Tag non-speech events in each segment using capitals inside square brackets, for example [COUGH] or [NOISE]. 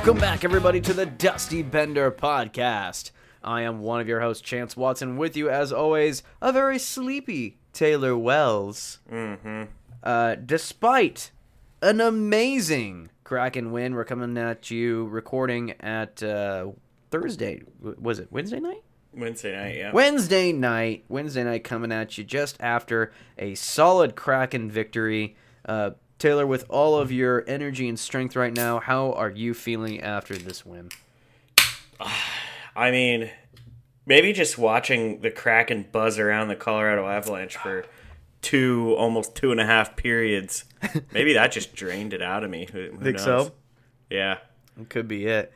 Welcome back, everybody, to the Dusty Bender podcast. I am one of your hosts, Chance Watson, with you as always, a very sleepy Taylor Wells. Mm-hmm. Uh, despite an amazing Kraken win, we're coming at you recording at uh, Thursday. Was it Wednesday night? Wednesday night, yeah. Wednesday night. Wednesday night coming at you just after a solid Kraken victory. Uh, Taylor, with all of your energy and strength right now, how are you feeling after this win? I mean, maybe just watching the Kraken buzz around the Colorado Avalanche for two, almost two and a half periods. [LAUGHS] Maybe that just drained it out of me. Who, who Think knows? so? Yeah. Could be it.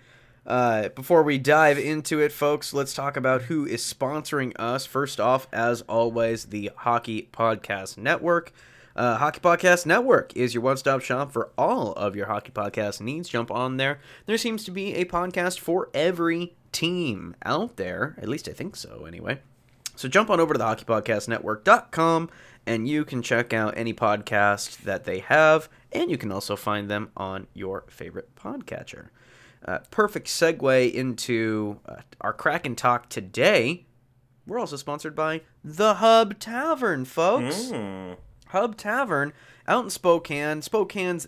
Uh, before we dive into it, folks, let's talk about who is sponsoring us. First off, as always, the Hockey Podcast Network. Uh, Hockey Podcast Network is your one stop shop for all of your hockey podcast needs. Jump on there. There seems to be a podcast for every team out there. At least I think so, anyway. So jump on over to the hockeypodcastnetwork.com and you can check out any podcast that they have, and you can also find them on your favorite podcatcher. Uh, perfect segue into uh, our Kraken talk today. We're also sponsored by the Hub Tavern, folks. Mm. Hub Tavern out in Spokane, Spokane's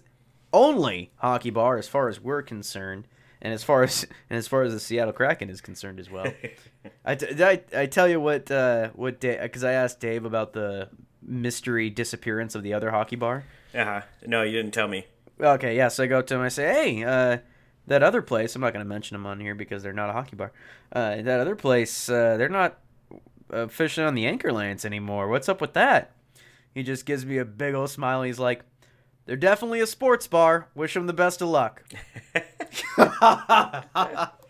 only hockey bar as far as we're concerned, and as far as [LAUGHS] and as far as the Seattle Kraken is concerned as well. [LAUGHS] I, t- I, I tell you what uh, what because I asked Dave about the mystery disappearance of the other hockey bar. Uh-huh. No, you didn't tell me. Okay, yeah, so I go to him. I say, "Hey, uh, that other place. I'm not going to mention them on here because they're not a hockey bar. Uh, that other place, uh, they're not uh, fishing on the anchor lanes anymore. What's up with that?" He just gives me a big old smile. He's like, "They're definitely a sports bar. Wish them the best of luck." [LAUGHS] [LAUGHS]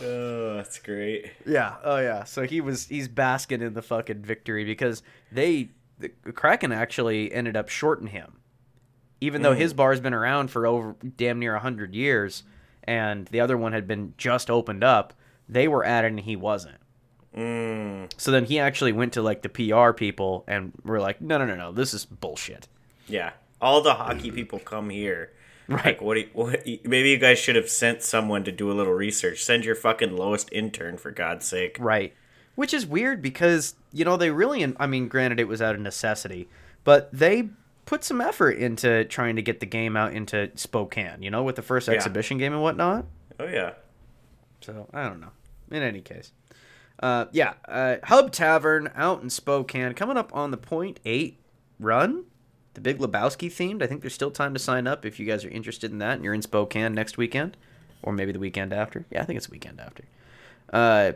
Oh, that's great. Yeah. Oh yeah. So he was he's basking in the fucking victory because they the Kraken actually ended up shorting him, even though his mm. bar's been around for over damn near hundred years, and the other one had been just opened up. They were at it and he wasn't. Mm. So then he actually went to like the PR people and were like, no, no, no, no, this is bullshit. Yeah. All the hockey people come here. [LAUGHS] Right. Like, what, you, what? Maybe you guys should have sent someone to do a little research. Send your fucking lowest intern, for God's sake. Right. Which is weird because, you know, they really, I mean, granted, it was out of necessity, but they put some effort into trying to get the game out into Spokane, you know, with the first Yeah. exhibition game and whatnot. Oh, yeah. So, I don't know. In any case. Uh, yeah, uh, Hub Tavern out in Spokane, coming up on the point eight run. The Big Lebowski themed. I think there's still time to sign up if you guys are interested in that and you're in Spokane next weekend, or maybe the weekend after. Yeah, I think it's the weekend after. Uh,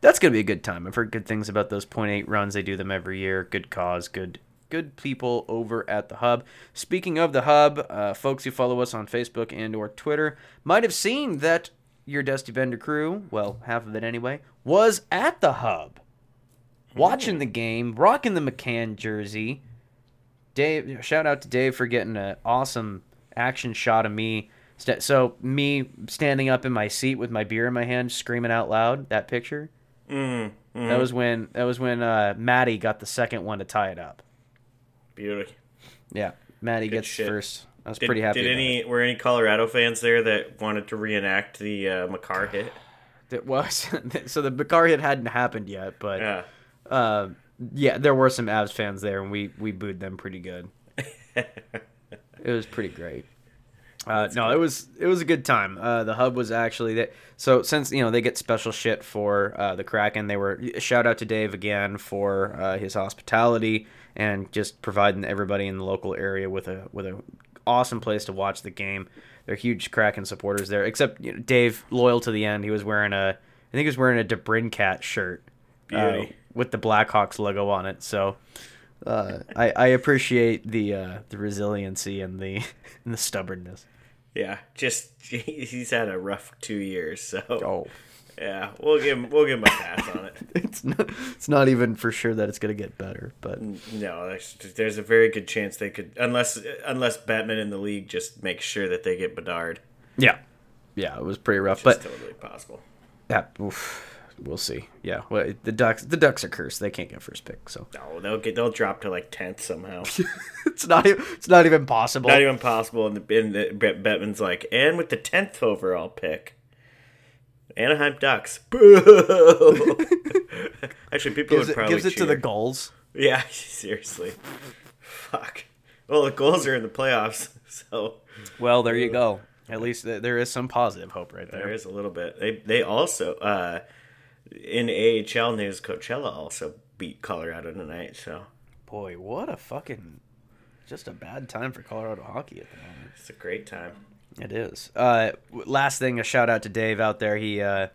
that's gonna be a good time. I've heard good things about those point eight runs. They do them every year. Good cause. Good good people over at the hub. Speaking of the hub, uh, folks who follow us on Facebook and or Twitter might have seen that your Dusty Bender crew, well, half of it anyway, was at the hub, watching the game, rocking the McCann jersey. Dave, shout out to Dave for getting an awesome action shot of me. So me standing up in my seat with my beer in my hand, screaming out loud. That picture. Mm. mm. That was when that was when uh, Maddie got the second one to tie it up. Beautiful. Yeah, Maddie Good gets shit. first. I was Did, pretty happy. Did any were any Colorado fans there that wanted to reenact the uh, Makar hit? it. It was [LAUGHS] so the Makar hit hadn't happened yet, but Yeah. uh, yeah, there were some Avs fans there, and we we booed them pretty good. [LAUGHS] it was pretty great. Uh, no, it was it was a good time. Uh, the hub was actually that. So since you know they get special shit for uh, the Kraken, they were shout out to Dave again for uh, his hospitality and just providing everybody in the local area with a with a awesome place to watch the game. They're huge Kraken supporters there. Except you know, Dave, loyal to the end, he was wearing a I think he was wearing a Debrincat shirt uh, with the Blackhawks logo on it. So uh, I, I appreciate the uh, the resiliency and the [LAUGHS] and the stubbornness. Yeah, just [LAUGHS] he's had a rough two years, so Oh, yeah, we'll give him we'll give him a pass on it. [LAUGHS] it's not it's not even for sure that it's gonna get better, but No, there's, there's a very good chance they could, unless unless Bettman in the league just makes sure that they get Bedard, yeah, yeah, it was pretty rough. But totally possible. yeah, oof. we'll see. Yeah, well, the Ducks the Ducks are cursed. They can't get first pick, so No, they'll get they'll drop to like tenth somehow. [LAUGHS] it's not even it's not even possible. Not even possible. And the, and the Bettman's like, and with the tenth overall pick, Anaheim Ducks. [LAUGHS] Boo! [LAUGHS] Actually, people gives would it, probably gives it to the goals. Yeah, [LAUGHS] seriously. Fuck. Well, the goals are in the playoffs, so Well, there you go. At least there is some positive hope right there there. is a little bit. They they also uh, in AHL news, Coachella also beat Colorado tonight. So Boy, what a fucking just a bad time for Colorado hockey at the moment. it's a great time. It is. Uh, last thing, a shout out to Dave out there. He uh,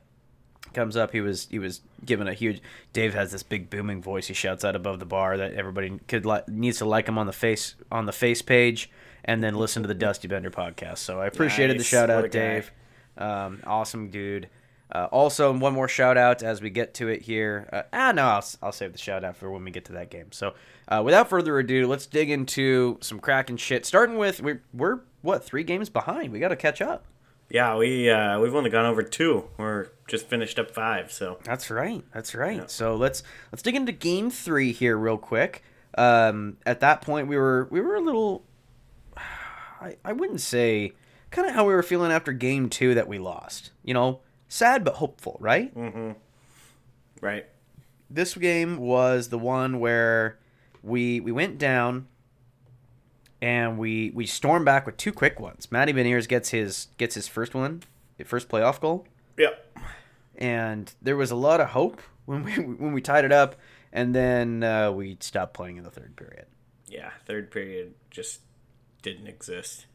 comes up. He was he was given a huge. Dave has this big booming voice. He shouts out above the bar that everybody could li- needs to like him on the face on the face page, and then listen to the [LAUGHS] Dusty Bender podcast. So I appreciated the shout out. Dave. Um, awesome dude. Uh, also, one more shout out as we get to it here. Uh, ah, no, I'll, I'll save the shout out for when we get to that game. So, uh, without further ado, let's dig into some Kraken shit. Starting with we're, we're what three games behind? We got to catch up. Yeah, we uh, we've only gone over two. We're just finished up five. So That's right. That's right. So let's let's dig into game three here real quick. Um, at that point, we were we were a little. [SIGHS] I I wouldn't say kind of how we were feeling after game two that we lost. You know, sad but hopeful, right? right. This game was the one where we we went down and we we stormed back with two quick ones. Matty Beniers gets his gets his first one, his first playoff goal. Yep. and there was a lot of hope when we [LAUGHS] when we tied it up, and then uh, we stopped playing in the third period. Yeah. Third period just didn't exist.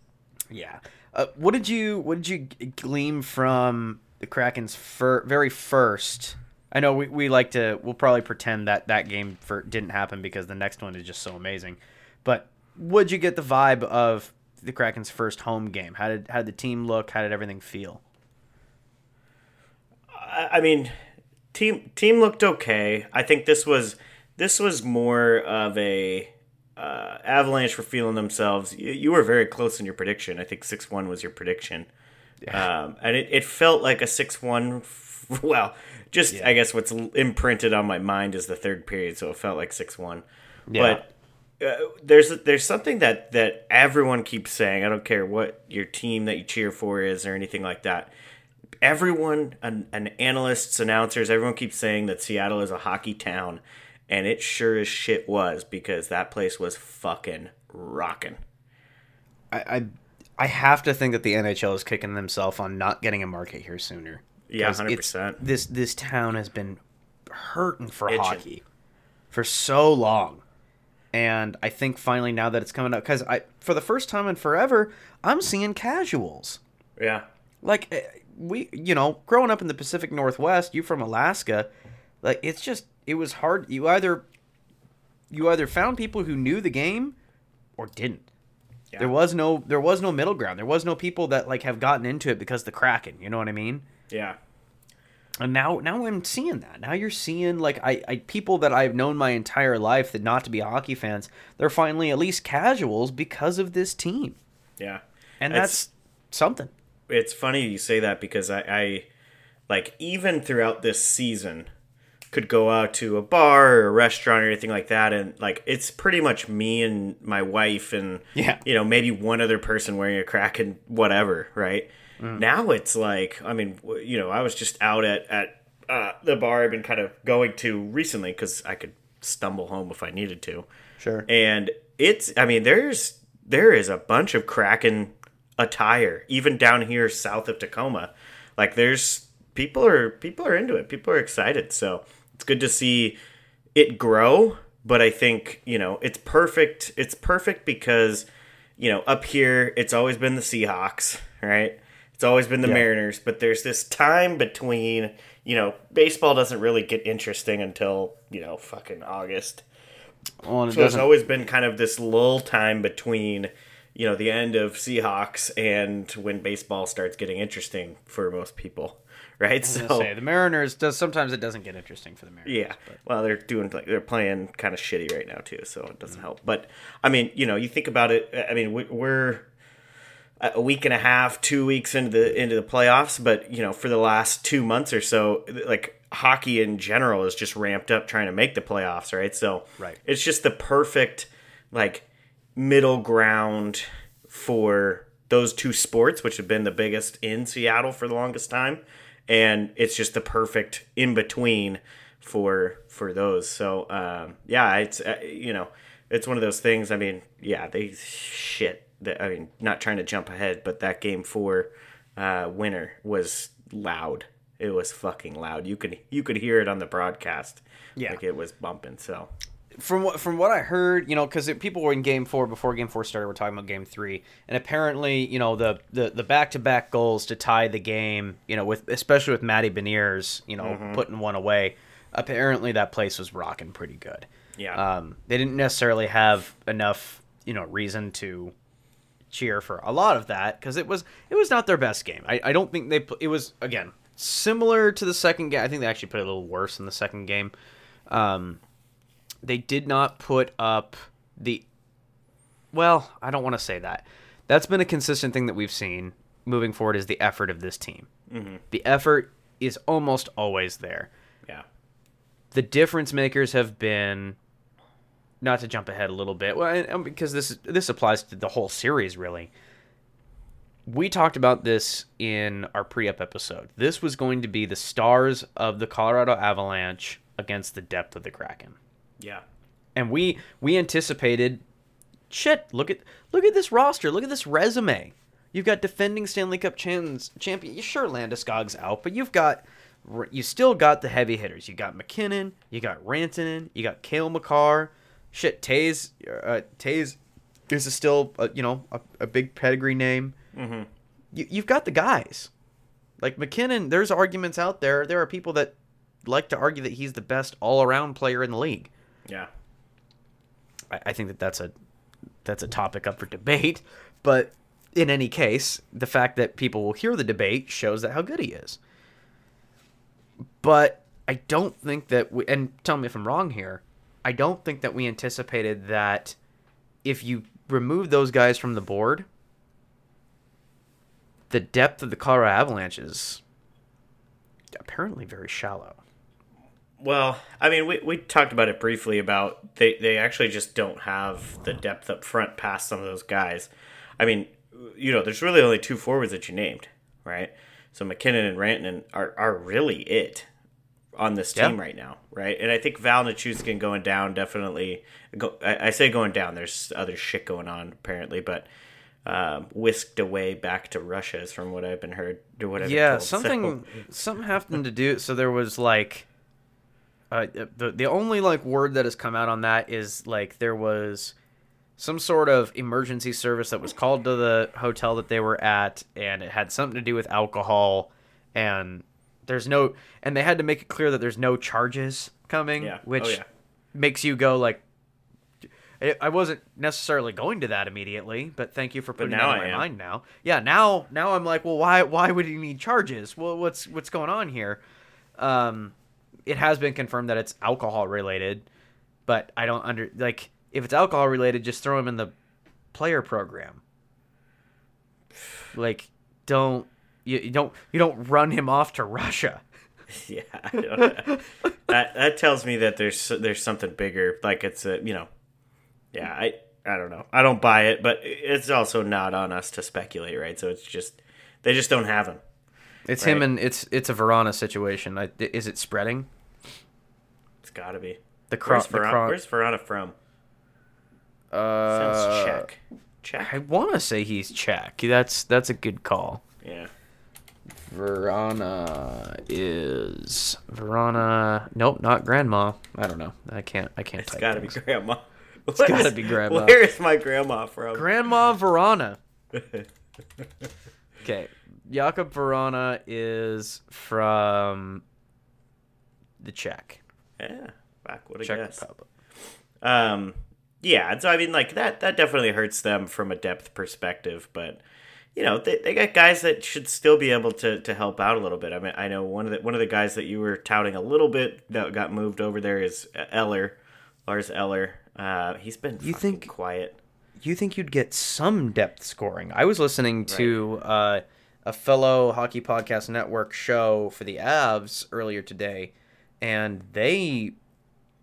Yeah. Uh, what did you what did you glean from the Kraken's fir- very first? I know we, we like to we'll probably pretend that that game for didn't happen because the next one is just so amazing. But would you get the vibe of the Kraken's first home game? How did how did the team look? How did everything feel? I mean, team team looked okay. I think this was this was more of a uh, Avalanche were feeling themselves. You, you were very close in your prediction. I think six one was your prediction, um, and it, it felt like a six one. [LAUGHS] Well, just I guess what's imprinted on my mind is the third period, so it felt like six one. Yeah. But uh, there's there's something that that everyone keeps saying. I don't care what your team that you cheer for is or anything like that. Everyone, an, an analysts, announcers, everyone keeps saying that Seattle is a hockey town, and it sure as shit was because that place was fucking rocking. I, I I have to think that the NHL is kicking themselves on not getting a market here sooner. Yeah, 100%. This this town has been hurting for Itching. hockey for so long, and I think finally now that it's coming up, because I for the first time in forever, I'm seeing casuals. Yeah, Like eh, we, you know, growing up in the Pacific Northwest, you from Alaska, like it's just it was hard. You either you either found people who knew the game or didn't. Yeah. There was no there was no middle ground. There was no people that like have gotten into it because the Kraken. You know what I mean? yeah, And now now I'm seeing that. Now you're seeing like I, I people that I've known my entire life that not to be hockey fans, they're finally at least casuals because of this team. yeah. And It's- that's something. it's funny you say that because I, I like even throughout this season could go out to a bar or a restaurant or anything like that and like it's pretty much me and my wife and Yeah. you know maybe one other person wearing a Kraken whatever right? Now it's like i mean you know i was just out at at uh, the bar i've been kind of going to recently because i could stumble home if i needed to. Sure. and it's i mean there's there is a bunch of kraken attire even down here south of tacoma. Like there's people are people are into it. People are excited. So it's good to see it grow but i think you know it's perfect it's perfect because you know up here it's always been the seahawks right? It's always been the Yeah. mariners but there's this time between you know baseball doesn't really get interesting until you know fucking august. Well, it so there's always been kind of this lull time between, you know, the end of Seahawks and when baseball starts getting interesting for most people, right? So say, the Mariners does sometimes it doesn't get interesting for the Mariners. yeah, but. well, they're doing like they're playing kind of shitty right now too, so it doesn't mm. help. But I mean, you know, you think about it. I mean, we- we're a week and a half, two weeks into the into the playoffs, but you know, for the last two months or so, like hockey in general is just ramped up trying to make the playoffs, right? So Right. it's just the perfect like middle ground for those two sports, which have been the biggest in Seattle for the longest time, and it's just the perfect in between for for those. So um, yeah, it's uh, you know it's one of those things. I mean, yeah, they shit. That I mean, not trying to jump ahead, but that game four uh, winner was loud. It was fucking loud. You could you could hear it on the broadcast. Yeah. like it was bumping. So from what from what I heard, you know, because people were in Game Four before Game Four started. We're talking about Game Three, and apparently, you know, the the the back to back goals to tie the game, you know, with especially with Matty Beniers, you know, putting one away. Apparently, that place was rocking pretty good. yeah, Um, they didn't necessarily have enough, you know, reason to cheer for a lot of that because it was it was not their best game. I, I don't think they it was again similar to the second game. I think they actually put it a little worse in the second game. Um, they did not put up the well. I don't want to say that. That's been a consistent thing that we've seen moving forward is the effort of this team. Mm-hmm. The effort is almost always there yeah, the difference makers have been not to jump ahead a little bit well and um, because this this applies to the whole series really we talked about this in our pre-up episode this was going to be the stars of the colorado avalanche against the depth of the kraken yeah, and we we anticipated shit look at look at this roster look at this resume. You've got defending stanley cup champions champion You sure landeskog's out but you've got you still got the heavy hitters. You got mackinnon you got rantanen you got cale makar shit toews uh, toews is still a, you know a, a big pedigree name. Mm-hmm. you, you've got the guys. Like mackinnon there's arguments out there. There are people that like to argue that he's the best all-around player in the league yeah, I, I think that that's a that's a topic up for debate. But in any case, the fact that people will hear the debate shows that how good he is. But I don't think that we, and tell me if I'm wrong here. I don't think that we anticipated that if you remove those guys from the board, the depth of the Colorado Avalanche is apparently very shallow. Well, I mean, we, we talked about it briefly about they, they actually just don't have the depth up front past some of those guys. I mean, you know, there's really only two forwards that you named, right? So MacKinnon and Rantanen are, are really it on this team Yeah. right now, right? And I think Val Nichushkin going down definitely. Go, I, I say going down. There's other shit going on apparently, but um, whisked away back to Russia is from what I've been heard. Or what I've yeah told. So- something something happened to do so there was like uh, the the only like word that has come out on that is like there was some sort of emergency service that was called to the hotel that they were at and it had something to do with alcohol and there's no and they had to make it clear that there's no charges coming Yeah. Oh, which yeah. makes you go like I- I wasn't necessarily going to that immediately, but thank you for putting that in my mind now. Yeah, now now I'm like, well, why why would he need charges? Well, what's what's going on here? Um, it has been confirmed that it's alcohol related, but I don't under like if it's alcohol related, just throw him in the player program. Like, don't you, you don't you don't run him off to Russia. [LAUGHS] Yeah, that that tells me that there's there's something bigger. Like it's a you know, yeah. I I don't know. I don't buy it, but it's also not on us to speculate, right? So it's just they just don't have him. It's him and it's it's a Verona situation. I, is it spreading? It's got to be. The cro- Where's cro- where's Verona from? Uh, Sounds Czech. Czech. I want to say he's Czech. That's that's a good call. Yeah. Verona is Verona. Nope, not grandma. I don't know. I can't. I can't. It's got to be grandma. [LAUGHS] It's gotta be grandma. Where is my grandma from? Grandma Verona. [LAUGHS] Okay, Jakob Verona is from the Czech. yeah. Back what a Czech guess. Republic. Um, yeah, so I mean, like that that definitely hurts them from a depth perspective, but you know they, they got guys that should still be able to, to help out a little bit. I mean, I know one of the one of the guys that you were touting a little bit that got moved over there is Eller, Lars Eller. Uh, he's been You think- quiet. you think you'd get some depth scoring. I was listening to uh, a fellow Hockey Podcast Network show for the Avs earlier today, and they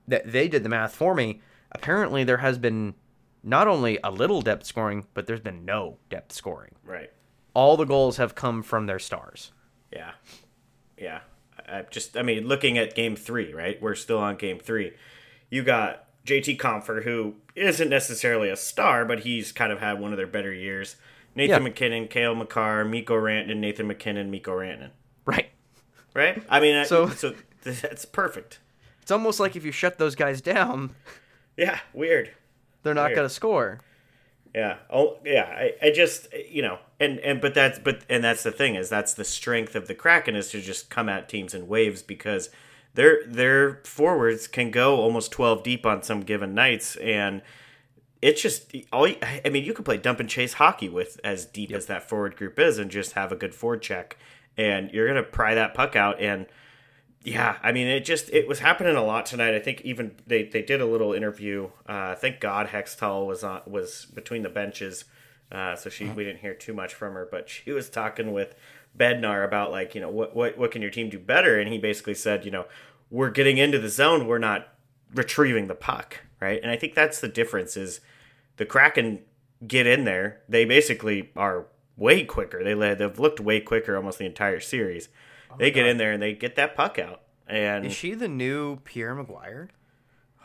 that they did the math for me. Apparently, there has been not only a little depth scoring, but there's been no depth scoring. Right. All the goals have come from their stars. Yeah. Yeah. I just, I mean, looking at game three, right? We're still on game three. You got JT Compher, who isn't necessarily a star, but he's kind of had one of their better years. Nathan Yeah. MacKinnon, Cale Makar, Mikko Rantanen, Nathan MacKinnon, Mikko Rantanen. Right. Right? I mean, So- [LAUGHS] so, so that's perfect. It's almost like if you shut those guys down, Yeah. Weird. they're not going to score. Yeah. Oh, yeah. I, I just, you know, and and but that's but and that's the thing is that's the strength of the Kraken is to just come at teams in waves because their their forwards can go almost twelve deep on some given nights and. It's just all. you- I mean, you can play dump and chase hockey with as deep as that forward group is, and just have a good forward check, and you're gonna pry that puck out. And yeah, I mean, it just it was happening a lot tonight. I think even they, they did a little interview. Uh, thank God Hextall was on was between the benches, uh, so she we didn't hear too much from her. But she was talking with Bednar about like you know what what what can your team do better, and he basically said you know we're getting into the zone, we're not retrieving the puck, right? And I think that's the difference is the Kraken get in there, they basically are way quicker. They led, they've looked way quicker almost the entire series. Oh they get in there and they get that puck out. And Is she the new Pierre McGuire?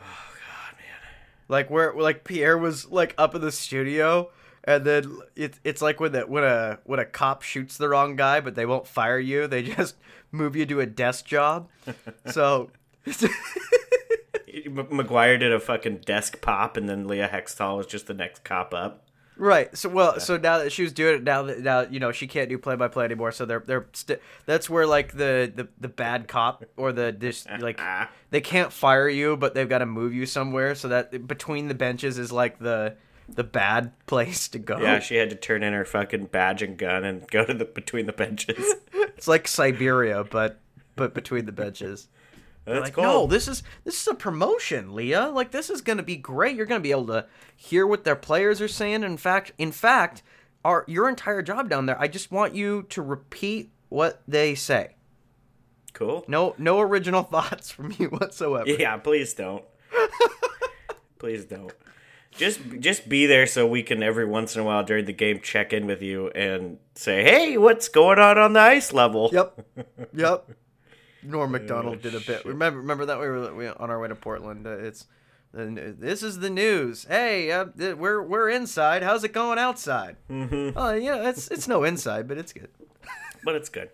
Oh god, man! Like where like Pierre was like up in the studio, and then it's it's like when that when a when a cop shoots the wrong guy, but they won't fire you. They [LAUGHS] just move you to a desk job. [LAUGHS] So [LAUGHS] McGuire did a fucking desk pop, and then Leah Hextall was just the next cop up. right. So well, so now that she was doing it, now that now you know she can't do play by play anymore. So they're they're st- that's where like the the the bad cop or the this [LAUGHS] like they can't fire you, but they've got to move you somewhere. So that between the benches is like the the bad [LAUGHS] place to go. Yeah, she had to turn in her fucking badge and gun and go to the between the benches. [LAUGHS] It's like Siberia, but but between the benches. That's like, cool. no, this is this is a promotion, Leah. Like this is gonna be great. You're gonna be able to hear what their players are saying. In fact, in fact, our your entire job down there, I just want you to repeat what they say. cool. No no original [LAUGHS] thoughts from you whatsoever. Yeah, please don't. [LAUGHS] please don't. Just just be there so we can every once in a while during the game check in with you and say, "Hey, what's going on on the ice level?" Yep. [LAUGHS] Yep. Norm Macdonald did a bit. Shit. Remember remember that we were we, on our way to Portland. Uh, it's this is the news. Hey, uh, we're we're inside. How's it going outside? Mm-hmm. Oh, yeah, it's it's no inside, but it's good. [LAUGHS] But it's good.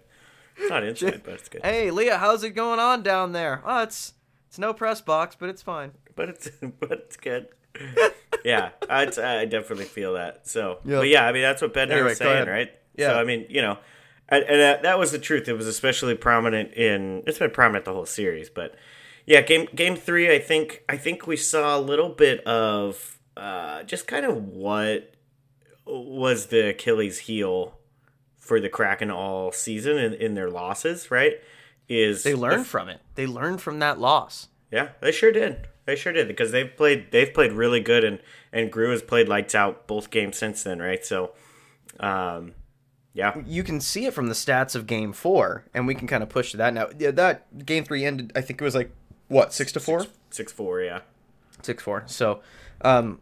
It's not inside, but it's good. Hey, Leah, how's it going on down there? Oh, it's it's no press box, but it's fine. But it's [LAUGHS] but it's good. yeah, I, I definitely feel that. So, Yeah. but yeah, I mean that's what Bednar Anyway, was saying, right? Yeah. So I mean, you know, and, and that, that was the truth. It was especially prominent in. It's been prominent the whole series, but yeah, game game three. I think I think we saw a little bit of uh, just kind of what was the Achilles heel for the Kraken all season in, in their losses. Right? Is They the learned from it. They learned from that loss. yeah, they sure did. They sure did because they've played they've played really good and and Grew has played lights out both games since then, right? So, um, yeah, You can see it from the stats of Game Four, and we can kind of push to that now. Yeah, that Game Three ended. I think it was like what six to four. six four, yeah, six four. So, um,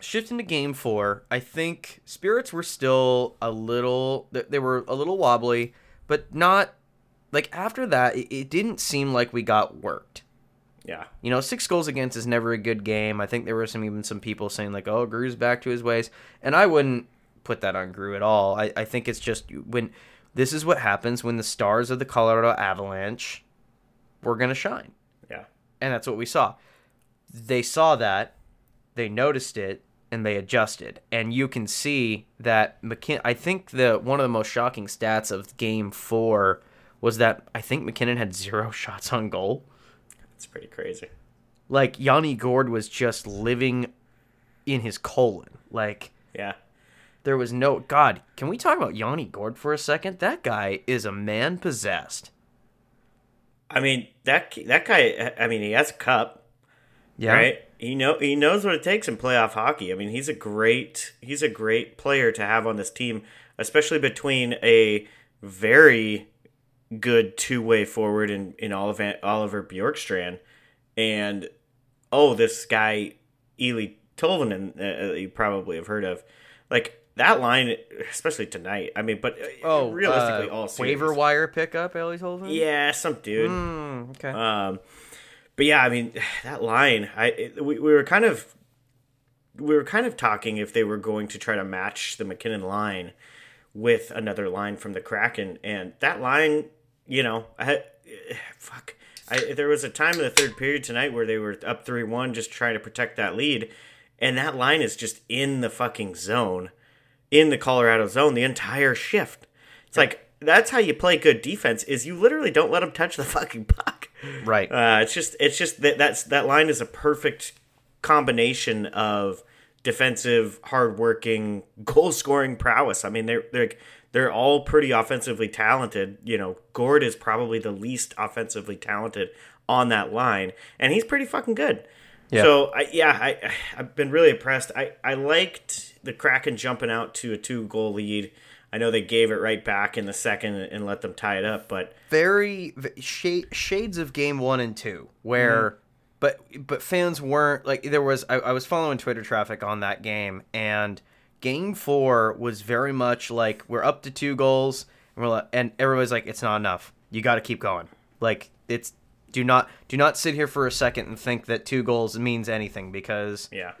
shifting to game four, I think spirits were still a little. they- were a little wobbly, but not like after that. It, it didn't seem like we got worked. yeah, You know, six goals against is never a good game. I think there were some even some people saying like, "Oh, Grew's back to his ways," and I wouldn't put that on Gru at all. I, I think it's just when this is what happens when the stars of the Colorado Avalanche were gonna shine yeah, and that's what we saw. They saw that, they noticed it, and they adjusted. And you can see that MacKinnon. I think the one of the most shocking stats of Game Four was that I think MacKinnon had zero [LAUGHS] shots on goal. That's pretty crazy. Like Yanni Gourde was just living in his colon. Like Yeah, there was no God. Can we talk about Yanni Gourde for a second? That guy is a man possessed. I mean that that guy. I mean, he has a cup, Yeah. right? He know he knows what it takes in playoff hockey. I mean, he's a great he's a great player to have on this team, especially between a very good two way forward in in Oliver Oliver Bjorkstrand, and oh, this guy Eeli Tolvanen, uh, you probably have heard of, like that line, especially tonight. I mean, but uh, Oh, realistically, uh, all series. waiver wire pickup, Ellie Tolvan. Yeah, some dude. Mm, okay. Um, but yeah, I mean [SIGHS] that line. I it, we, we were kind of we were kind of talking if they were going to try to match the MacKinnon line with another line from the Kraken, and that line, you know, I [SIGHS] fuck. I, there was a time in the third period tonight where they were up three one, just trying to protect that lead, and that line is just in the fucking zone, in the Colorado zone, the entire shift. It's like that's how you play good defense. Is you literally don't let them touch the [LAUGHS] fucking puck. right. Uh, it's just it's just that that's that line is a perfect combination of defensive, hardworking, [LAUGHS] goal scoring prowess. I mean, they're they're they're all pretty offensively talented. You know, Gourde is probably the least offensively talented on that line, and he's pretty fucking good. Yeah. So I, yeah, I I've been really impressed. I I liked the Kraken jumping out to a two goal lead. I know they gave it right back in the second and let them tie it up, but very shade, shades of game one and two where mm-hmm. but but fans weren't like there was I, I was following twitter traffic on that game and game four was very much like we're up to two goals and we're like, and everybody's like it's not enough. You got to keep going. Like it's do not do not sit here for a second and think that two goals means anything because yeah,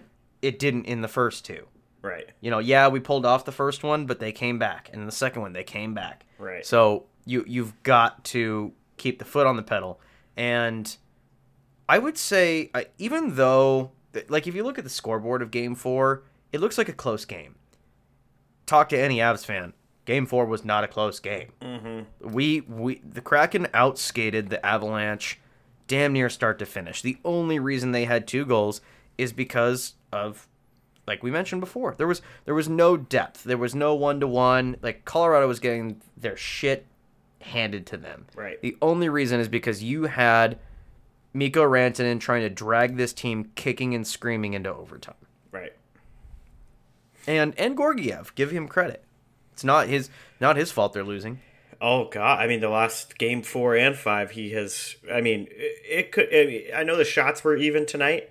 it didn't in the first two right, you know, yeah, we pulled off the first one, but they came back, and the second one they came back. Right. So you you've got to keep the foot on the pedal, and I would say uh, even though like if you look at the scoreboard of Game Four, it looks like a close game. Talk to any Avs fan. Game Four was not a close game. Mm-hmm. We we the Kraken outskated the Avalanche, damn near start to finish. The only reason they had two goals is because of like we mentioned before. There was there was no depth. There was no one to one. Like Colorado was getting their shit handed to them. Right. The only reason is because you had Mikko Rantanen trying to drag this team kicking and screaming into overtime. right. And and Georgiev, give him credit. It's not his not his fault they're losing. Oh God! I mean, the last game four and five, he has. I mean, it, it could. I, mean, I know the shots were even tonight,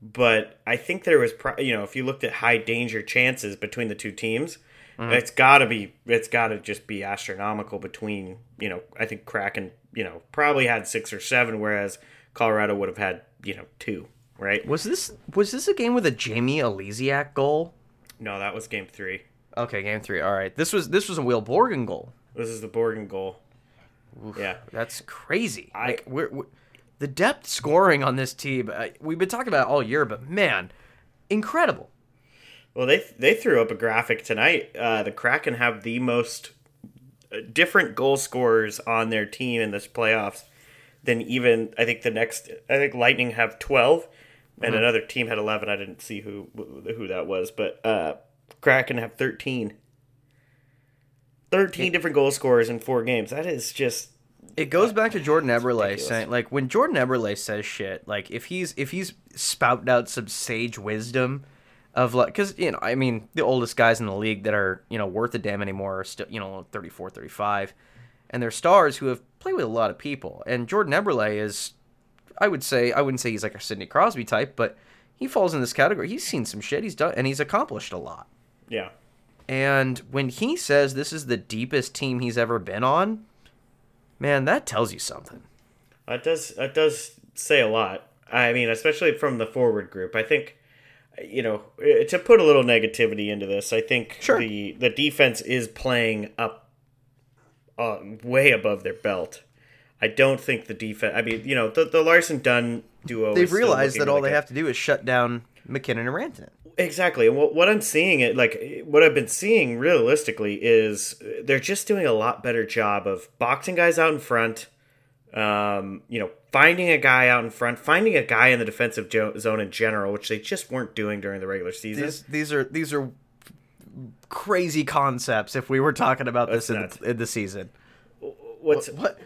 but I think there was. Pro, you know, if you looked at high danger chances between the two teams, mm-hmm. it's got to be. It's got to just be astronomical between. You know, I think Kraken. You know, probably had six or seven, whereas Colorado would have had. You know, two. Right? Was this was this a game with a Jamie Oleksiak goal? No, that was game three. Okay, game three. All right, this was this was a Will Borgen goal. This is the Borgen goal. Yeah. That's crazy. I- like we're, we're the depth scoring on this team. Uh, we've been talking about it all year, but man, incredible. Well, they they threw up a graphic tonight. Uh, the Kraken have the most uh, different goal scorers on their team in this playoffs than even I think the next. I think Lightning have twelve, and another team had eleven. I didn't see who who that was, but uh, Kraken have thirteen. Thirteen different goal scorers in four games. That is just It goes back to Jordan Eberle saying, like, when Jordan Eberle says shit, like, if he's if he's spouting out some sage wisdom of like, because you know, I mean, the oldest guys in the league that are you know worth a damn anymore are still you know 34, 35, and they're stars who have played with a lot of people. And Jordan Eberle is, I would say, I wouldn't say he's like a Sidney Crosby type, but he falls in this category. He's seen some shit. He's done, and he's accomplished a lot. yeah. And when he says this is the deepest team he's ever been on, man, that tells you something. That does that does say a lot. I mean, especially from the forward group. I think you know to put a little negativity into this. I think Sure. the the defense is playing up uh, way above their belt. I don't think the defense. I mean, you know, the the Larsson Dunn duo. They've realized that all they have to do is shut down MacKinnon and Rantanen. Exactly. And what, what I'm seeing it like what I've been seeing realistically is they're just doing a lot better job of boxing guys out in front. Um, you know, finding a guy out in front, finding a guy in the defensive zone in general, which they just weren't doing during the regular season. These these are these are crazy concepts. If we were talking about this in the, in the season, what's what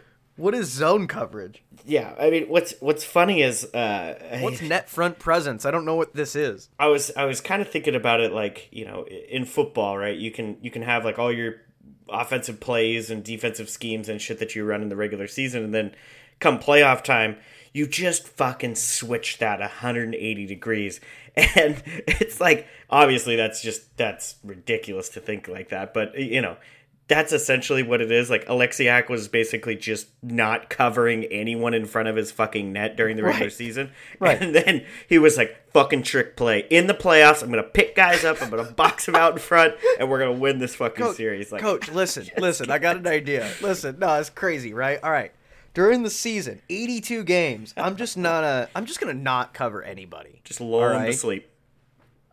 what is zone coverage? yeah? I mean, what's what's funny is uh, What's net front presence? I don't know what this is. I was I was kind of thinking about it like you know in football, right? You can you can have like all your offensive plays and defensive schemes and shit that you run in the regular season, and then come playoff time, you just fucking switch that 180 degrees. [LAUGHS] And it's like, obviously, that's just, that's ridiculous to think like that. But, you know, that's essentially what it is. Like, Oleksiak was basically just not covering anyone in front of his fucking net during the regular Right. season. Right. And then he was like, fucking trick play. In the playoffs, I'm going to pick guys up, I'm going to box them out in front, and we're going to win this fucking Coach, series. Like, Coach, listen, [LAUGHS] listen. I got an idea. Listen, no, it's crazy, right? All right. During the season, 82 games. I'm just not a. I'm just gonna not cover anybody. just lull him to sleep.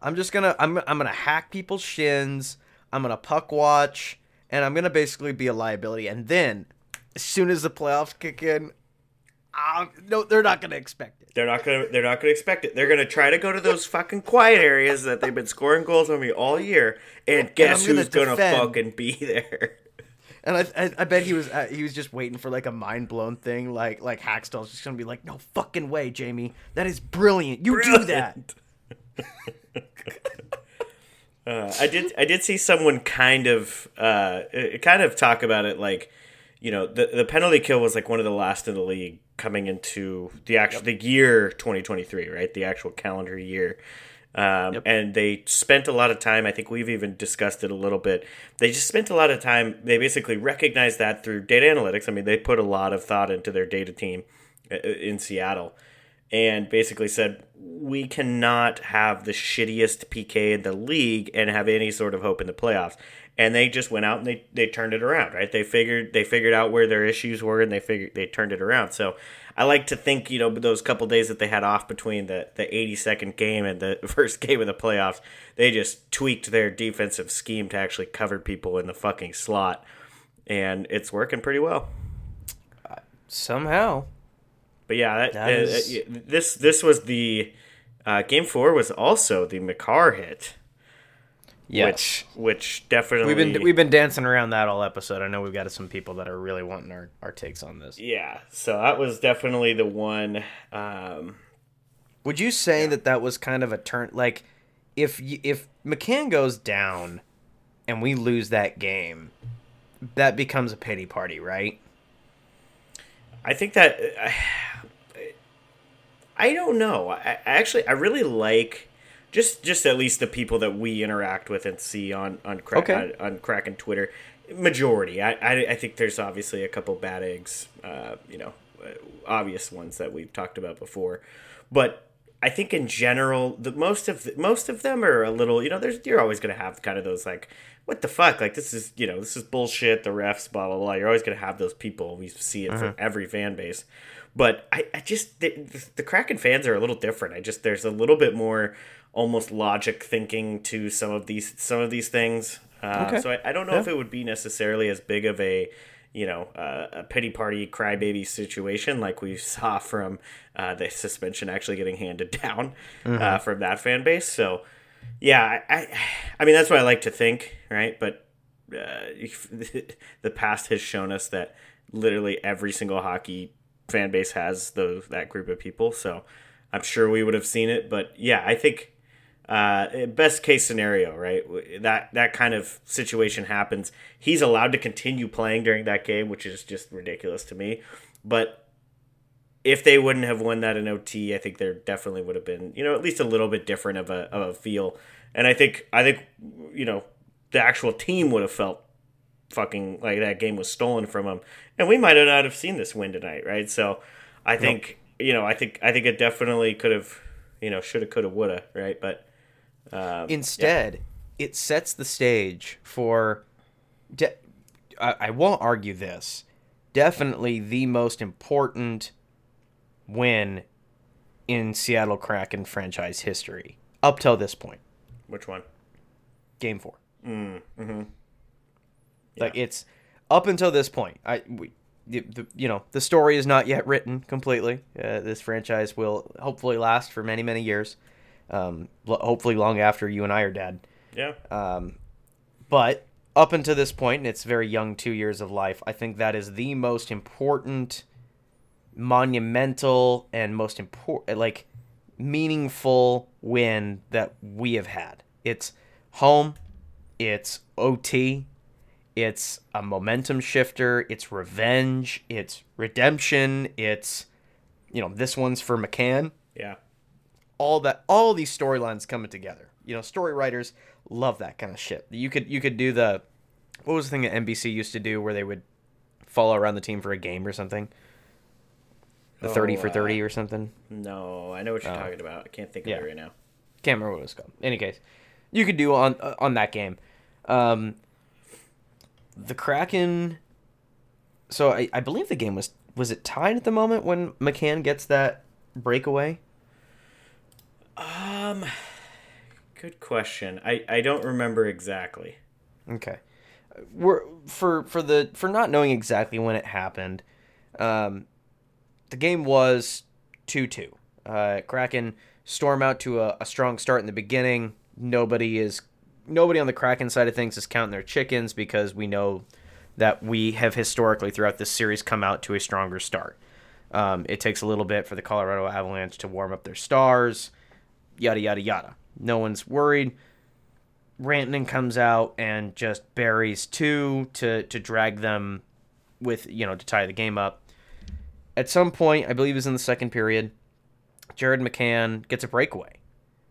I'm just gonna. I'm. I'm gonna hack people's shins. I'm gonna puck watch, and I'm gonna basically be a liability. And then, as soon as the playoffs kick in, um, no, they're not gonna expect it. They're not gonna. They're not gonna expect it. They're gonna try to go to those fucking quiet areas that they've been scoring goals on me all year, and guess gonna who's gonna fucking be there? And I, I, I bet he was uh, he was just waiting for like a mind blown thing, like like Hextall's just gonna be like, no fucking way, Jamie, that is brilliant. You do that. [LAUGHS] Uh, I did. I did see someone kind of, uh, kind of talk about it like, you know, the the penalty kill was like one of the last in the league coming into the actual the year 2023, right? The actual calendar year. Um, Yep. And they spent a lot of time. I think we've even discussed it a little bit. They just spent a lot of time. They basically recognized that through data analytics. I mean, they put a lot of thought into their data team uh, in Seattle and basically said we cannot have the shittiest PK in the league and have any sort of hope in the playoffs. And they just went out and they, they turned it around, right? They figured they figured out where their issues were and they figured they turned it around. So I like to think, you know, those couple days that they had off between the, the 82nd game and the [LAUGHS] first game of the playoffs, they just tweaked their defensive scheme to actually cover people in the fucking slot. And it's working pretty well. Somehow, But yeah, that, That uh, uh, this this was the uh, game four was also the Makar hit, which which definitely we've been we've been dancing around that all episode. I know we've got some people that are really wanting our, our takes on this. yeah. So that was definitely the one. Um, Would you say that that was kind of a turn? Like, if if McCann goes down, and we lose that game, that becomes a pity party, right? I think that I, don't know. I, I actually I really like just just at least the people that we interact with and see on on crack Okay. on, on crack and Twitter. Majority, I, I I think there's obviously a couple bad eggs, uh, you know, uh, obvious ones that we've talked about before, but. I think in general, the most of the, most of them are a little, you know, there's you're always gonna have kind of those like, what the fuck, like this is, you know, this is bullshit. The refs, blah blah blah. You're always gonna have those people. We see it from every fan base, but I, I just the, the Kraken fans are a little different. I just there's a little bit more almost logic thinking to some of these some of these things. Uh, Okay. So I, I don't know if it would be necessarily as big of a you know uh, a pity party crybaby situation like we saw from uh, the suspension actually getting handed [LAUGHS] down uh, from that fan base. So yeah, I, I I mean that's what I like to think, right? But uh, [LAUGHS] the past has shown us that literally every single hockey fan base has those that group of people. So I'm sure we would have seen it. But yeah, I think uh, best case scenario, right? That that kind of situation happens. He's allowed to continue playing during that game, which is just ridiculous to me. But if they wouldn't have won that in OT, I think there definitely would have been, you know, at least a little bit different of a of a feel. And I think I think you know the actual team would have felt fucking like that game was stolen from them, and we might have not have seen this win tonight, right? So I think you know I think I think it definitely could have, you know, shoulda, coulda, woulda, right? But um, Instead, it sets the stage for. De- I, I won't argue this. Definitely the most important win in Seattle Kraken franchise history up till this point. which one? Game four. Mm, hmm Like it's up until this point. I we, the, the, you know the story is not yet written completely. Uh, this franchise will hopefully last for many many years. Um, lo- hopefully long after you and I are dead. Yeah, Um, but up until this point, in its very young two years of life, I think that is the most important, monumental, and most important, like meaningful win that we have had. It's home, it's OT, It's a momentum shifter. It's revenge. It's redemption. It's, you know, this one's for McCann. Yeah. All that, all these storylines coming together. You know, story writers love that kind of shit. You could, you could do the, what was the thing that NBC used to do where they would follow around the team for a game or something? The Oh, 30 for uh, 30 or something? No, I know what you're talking about. I can't think of yeah. it right now. Can't remember what it was called. In any case, you could do on uh, on that game. Um, the Kraken. So I, I believe the game was was it tied at the moment when McCann gets that breakaway. Um, good question. I I don't remember exactly. Okay, we're for for the for not knowing exactly when it happened. Um, the game was two two. Uh, Kraken storm out to a, a strong start in the beginning. Nobody is nobody on the Kraken side of things is counting their chickens because we know that we have historically throughout this series come out to a stronger start. Um, it takes a little bit for the Colorado Avalanche to warm up their stars, yada yada yada. No one's worried. Rantanen comes out and just buries two to to drag them with you know to tie the game up. At some point, I believe was in the second period, Jared McCann gets a breakaway,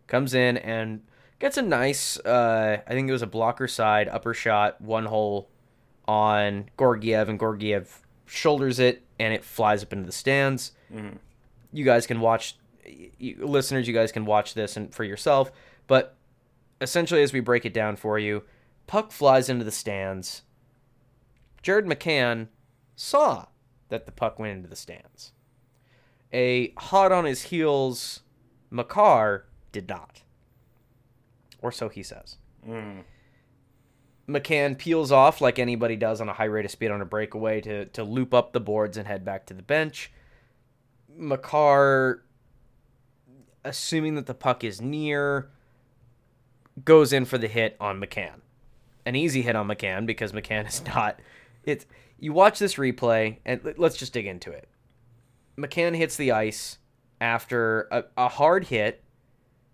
comes in and gets a nice, uh, I think it was a blocker side upper shot, one hole on Georgiev, and Georgiev shoulders it and it flies up into the stands. You guys can watch, you, listeners, you guys can watch this and for yourself. But essentially, as we break it down for you, puck flies into the stands. Jared McCann saw that the puck went into the stands. A hot on his heels Makar did not. Or so he says. Mm. McCann peels off like anybody does on a high rate of speed on a breakaway to, to loop up the boards and head back to the bench. Makar, assuming that the puck is near, goes in for the hit on McCann. An easy hit on McCann because McCann is not. It's you watch this replay and let- let's just dig into it. McCann hits the ice after a, a hard hit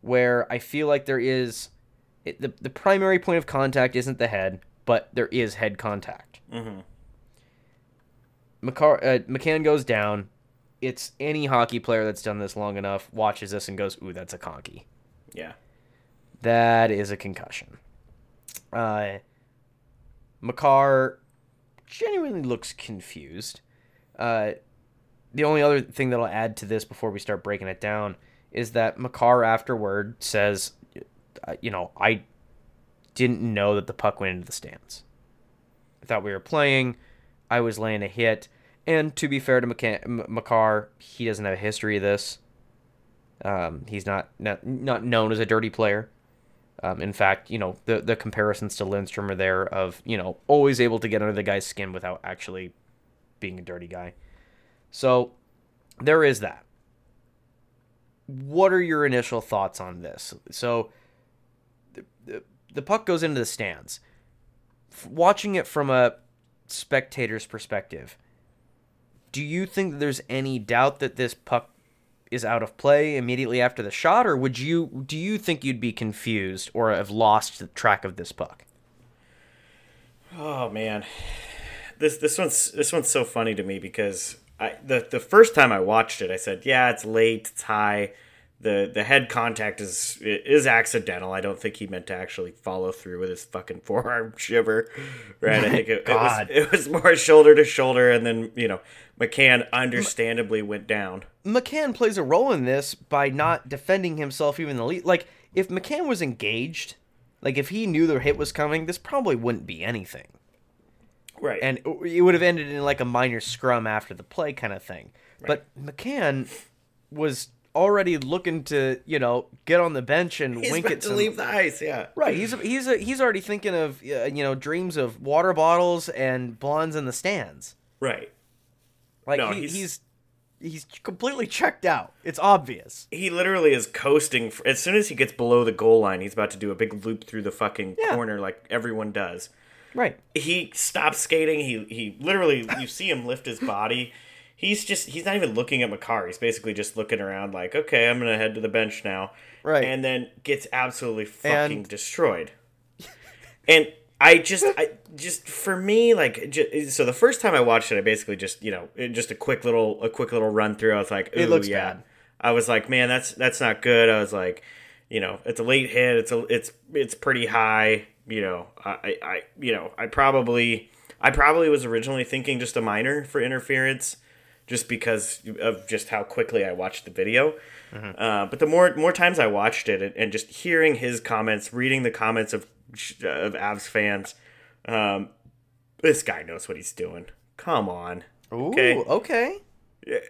where I feel like there is it, the the primary point of contact isn't the head, but there is head contact. Mm-hmm. McCar- uh, McCann goes down. It's any hockey player that's done this long enough watches this and goes, "Ooh, that's a conky." Yeah. That is a concussion. Uh, Makar genuinely looks confused. Uh, the only other thing that I'll add to this before we start breaking it down is that Makar afterward says, you know, I didn't know that the puck went into the stands. I thought we were playing. I was laying a hit. And to be fair to McCann, M- he doesn't have a history of this. Um, he's not, not not known as a dirty player. Um, in fact, you know the the comparisons to Lindstrom are there of you know always able to get under the guy's skin without actually being a dirty guy. So there is that. What are your initial thoughts on this? So the, puck goes into the stands. Watching it from a spectator's perspective, do you think there's any doubt that this puck is out of play immediately after the shot, or would you do you think you'd be confused or have lost the track of this puck? Oh man, this this one's this one's so funny to me because I the the first time I watched it, I said, yeah, it's late, it's high. The the head contact is is accidental. I don't think he meant to actually follow through with his fucking [LAUGHS] forearm shiver. Right? I think it, it was it was more shoulder to shoulder, and then you know McCann understandably went down. McCann plays a role in this by not defending himself even the least. Like if McCann was engaged, like if he knew the hit was coming, this probably wouldn't be anything, Right. and it would have ended in like a minor scrum after the play kind of thing. But McCann was already looking to you know get on the bench and he's wink about at to some leave the ice. Yeah. Right, he's he's he's already thinking of uh, you know dreams of water bottles and blondes in the stands. Right. Like No, he, he's- he's he's completely checked out. It's obvious. he literally is coasting. f as soon as he gets below the goal line, he's about to do a big loop through the fucking Yeah. corner like everyone does. Right. He stops skating. He he literally you see him lift his body. He's just he's not even looking at Makar. He's basically just looking around like, okay, I'm gonna head to the bench now. Right. And then gets absolutely fucking And- destroyed. and I just, I just for me, like, ju- so the first time I watched it, I basically just, you know, just a quick little, a quick little run through. I was like, It "Ooh, looks yeah. bad. I was like, man, that's that's not good. I was like, you know, it's a late hit. It's a, it's, it's pretty high. You know, I, I, you know, I probably, I probably was originally thinking just a minor for interference, just because of just how quickly I watched the video. Uh, but the more more times I watched it, and, and just hearing his comments, reading the comments of of Avs fans, um, this guy knows what he's doing. Come on, Ooh, Okay. okay.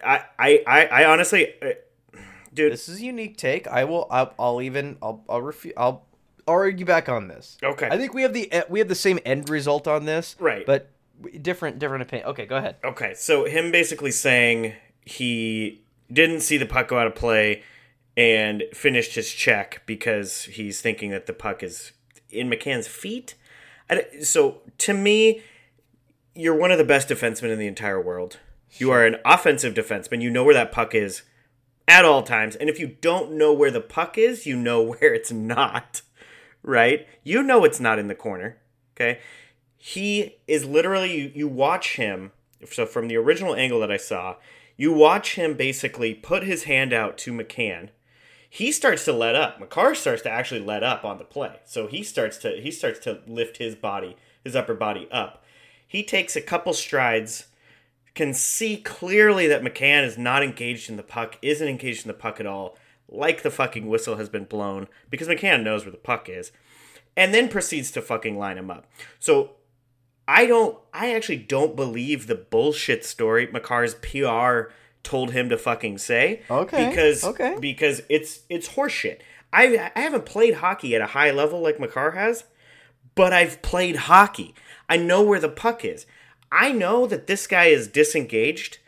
I I I, I honestly, uh, dude. This is a unique take. I will. I'll, I'll even. I'll. I'll refu- I'll argue back on this. Okay. I think we have the we have the same end result on this. Right. But different different opinion. Okay, go ahead. Okay, so him basically saying he didn't see the puck go out of play and finished his check because he's thinking that the puck is in McCann's feet. So to me, you're one of the best defensemen in the entire world. You are an offensive defenseman. You know where that puck is at all times. And if you don't know where the puck is, you know [LAUGHS] where it's not. Right? You know it's not in the corner. Okay? He is literally you, you watch him so from the original angle that I saw, you watch him basically put his hand out to McCann. He starts to let up. Makar starts to actually let up on the play. So he starts to he starts to lift his body, his upper body up. He takes a couple strides, can see clearly that McCann is not engaged in the puck, isn't engaged in the puck at all, like the fucking whistle has been blown, because McCann knows where the puck is, and then proceeds to fucking line him up. So I don't. I actually don't believe the bullshit story Makar's PR told him to fucking say. Okay, Because okay. because it's it's horseshit. I I haven't played hockey at a high level like Makar has, but I've played hockey. I know where the puck is. I know that this guy is disengaged.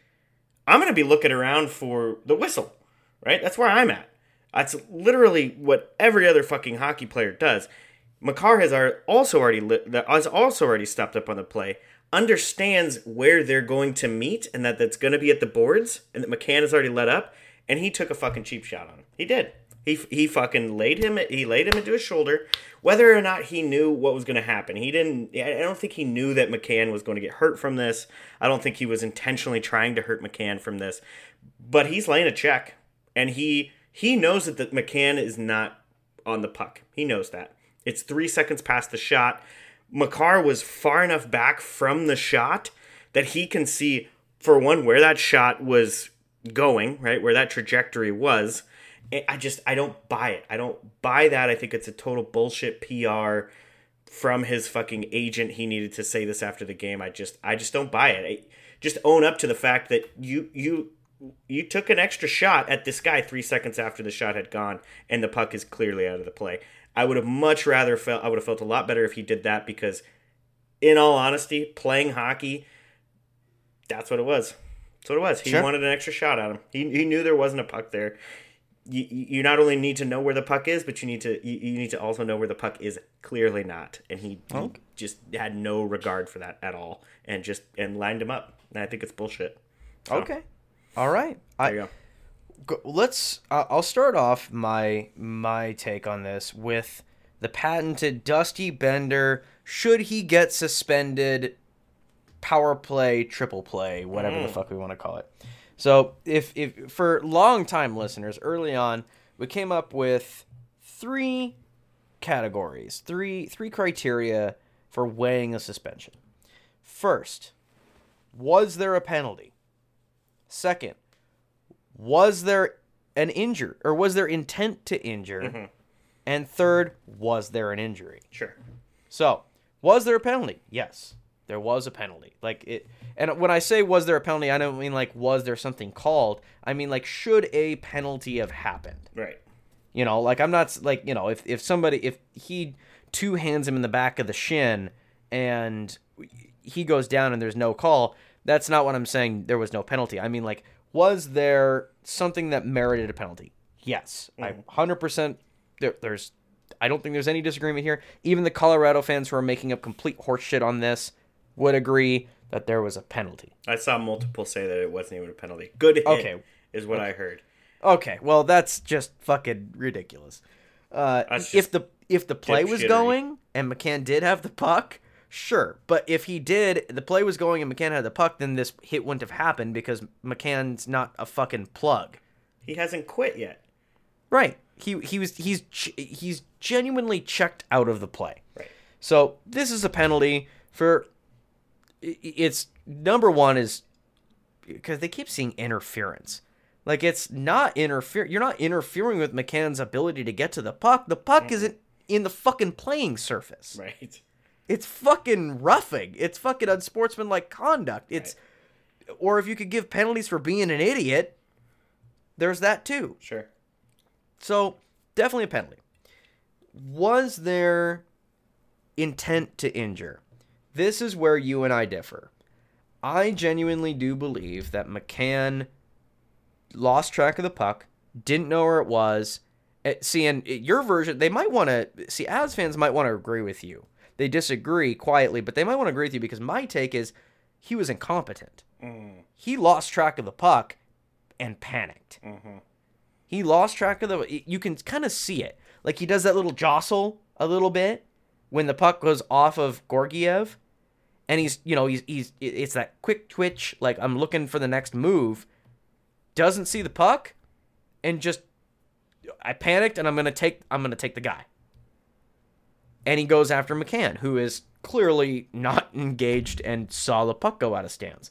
I'm gonna be looking around for the whistle. Right. That's where I'm at. That's literally what every other fucking hockey player does. Makar has also already that has also already stopped up on the play, understands where they're going to meet, and that that's going to be at the boards, and that McCann has already let up, and he took a fucking cheap shot on him. He did. He, he fucking laid him he laid him into his shoulder, whether or not he knew what was going to happen. He didn't. I don't think he knew that McCann was going to get hurt from this. I don't think he was intentionally trying to hurt McCann from this, but he's laying a check, and he he knows that the, McCann is not on the puck. He knows that. It's three seconds past the shot. Makar was far enough back from the shot that he can see, for one, where that shot was going, right? Where that trajectory was. I just, I don't buy it. I don't buy that. I think it's a total bullshit PR from his fucking agent. He needed to say this after the game. I just, I just don't buy it. I, just own up to the fact that you, you, you took an extra shot at this guy three seconds after the shot had gone, and the puck is clearly out of the play. I would have much rather felt I would have felt a lot better if he did that because, in all honesty, playing hockey, that's what it was. That's what it was. He Sure. wanted an extra shot at him. He, he knew there wasn't a puck there. You, you not only need to know where the puck is, but you need to you, you need to also know where the puck is clearly not. And he, he just had no regard for that at all, and just and lined him up. And I think it's bullshit. So, Okay. All right. There I go. let's. Uh, I'll start off my my take on this with the patented Dusty Bender. Should he get suspended? Power play, triple play, whatever the fuck we want to call it. So, if if for long time listeners, early on, we came up with three categories, three three criteria for weighing a suspension. First, was there a penalty? Second, was there an injury or was there intent to injure? Mm-hmm. And third, was there an injury? Sure. So, was there a penalty? Yes, there was a penalty. Like it, and when I say was there a penalty, I don't mean like was there something called. I mean like should a penalty have happened? Right. You know, like I'm not like you know if if somebody if he two hands him in the back of the shin and he goes down and there's no call, that's not what I'm saying. There was no penalty. I mean like was there something that merited a penalty? Yes, I 100% there, there's I don't think there's any disagreement here. Even the Colorado fans who are making up complete horseshit on this would agree that there was a penalty. I saw multiple say that it wasn't even a penalty. Good hit Okay. is what I heard. Okay, well that's just fucking ridiculous. Uh, if the if the play was dipshittery. going and McCann did have the puck, sure. But if he did, the play was going and McCann had the puck, then this hit wouldn't have happened because McCann's not a fucking plug. He hasn't quit yet. Right. He he was he's he's genuinely checked out of the play. Right. So this is a penalty for. It's number one is because they keep seeing interference. Like it's not interfere. You're not interfering with McCann's ability to get to the puck. The puck isn't in the fucking playing surface. Right. It's fucking roughing. It's fucking unsportsmanlike conduct. It's or if you could give penalties for being an idiot, there's that too. Sure. So definitely a penalty. Was there intent to injure? This is where you and I differ. I genuinely do believe that McCann lost track of the puck, didn't know where it was. Eh, See, and your version, they might want to see. As fans might want to agree with you. They disagree quietly, but they might want to agree with you because my take is he was incompetent. Mm. He lost track of the puck and panicked. Mm-hmm. He lost track of the. You can kind of see it. Like he does that little jostle a little bit when the puck goes off of Georgiev, and he's you know he's he's it's that quick twitch like I'm looking for the next move. Doesn't see the puck, and just I panicked and I'm gonna take I'm gonna take the guy. And he goes after McCann, who is clearly not [LAUGHS] engaged and saw the puck go out of stands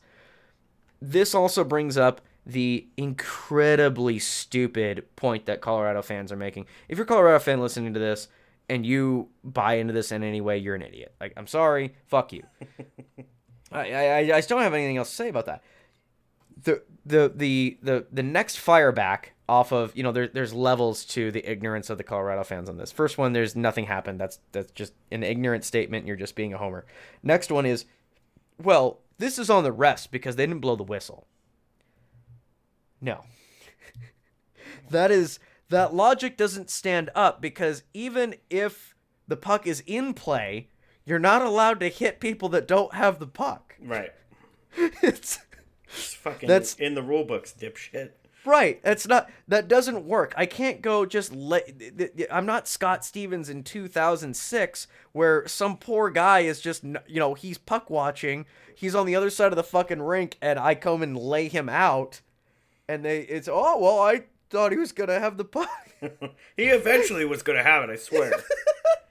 this also brings up the incredibly stupid point that Colorado fans are making. If you're a Colorado fan listening to this and you buy into this in any way, you're an idiot. Like, I'm sorry, fuck you. [LAUGHS] I, I I just don't have anything else to say about that. The the the the the next fire back off of you know there, there's levels to the ignorance of the Colorado fans on this. First one, there's nothing happened. That's that's just an ignorant statement. You're just being a homer. Next one is, well, this is on the rest because they didn't blow the whistle. No. [LAUGHS] that is that logic doesn't stand up because even if the puck is in play, you're not allowed to hit people that don't have the puck. Right. [LAUGHS] It's It's fucking That's- in the rule books, dipshit. Right. That's not that doesn't work. I can't go just let I'm not Scott Stevens in 2006 where some poor guy is just you know, he's puck watching, he's on the other side of the fucking rink and I come and lay him out and they it's oh, well, I thought he was going to have the puck. [LAUGHS] He eventually was gonna have it, I swear. [LAUGHS]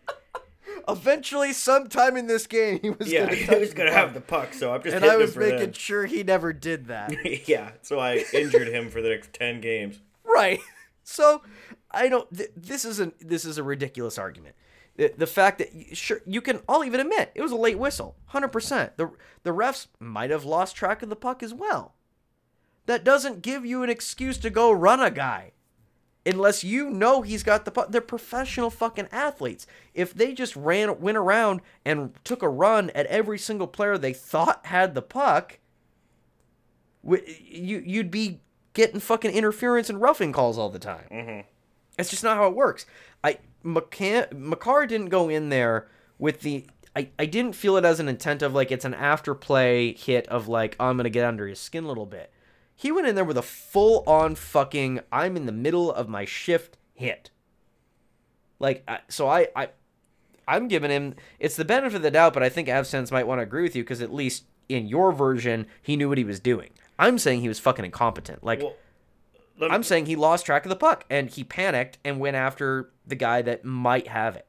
Eventually sometime in this game he was yeah, going [LAUGHS] to he was gonna have the puck, so I'm just and I was making sure he never did that. [LAUGHS] yeah, so I injured him for the next ten games. right. [LAUGHS] So I don't. Th- this isn't. this is a ridiculous argument. The, the fact that sure you can, I'll even admit it was a late whistle, hundred percent. The the refs might have lost track of the puck as well. That doesn't give you an excuse to go run a guy. Unless you know he's got the puck. They're professional fucking athletes. If they just ran went around and took a run at every single player they thought had the puck, you you'd be getting fucking interference and roughing calls all the time. Mm-hmm. It's just not how it works. I McCann Makar didn't go in there with the. I, I didn't feel it as an intent of like it's an after play hit of like oh, I'm gonna get under his skin a little bit. He went in there with a full on fucking I'm in the middle of my shift hit. Like so I I I'm giving him it's the benefit of the doubt, but I think Avsense might want to agree with you because at least in your version he knew what he was doing. I'm saying he was fucking incompetent. Like Well, me, I'm saying he lost track of the puck and he panicked and went after the guy that might have it.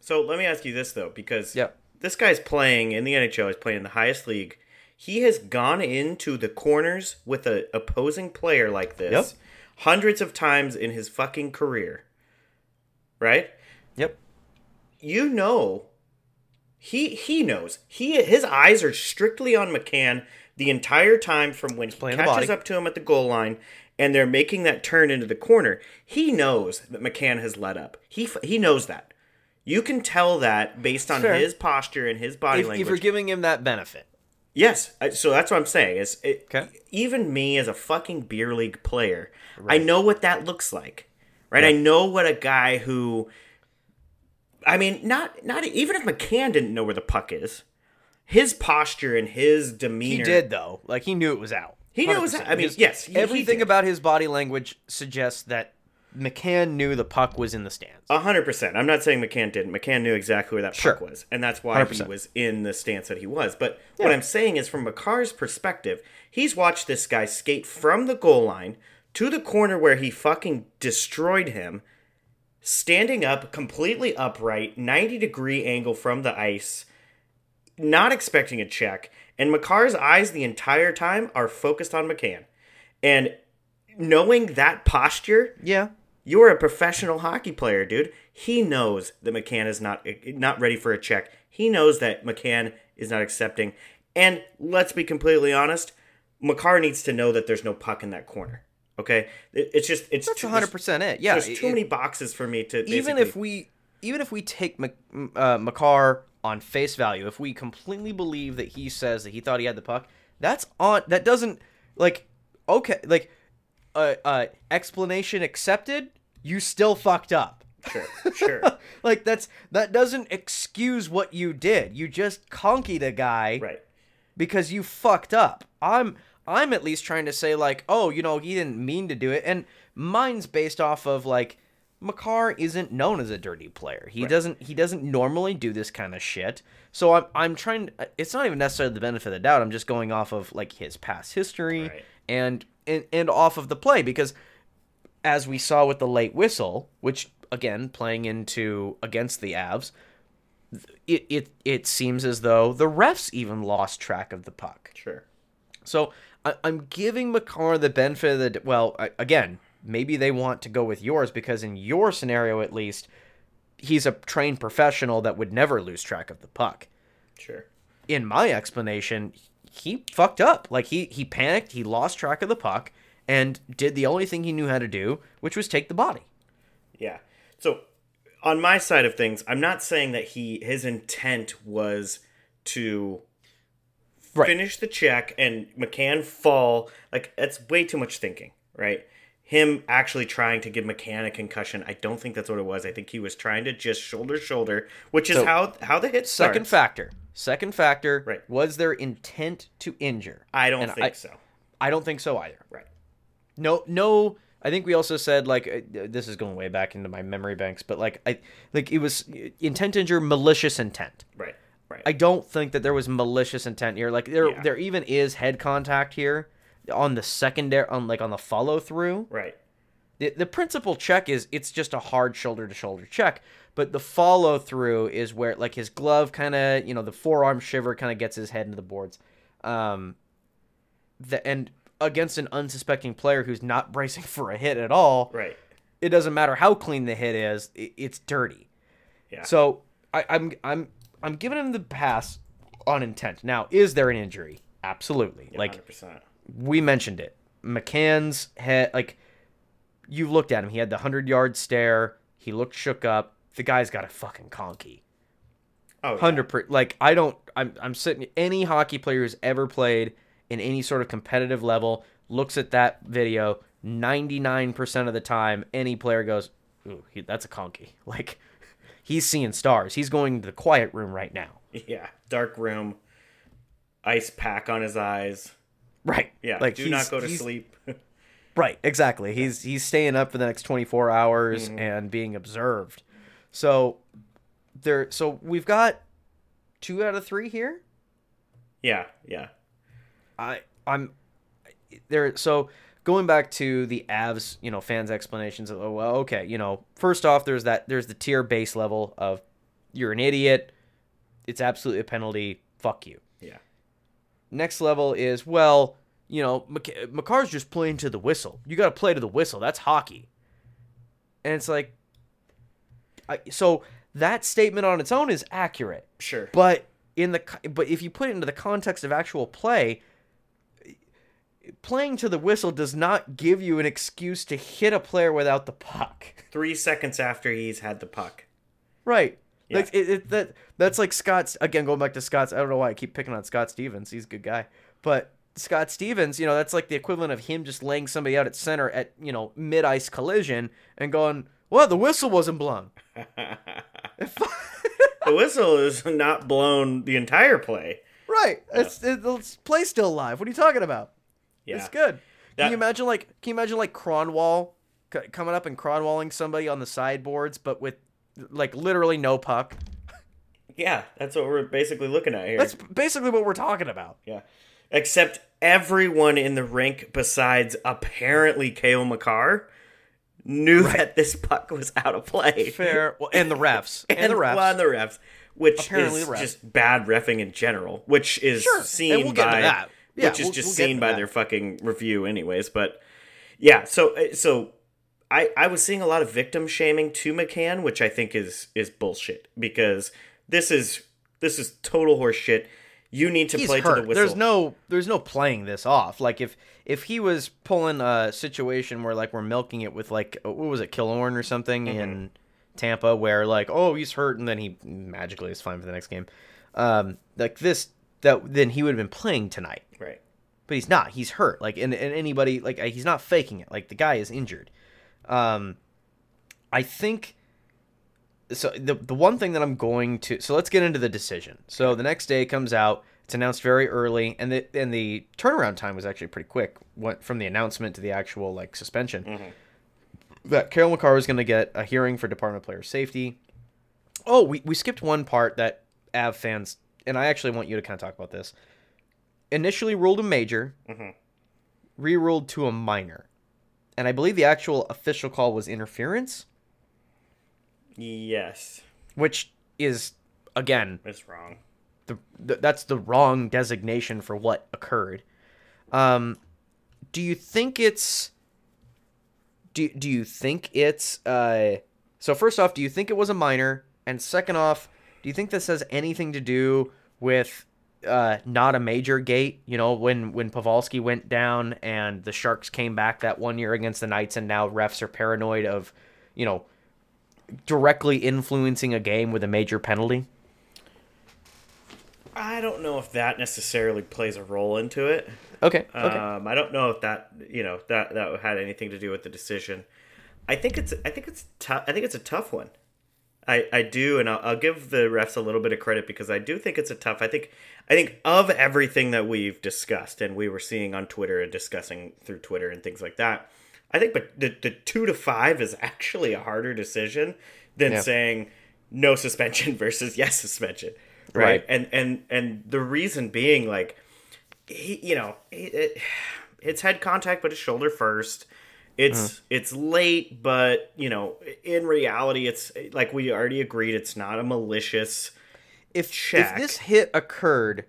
so let me ask you this though, because Yep. this guy's playing in the NHL. He's playing in the highest league. He has gone into the corners with a opposing player like this Yep. hundreds of times in his fucking career. Right? Yep. you know he he knows he his eyes are strictly on McCann the entire time from when he playing catches up to him at the goal line and they're making that turn into the corner. He knows that McCann has let up. He he knows that. You can tell that based on Fair. his posture and his body If, if language. you're giving him that benefit. Yes, so that's what I'm saying. Is it, Okay. even me as a fucking beer league player, I know what that looks like, right? I know what a guy who, I mean, not not even if McCann didn't know where the puck is, his posture and his demeanor. He did though. Like he knew it was out. He knew it was out. I mean, yes, he- he everything did. about his body language suggests that McCann knew the puck was in the stands. A hundred percent. I'm not saying McCann didn't. McCann knew exactly where that Sure. puck was, and that's why he 100%. was in the stance that he was. But what I'm saying is, from Makar's perspective, he's watched this guy skate from the goal line to the corner where he fucking destroyed him, standing up completely upright, 90 degree angle from the ice, not expecting a check, and Makar's eyes the entire time are focused on McCann, and knowing that posture yeah. You're a professional hockey player, dude. He knows that McCann is not not ready for a check. He knows that McCann is not accepting. And let's be completely honest, Makar needs to know that there's no puck in that corner. Okay, It- it's just it's That's 100% it. Yeah. There's it- too many boxes for me to even if we even if we take Mc, uh, Makar on face value, if we completely believe that he says that he thought he had the puck, that's on. That doesn't like okay like uh, uh explanation accepted. You still fucked up. sure sure [LAUGHS] like that's that doesn't excuse what you did. You just conkied a guy right because you fucked up. I'm I'm at least trying to say like, oh, you know, he didn't mean to do it, and mine's based off of like, Makar isn't known as a dirty player. He doesn't he doesn't normally do this kind of shit. So I'm I'm trying. It's not even necessarily the benefit of the doubt. I'm just going off of like his past history Right. and, and and off of the play because as we saw with the late whistle, which again playing into against the Avs, it it it seems as though the refs even lost track of the puck. sure So I, I'm giving Makar the benefit of the well. I, again, maybe they want to go with yours because in your scenario, at least, he's a trained professional that would never lose track of the puck. sure In my explanation, he fucked up. Like he he panicked, he lost track of the puck, and did the only thing he knew how to do, which was take the body. Yeah. So on my side of things, I'm not saying that he his intent was to Right. finish the check and McCann fall. Like that's way too much thinking, right? Him actually trying to give McCann a concussion. I don't think that's what it was. I think he was trying to just shoulder shoulder, which is So, how how the hit Second starts. factor. Second factor Right. was their intent to injure. I don't And think I- so. I don't think so either. Right. No, no. I think we also said like uh, this is going way back into my memory banks, but like I like it was uh, intent injure, malicious intent. Right. Right. I don't think that there was malicious intent here. Like there, Yeah. there even is head contact here on the secondary, on like on the follow through. right. The, the principal check is it's just a hard shoulder to shoulder check, but the follow through is where like his glove kind of you know the forearm shiver kind of gets his head into the boards, um, the and against an unsuspecting player who's not [LAUGHS] bracing for a hit at all, Right. it doesn't matter how clean the hit is, it's dirty. Yeah. So I, I'm I'm I'm giving him the pass on intent. Now, is there an injury? Absolutely. Like 100%. we mentioned it. McCann's head, like you looked at him. He had the hundred yard stare. He looked shook up. The guy's got a fucking conky. Oh, yeah. Hundred per Like I don't. I'm I'm sitting. Any hockey player who's ever played in any sort of competitive level looks at that video. Ninety nine percent of the time, any player goes, "Ooh, he, that's a conky." [LAUGHS] Like he's seeing stars. He's going to the quiet room right now. Yeah. Dark room. Ice pack on his eyes. Right. Yeah. Like do not go to sleep. [LAUGHS] Right, exactly. He's he's staying up for the next 24 hours Mm-hmm. and being observed. So there so we've got 2 out of 3 here. yeah. Yeah. I I'm there so going back to the Avs, you know, fans explanations of oh, well, okay, you know, first off there's that there's the tier base level of you're an idiot. It's absolutely a penalty. Fuck you. Yeah. Next level is well, you know, Mc- Makar's just playing to the whistle. You got to play to the whistle. That's hockey. And it's like, I, so that statement on its own is accurate, Sure. but in the but if you put it into the context of actual play, playing to the whistle does not give you an excuse to hit a player without the puck. [LAUGHS] Three seconds after he's had the puck. Right. Yeah. Like it, it, that that's like Scott's again going back to Scott's. I don't know why I keep picking on Scott Stevens. He's a good guy, but Scott Stevens, you know, that's like the equivalent of him just laying somebody out at center at you know mid ice collision and going, "Well, the whistle wasn't blown." [LAUGHS] [LAUGHS] The whistle is not blown the entire play. Right. It's, it, the play still live. What are you talking about? Yeah. It's good. Can That- you imagine like can you imagine like Kronwall c- coming up and crawling somebody on the sideboards, but with like literally no puck. [LAUGHS] Yeah, that's what we're basically looking at here. That's basically what we're talking about. Yeah. Except everyone in the rink besides apparently Cale Makar knew that this puck was out of play. Fair. Well, and the refs. [LAUGHS] And, the refs. Well, and the refs. Which Apparently is refs. just bad refing in general, which is Sure, seen and we'll get by into that. Yeah, which is we'll- just we'll seen by that. their fucking review anyways, but yeah, so uh, so I I was seeing a lot of victim shaming to McCann, which I think is is bullshit because this is this is total horseshit. You need to He's play hurt. to the whistle. There's no there's no playing this off. Like if if he was pulling a situation where like we're milking it with like uh, what was it, Killorn or something Mm-hmm. in Tampa where like, oh he's hurt and then he magically is fine for the next game. Um like this that then he would have been playing tonight. right. but he's not. He's hurt. Like and, and anybody like he's not faking it. Like the guy is injured. Um, I think. So the the one thing that I'm going to so let's get into the decision. So the next day comes out. It's announced very early, and the and the turnaround time was actually pretty quick. Went from the announcement to the actual like suspension. That Carol Makar was going to get a hearing for Department of Player Safety. Oh, we, we skipped one part that Av fans and I actually want you to kind of talk about this. Initially ruled a major, re-ruled to a minor, and I believe the actual official call was interference, Yes, which is again it's wrong. the, th- that's the wrong designation for what occurred. Um, do you think it's do do you think it's uh so first off, do you think it was a minor? And second off, do you think this has anything to do with uh not a major gate? You know, when when Pavelski went down and the Sharks came back that one year against the Knights and now refs are paranoid of, you know, directly influencing a game with a major penalty? I don't know if that necessarily plays a role into it. Okay. Okay. Um, I don't know if that you know that that had anything to do with the decision. I think it's I think it's tough. I think it's a tough one. I, I do, and I'll, I'll give the refs a little bit of credit because I do think it's a tough. I think I think of everything that we've discussed and we were seeing on Twitter and discussing through Twitter and things like that. I think, but the, the two to five is actually a harder decision than Yeah. saying no suspension [LAUGHS] versus yes suspension, right? Right. And and and the reason being like he, you know, it, it, it's head contact, but it's shoulder first. It's uh-huh. it's late, but you know, in reality, it's like we already agreed. It's not a malicious. if check. if this hit occurred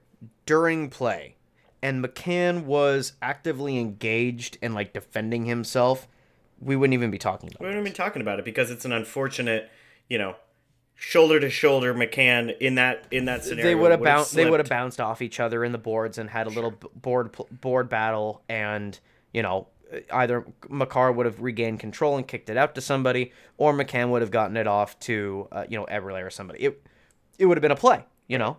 during play and McCann was actively engaged and like defending himself, we wouldn't even be talking about it. We haven't be talking about it because it's an unfortunate, you know, shoulder to shoulder McCann in that in that scenario. They would have bounced. They would have bounced off each other in the boards and had a little board board battle, and you know, either Makar would have regained control and kicked it out to somebody, or McCann would have gotten it off to uh, you know Eberle or somebody. It it would have been a play, you know.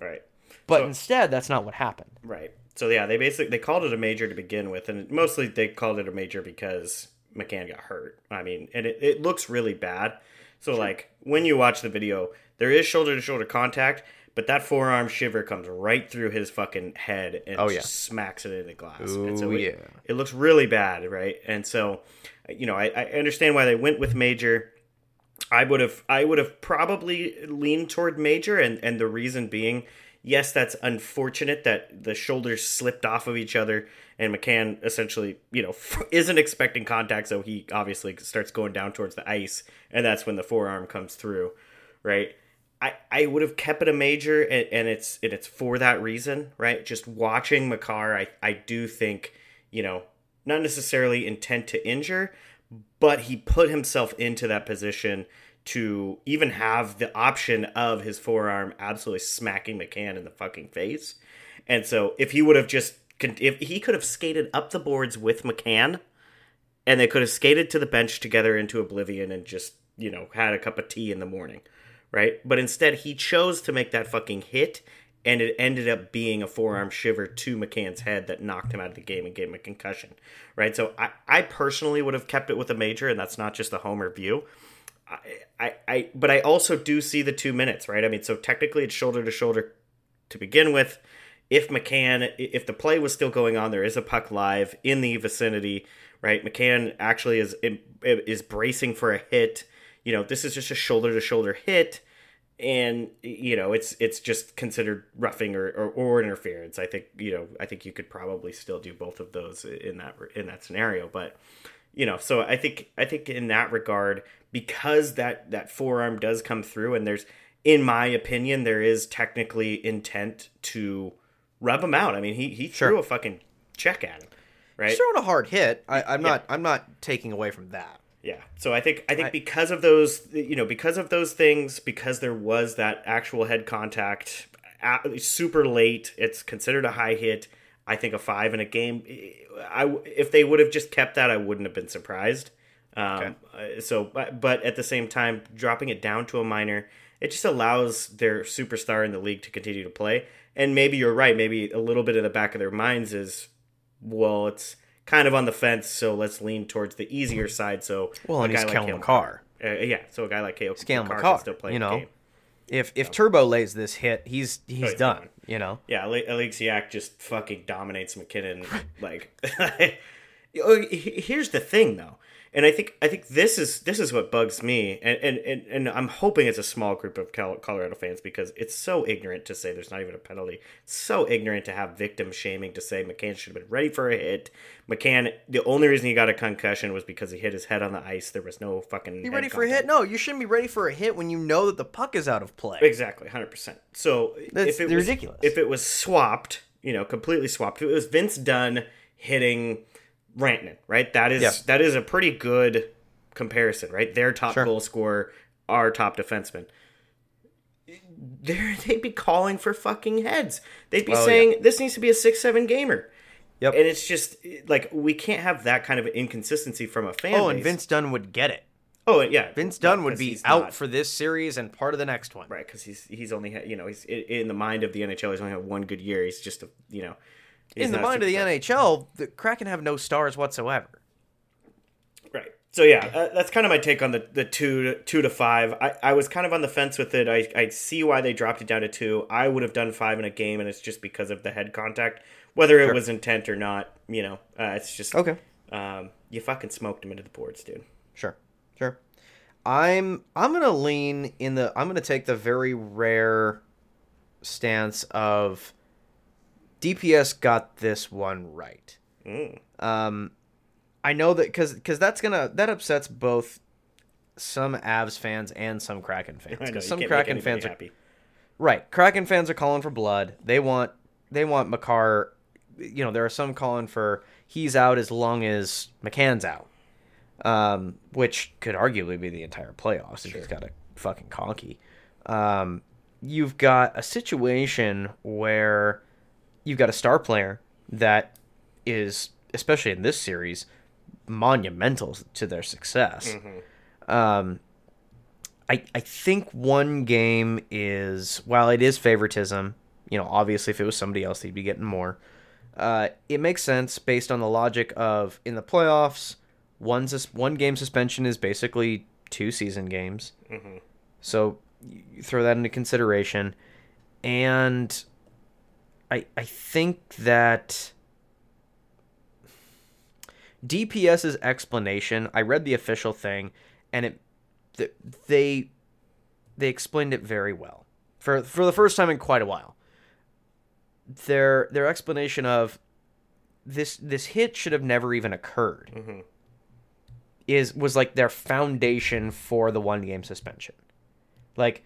right. But So- instead, that's not what happened. Right. So yeah, they basically they called it a major to begin with, and mostly they called it a major because McCann got hurt. I mean, and it, it looks really bad. So like when you watch the video, there is shoulder to shoulder contact, but that forearm shiver comes right through his fucking head and Oh, yeah. just smacks it in the glass. Ooh, and so it, yeah. it looks really bad, right? And so, you know, I, I understand why they went with major. I would have I would have probably leaned toward major and and the reason being yes that's unfortunate that the shoulders slipped off of each other and McCann essentially you know [LAUGHS] isn't expecting contact so he obviously starts going down towards the ice and that's when the forearm comes through right I, I would have kept it a major and, and it's and it's for that reason right just watching Makar I, I do think you know not necessarily intent to injure but he put himself into that position to even have the option of his forearm absolutely smacking McCann in the fucking face. And so if he would have just if he could have skated up the boards with McCann and they could have skated to the bench together into oblivion and just, you know, had a cup of tea in the morning, right? But instead he chose to make that fucking hit and it ended up being a forearm shiver to McCann's head that knocked him out of the game and gave him a concussion, right? So I, I personally would have kept it with a major, and that's not just a homer view. I, I, I, but I also do see the two minutes, right? I mean, so technically it's shoulder to shoulder to begin with. If McCann, if the play was still going on, there is a puck live in the vicinity, right? McCann actually is is bracing for a hit. You know, this is just a shoulder to shoulder hit, and you know it's it's just considered roughing or, or, or interference. I think you know I think you could probably still do both of those in that in that scenario, but you know so I think I think in that regard because that that forearm does come through and there's in my opinion there is technically intent to rub him out. I mean he he Sure. threw a fucking check at him, right? He's throwing a hard hit. I, I'm not. I'm not taking away from that. Yeah. So I think I think I- because of those, you know, because of those things, because there was that actual head contact, a- super late. It's considered a high hit. I think a five in a game. I if they would have just kept that, I wouldn't have been surprised. Um, uh, So, but, but at the same time, dropping it down to a minor, it just allows their superstar in the league to continue to play. And maybe you're right. Maybe a little bit in the back of their minds is, well, it's kind of on the fence, so let's lean towards the easier side. So, Well, a and he's like Cale Makar. Uh, yeah, so a guy like Cale, Cale Makar, still play you the know. game. If if Turbo lays this hit, he's he's he's done. gone. You know. Yeah, Ale- Oleksiak just fucking dominates MacKinnon. [LAUGHS] like, [LAUGHS] Oh, here's the thing though, and I think I think this is this is what bugs me, and and, and, and I'm hoping it's a small group of Col- Colorado fans because it's so ignorant to say there's not even a penalty. It's so ignorant to have victim shaming to say McCann should have been ready for a hit. McCann, the only reason he got a concussion was because he hit his head on the ice. There was no fucking. Be head ready for a hit? No, you shouldn't be ready for a hit when you know that the puck is out of play. Exactly, hundred percent. So That's if it was, ridiculous. If it was swapped, you know, completely swapped. If it was Vince Dunn hitting Rantanen, right? That is Yeah. that is a pretty good comparison, right? Their top Sure. goal scorer, our top defenseman. They're, they'd be calling for fucking heads. They'd be Oh, saying this needs to be a six-seven gamer. Yep. And it's just like we can't have that kind of inconsistency from a fan. Oh, and base. Vince Dunn would get it. Oh, yeah. Vince Dunn would be out not- for this series and part of the next one. right because he's he's only had you know he's in in the mind of the NHL he's only had one good year he's just a you know he's In the mind of the. NHL, the Kraken have no stars whatsoever. right so yeah uh, that's kind of my take on the the two to, two to five I, I was kind of on the fence with it I I see why they dropped it down to two I would have done five in a game and it's just because of the head contact whether it was intent or not you know uh, it's just Okay. um you fucking smoked him into the boards dude Sure. Sure. I'm I'm gonna lean in the I'm gonna take the very rare stance of DPS got this one right. Mm. Um, I know that because because that's gonna that upsets both some Avs fans and some Kraken [LAUGHS] fans. I know, you Because some Kraken fans are happy right. Kraken fans are calling for blood. They want they want Makar. You know, there are some calling for he's out as long as McCann's out, um, which could arguably be the entire playoffs if he's got a fucking conky. Um, you've got a situation where you've got a star player that is, especially in this series, monumental to their success. Um, I I think one game is while it is favoritism. You know, obviously, if it was somebody else, they'd be getting more. Uh, it makes sense based on the logic of in the playoffs, one sus- one game suspension is basically two season games. So you throw that into consideration, and I I think that DPS's explanation. I read the official thing, and it they they explained it very well for for the first time in quite a while. Their their explanation of this this hit should have never even occurred Mhm. is was like their foundation for the one game suspension. Like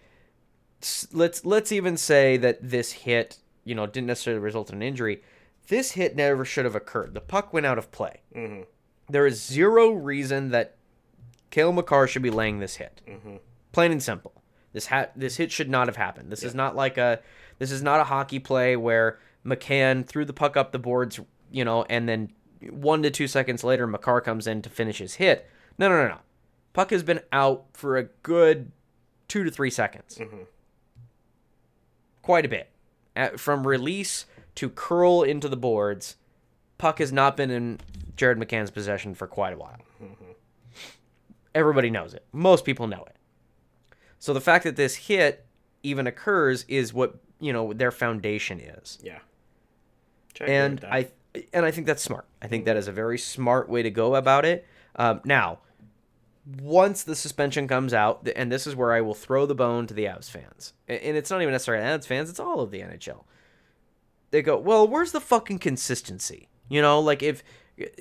let's let's even say that this hit, you know, didn't necessarily result in an injury. This hit never should have occurred. The puck went out of play. Mhm. There is zero reason that Cale Makar should be laying this hit. Mhm. Plain and simple. This ha- this hit should not have happened. This is not like a this is not a hockey play where McCann threw the puck up the boards, you know, and then one to two seconds later Makar comes in to finish his hit. No, no, no, no. Puck has been out for a good two to three seconds. Mhm. Quite a bit. At, from release to curl into the boards, puck has not been in Jared McCann's possession for quite a while. Everybody knows it. Most people know it. So the fact that this hit even occurs is what you know their foundation is, yeah Which I agree with and. I and I think that's smart. I think that is a very smart way to go about it. Um, now, once the suspension comes out, and this is where I will throw the bone to the Avs fans, and it's not even necessarily Avs fans; it's all of the NHL. They go, well, where's the fucking consistency? You know, like if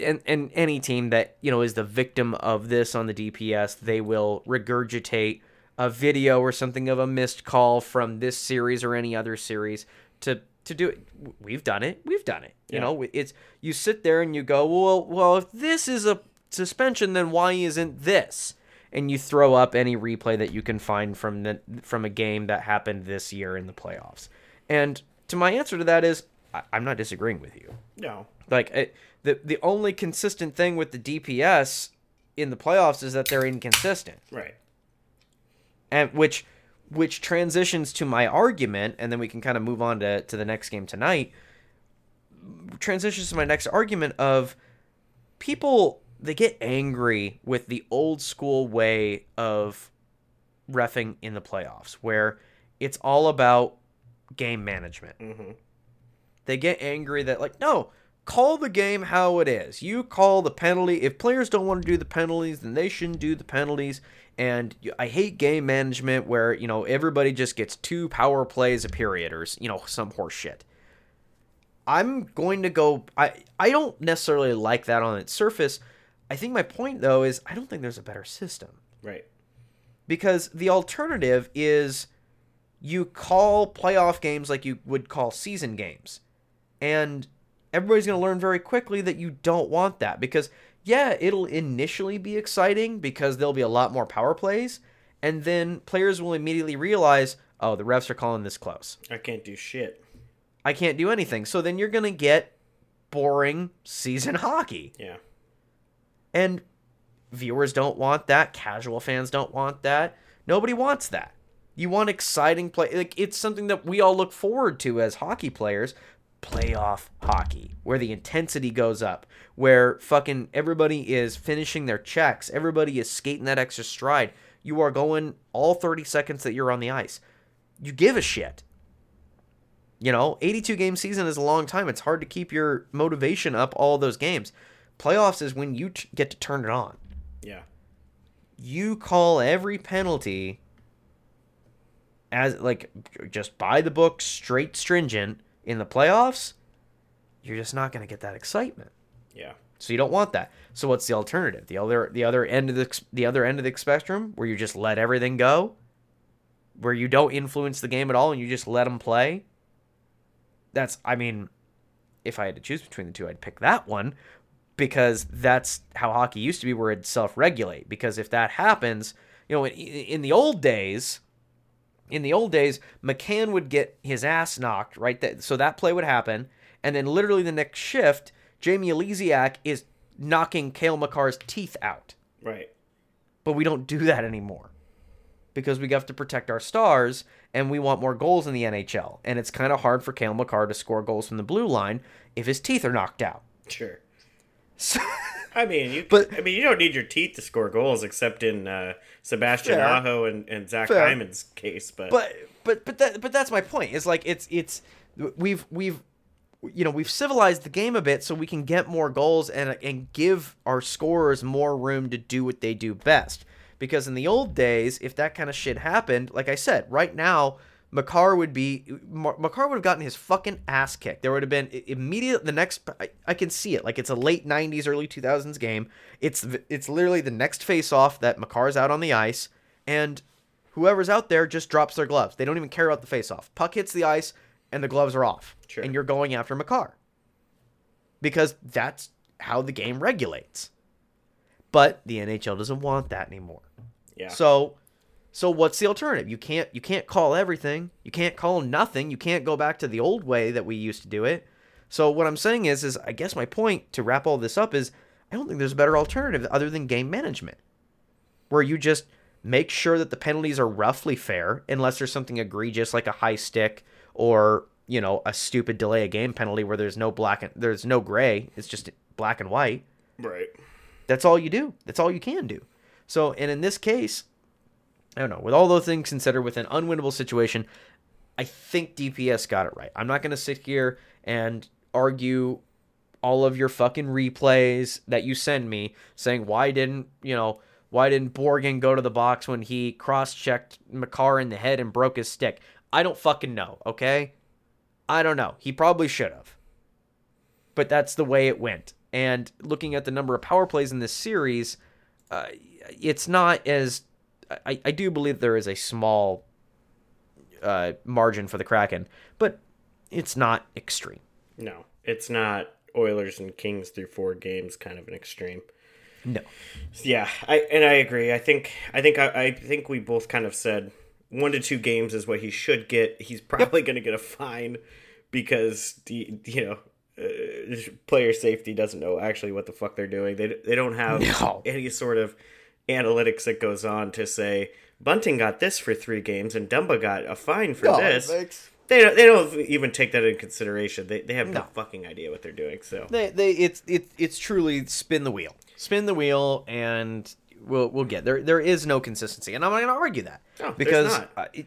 and and any team that you know is the victim of this on the DPS, they will regurgitate a video or something of a missed call from this series or any other series to to do it. We've done it. We've done it. You Yeah. know, it's you sit there and you go, well, well, if this is a suspension, then why isn't this? And you throw up any replay that you can find from the from a game that happened this year in the playoffs. And to my answer to that is, I, I'm not disagreeing with you. No. Like it, the the only consistent thing with the DPS in the playoffs is that they're inconsistent Right. and which which transitions to my argument and then we can kind of move on to, to the next game tonight transitions to my next argument of people they get angry with the old school way of refing in the playoffs where it's all about game management. Mhm. they get angry that like no call the game how it is. You call the penalty. If players don't want to do the penalties then they shouldn't do the penalties. And i hate game management where you know everybody just gets two power plays a period or you know some horse shit. I'm going to go i i don't necessarily like that on its surface i think my point though is i don't think there's a better system Right. because the alternative is you call playoff games like you would call season games. And everybody's going to learn very quickly that you don't want that because yeah, it'll initially be exciting because there'll be a lot more power plays and then players will immediately realize, "Oh, the refs are calling this close. I can't do shit. I can't do anything." So then you're going to get boring season [LAUGHS] hockey. Yeah. And viewers don't want that. Casual fans don't want that. Nobody wants that. You want exciting play. Like it's something that we all look forward to as hockey players. Playoff hockey, where the intensity goes up, where fucking everybody is finishing their checks, everybody is skating that extra stride. You are going all 30 seconds that you're on the ice. You give a shit. You know, 82 game season is a long time. It's hard to keep your motivation up all those games. Playoffs is when you t- get to turn it on. Yeah. You call every penalty as like just by the book, straight stringent in the playoffs. You're just not going to get that excitement. Yeah. So you don't want that. So what's the alternative? The other the other end of the the other end of the spectrum where you just let everything go, where you don't influence the game at all and you just let them play. That's I mean, if I had to choose between the two, I'd pick that one because that's how hockey used to be where it'd self-regulate because if that happens, you know, in, in the old days, in the old days, McCann would get his ass knocked, right? That so that play would happen, and then literally the next shift, Jamie Oleksiak is knocking Cale Makar's teeth out. Right. But we don't do that anymore because we have to protect our stars and we want more goals in the NHL. And it's kind of hard for Cale Makar to score goals from the blue line if his teeth are knocked out. Sure. So, [LAUGHS] I mean, you. But- I mean, you don't need your teeth to score goals, except in uh, Sebastian Fair. Aho and, and Zach Fair. Hyman's case. But, but but but that but that's my point. It's like it's it's we've we've you know we've civilized the game a bit so we can get more goals and and give our scorers more room to do what they do best. Because in the old days, if that kind of shit happened, like I said, right now. Makar would be Makar would have gotten his fucking ass kicked. There would have been immediate the next I, I can see it like it's a late 90s early 2000s game. It's it's literally the next face off that Makar's out on the ice and whoever's out there just drops their gloves. They don't even care about the face off. Puck hits the ice and the gloves are off. Sure. And you're going after Makar. Because that's how the game regulates. But the NHL doesn't want that anymore. yeah. So so what's the alternative? You can't you can't call everything. You can't call nothing. You can't go back to the old way that we used to do it. So what I'm saying is is I guess my point to wrap all this up is I don't think there's a better alternative other than game management. Where you just make sure that the penalties are roughly fair unless there's something egregious like a high stick or, you know, a stupid delay a game penalty where there's no black and there's no gray. It's just black and white. right. That's all you do. That's all you can do. So, and in this case, I don't know. With all those things considered, with an unwinnable situation, I think DPS got it right. I'm not going to sit here and argue all of your fucking replays that you send me saying why didn't you know why didn't Borgen go to the box when he cross-checked Makar in the head and broke his stick? I don't fucking know, okay? I don't know. He probably should have. But that's the way it went. And looking at the number of power plays in this series, uh, it's not as I, I do believe there is a small uh, margin for the Kraken, but it's not extreme. No, it's not Oilers and Kings through four games kind of an extreme. No. Yeah, I and I agree. I think I think I, I think we both kind of said one to two games is what he should get. He's probably yep. going to get a fine because the you know uh, player safety doesn't know actually what the fuck they're doing. They they don't have no. any sort of analytics that goes on to say Bunting got this for three games and Dumba got a fine for no, this. They don't, they don't even take that in consideration. They, they have no. no. fucking idea what they're doing. So they, they it's it, it's truly spin the wheel, spin the wheel, and we'll we'll get there. There is no consistency, and I'm not going to argue that no, because uh, it,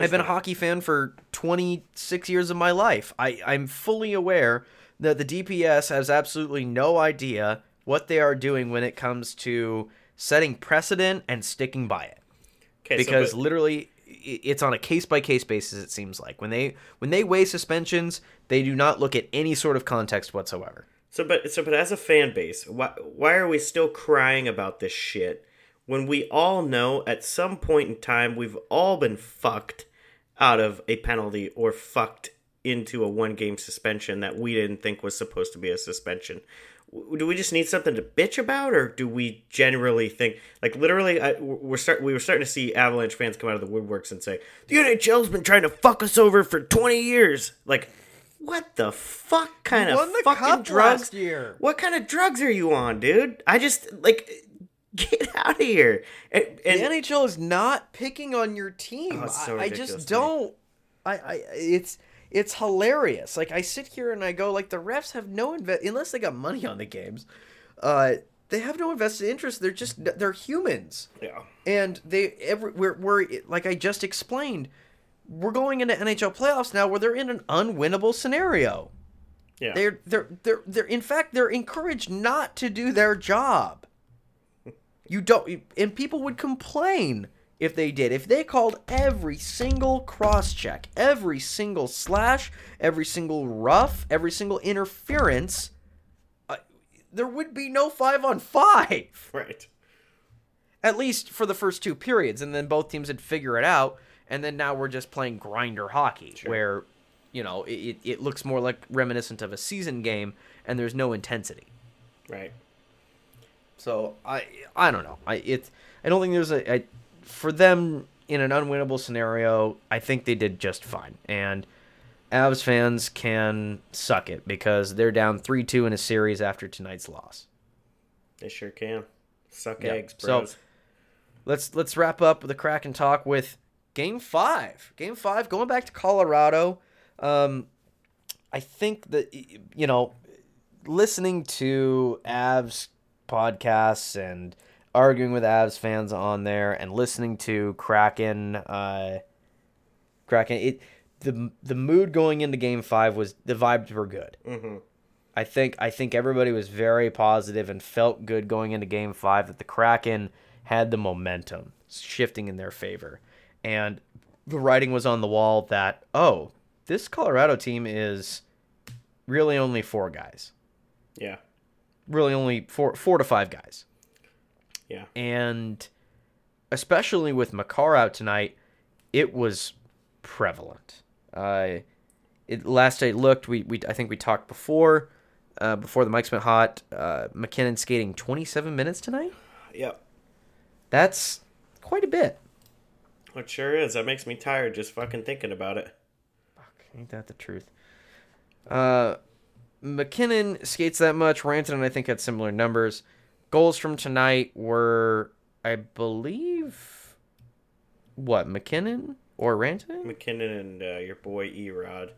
I've been not. a hockey fan for 26 years of my life. I I'm fully aware that the DPS has absolutely no idea what they are doing when it comes to setting precedent and sticking by it. Okay, because so, but, literally it's on a case by case basis it seems like. When they when they weigh suspensions, they do not look at any sort of context whatsoever. So but so but as a fan base, why why are we still crying about this shit when we all know at some point in time we've all been fucked out of a penalty or fucked into a one game suspension that we didn't think was supposed to be a suspension do we just need something to bitch about, or do we generally think like literally? I, we're start we were starting to see Avalanche fans come out of the woodworks and say the NHL's been trying to fuck us over for twenty years. Like, what the fuck kind of fucking drugs? year. What kind of drugs are you on, dude? I just like [LAUGHS] get out of here. And, and, the NHL is not picking on your team. Oh, so I, I just don't. I, I it's it's hilarious. Like I sit here and I go, like the refs have no invest unless they got money on the games. Uh, they have no invested interest. They're just they're humans. Yeah. And they every we're, we're like I just explained, we're going into NHL playoffs now where they're in an unwinnable scenario. Yeah. They're they're they're they're in fact they're encouraged not to do their job. [LAUGHS] You don't and people would complain if they did. If they called every single cross check, every single slash, every single rough, every single interference, uh, there would be no five on five. [LAUGHS] Right. At least for the first two periods, and then both teams would figure it out. And then now we're just playing grinder hockey, sure. where, you know, it, it looks more like reminiscent of a season game, and there's no intensity. Right. So I I don't know. I it I don't think there's a I, for them in an unwinnable scenario, I think they did just fine. And Avs fans can suck it because they're down 3 2 in a series after tonight's loss. They sure can. Suck yep. eggs, bros. So let's let's wrap up the Kraken talk with game five. Game five, going back to Colorado. Um, I think that you know, listening to Avs podcasts and arguing with Avs fans on there and listening to Kraken uh Kraken it the the mood going into game 5 was the vibes were good. Mm-hmm. I think I think everybody was very positive and felt good going into game 5 that the Kraken had the momentum shifting in their favor. And the writing was on the wall that oh, this Colorado team is really only four guys. Yeah. Really only four four to five guys. Yeah. And especially with Makar out tonight, it was prevalent. Uh, it, last I looked, we, we I think we talked before, uh, before the mics went hot. Uh, MacKinnon skating 27 minutes tonight. Yep. That's quite a bit. It sure is. That makes me tired just fucking thinking about it. Fuck, ain't that the truth? Uh, MacKinnon skates that much. Rantanen, I think, had similar numbers. Goals from tonight were, I believe, what MacKinnon or Rantanen? MacKinnon and uh, your boy Erod.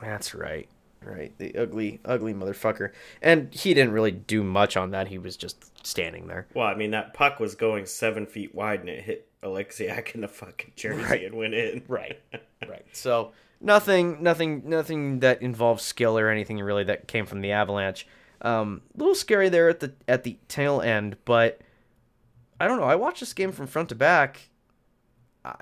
That's right, right. The ugly, ugly motherfucker. And he didn't really do much on that. He was just standing there. Well, I mean, that puck was going seven feet wide and it hit Oleksiak in the fucking jersey right. and went in. right, [LAUGHS] right. So nothing, nothing, nothing that involves skill or anything really that came from the Avalanche. Um, a little scary there at the at the tail end, but I don't know. I watched this game from front to back. I,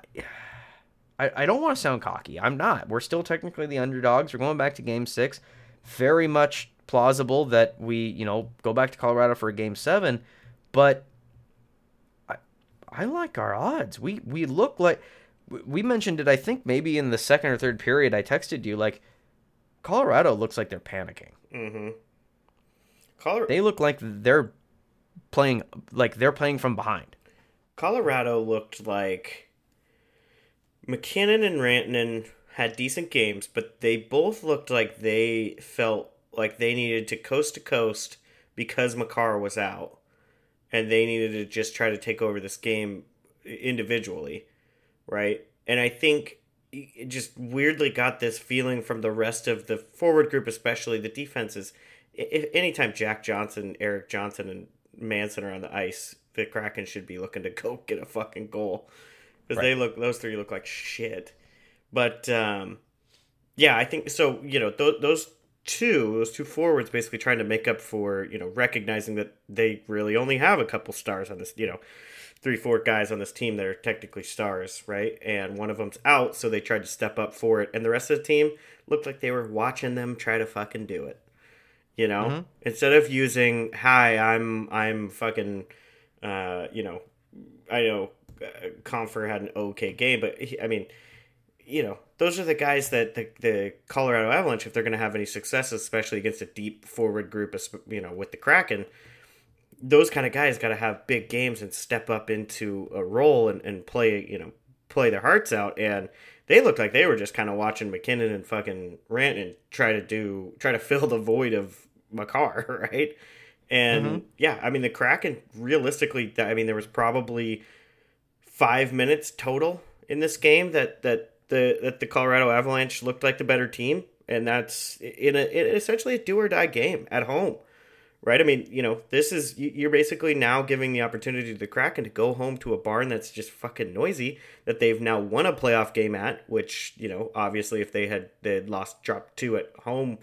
I, I don't want to sound cocky. I'm not. We're still technically the underdogs. We're going back to game six. Very much plausible that we, you know, go back to Colorado for a game seven, but I, I like our odds. We we look like we mentioned it. I think maybe in the second or third period, I texted you like Colorado looks like they're panicking. Mm-hmm. Colorado. They look like they're playing like they're playing from behind. Colorado looked like MacKinnon and Rantanen had decent games, but they both looked like they felt like they needed to coast to coast because Makar was out, and they needed to just try to take over this game individually, right? And I think it just weirdly got this feeling from the rest of the forward group, especially the defenses. If anytime Jack Johnson, Erik Johnson, and Manson are on the ice, the Kraken should be looking to go [LAUGHS] get a fucking goal because Right. they look those three look like shit. But um, yeah, I think so. You know, th- those two, those two forwards, basically trying to make up for you know recognizing that they really only have a couple stars on this. You know, three, four guys on this team that are technically stars, right? And one of them's out, so they tried to step up for it, and the rest of the team looked like they were watching them try to fucking do it. You know, instead of using "Hi, I'm I'm fucking," uh, you know, I know uh, Compher had an okay game, but he, I mean, you know, those are the guys that the, the Colorado Avalanche, if they're going to have any success, especially against a deep forward group, you know, with the Kraken, those kind of guys got to have big games and step up into a role and, and play, you know, play their hearts out. And they looked like they were just kind of watching MacKinnon and fucking Rant and try to do, try to fill the void of Makar, [LAUGHS] right? And mm-hmm. yeah, I mean, the Kraken realistically, I mean, there was probably five minutes total in this game that that the that the Colorado Avalanche looked like the better team, and that's in a in essentially a do or die game at home, right? I mean, you know, this is you- you're basically now giving the opportunity to the Kraken to go home to a barn that's just fucking noisy that they've now won a playoff game at, which you know, obviously, if they had they had lost dropped two at home,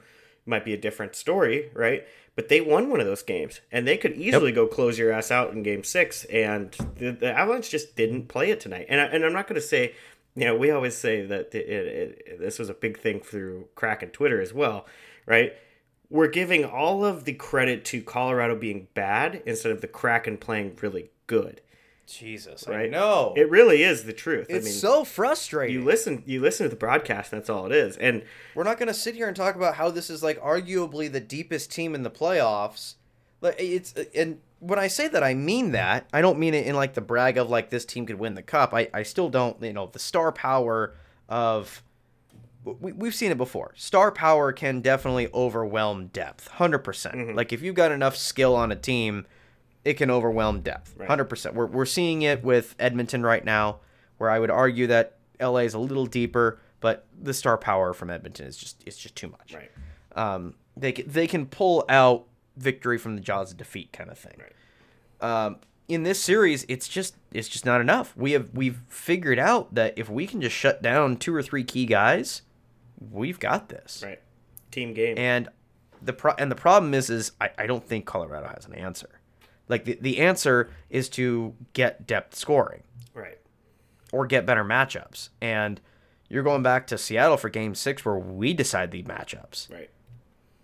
might be a different story, right? But they won one of those games, and they could easily go close your ass out in Game Six. And the, the Avalanche just didn't play it tonight. And I, and I'm not going to say, you know, we always say that it, it, it, this was a big thing through Kraken Twitter as well, right? We're giving all of the credit to Colorado being bad instead of the Kraken playing really good. Jesus, Right? know It really is the truth. it's I mean, so frustrating. you listen, you listen to the broadcast. That's all it is. And We're not going to sit here and talk about how this is like arguably the deepest team in the playoffs. Like it's uh, and when I say that, I mean that. I don't mean it in like the brag of like this team could win the cup. I I still don't. You know the star power of. We, we've seen it before. Star power can definitely overwhelm depth. 100%. percent Mm-hmm. Like, if you've got enough skill on a team, it can overwhelm depth. Right. 100%. We're, we're seeing it with Edmonton right now, where I would argue that LA is a little deeper, but the star power from Edmonton is just it's just too much. right, Um, they can, they can pull out victory from the jaws of defeat kind of thing. Right. Um, in this series, it's just it's just not enough. We have we've figured out that if we can just shut down two or three key guys, we've got this. right, team game. And the pro- and the problem is is I, I don't think Colorado has an answer. Like the, the answer is to get depth scoring right. or get better matchups. And you're going back to Seattle for game six where we decide the matchups. Right.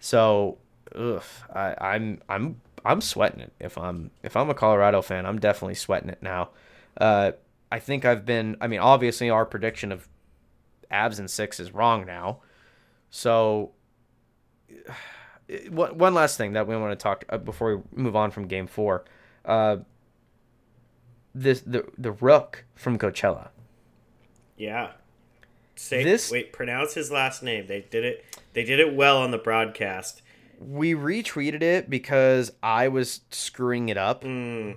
So ugh, I, I'm I'm I'm sweating it. If I'm if I'm a Colorado fan, I'm definitely sweating it now. Uh, I think I've been. I mean, obviously, our prediction of Avs and six is wrong now. So, [SIGHS] one one last thing that we want to talk uh, before we move on from Game Four. Uh, this the the Rook from Coachella. Yeah. Say This- wait, pronounce his last name. They did it they did it well on the broadcast. We retweeted it because I was screwing it up. Mm,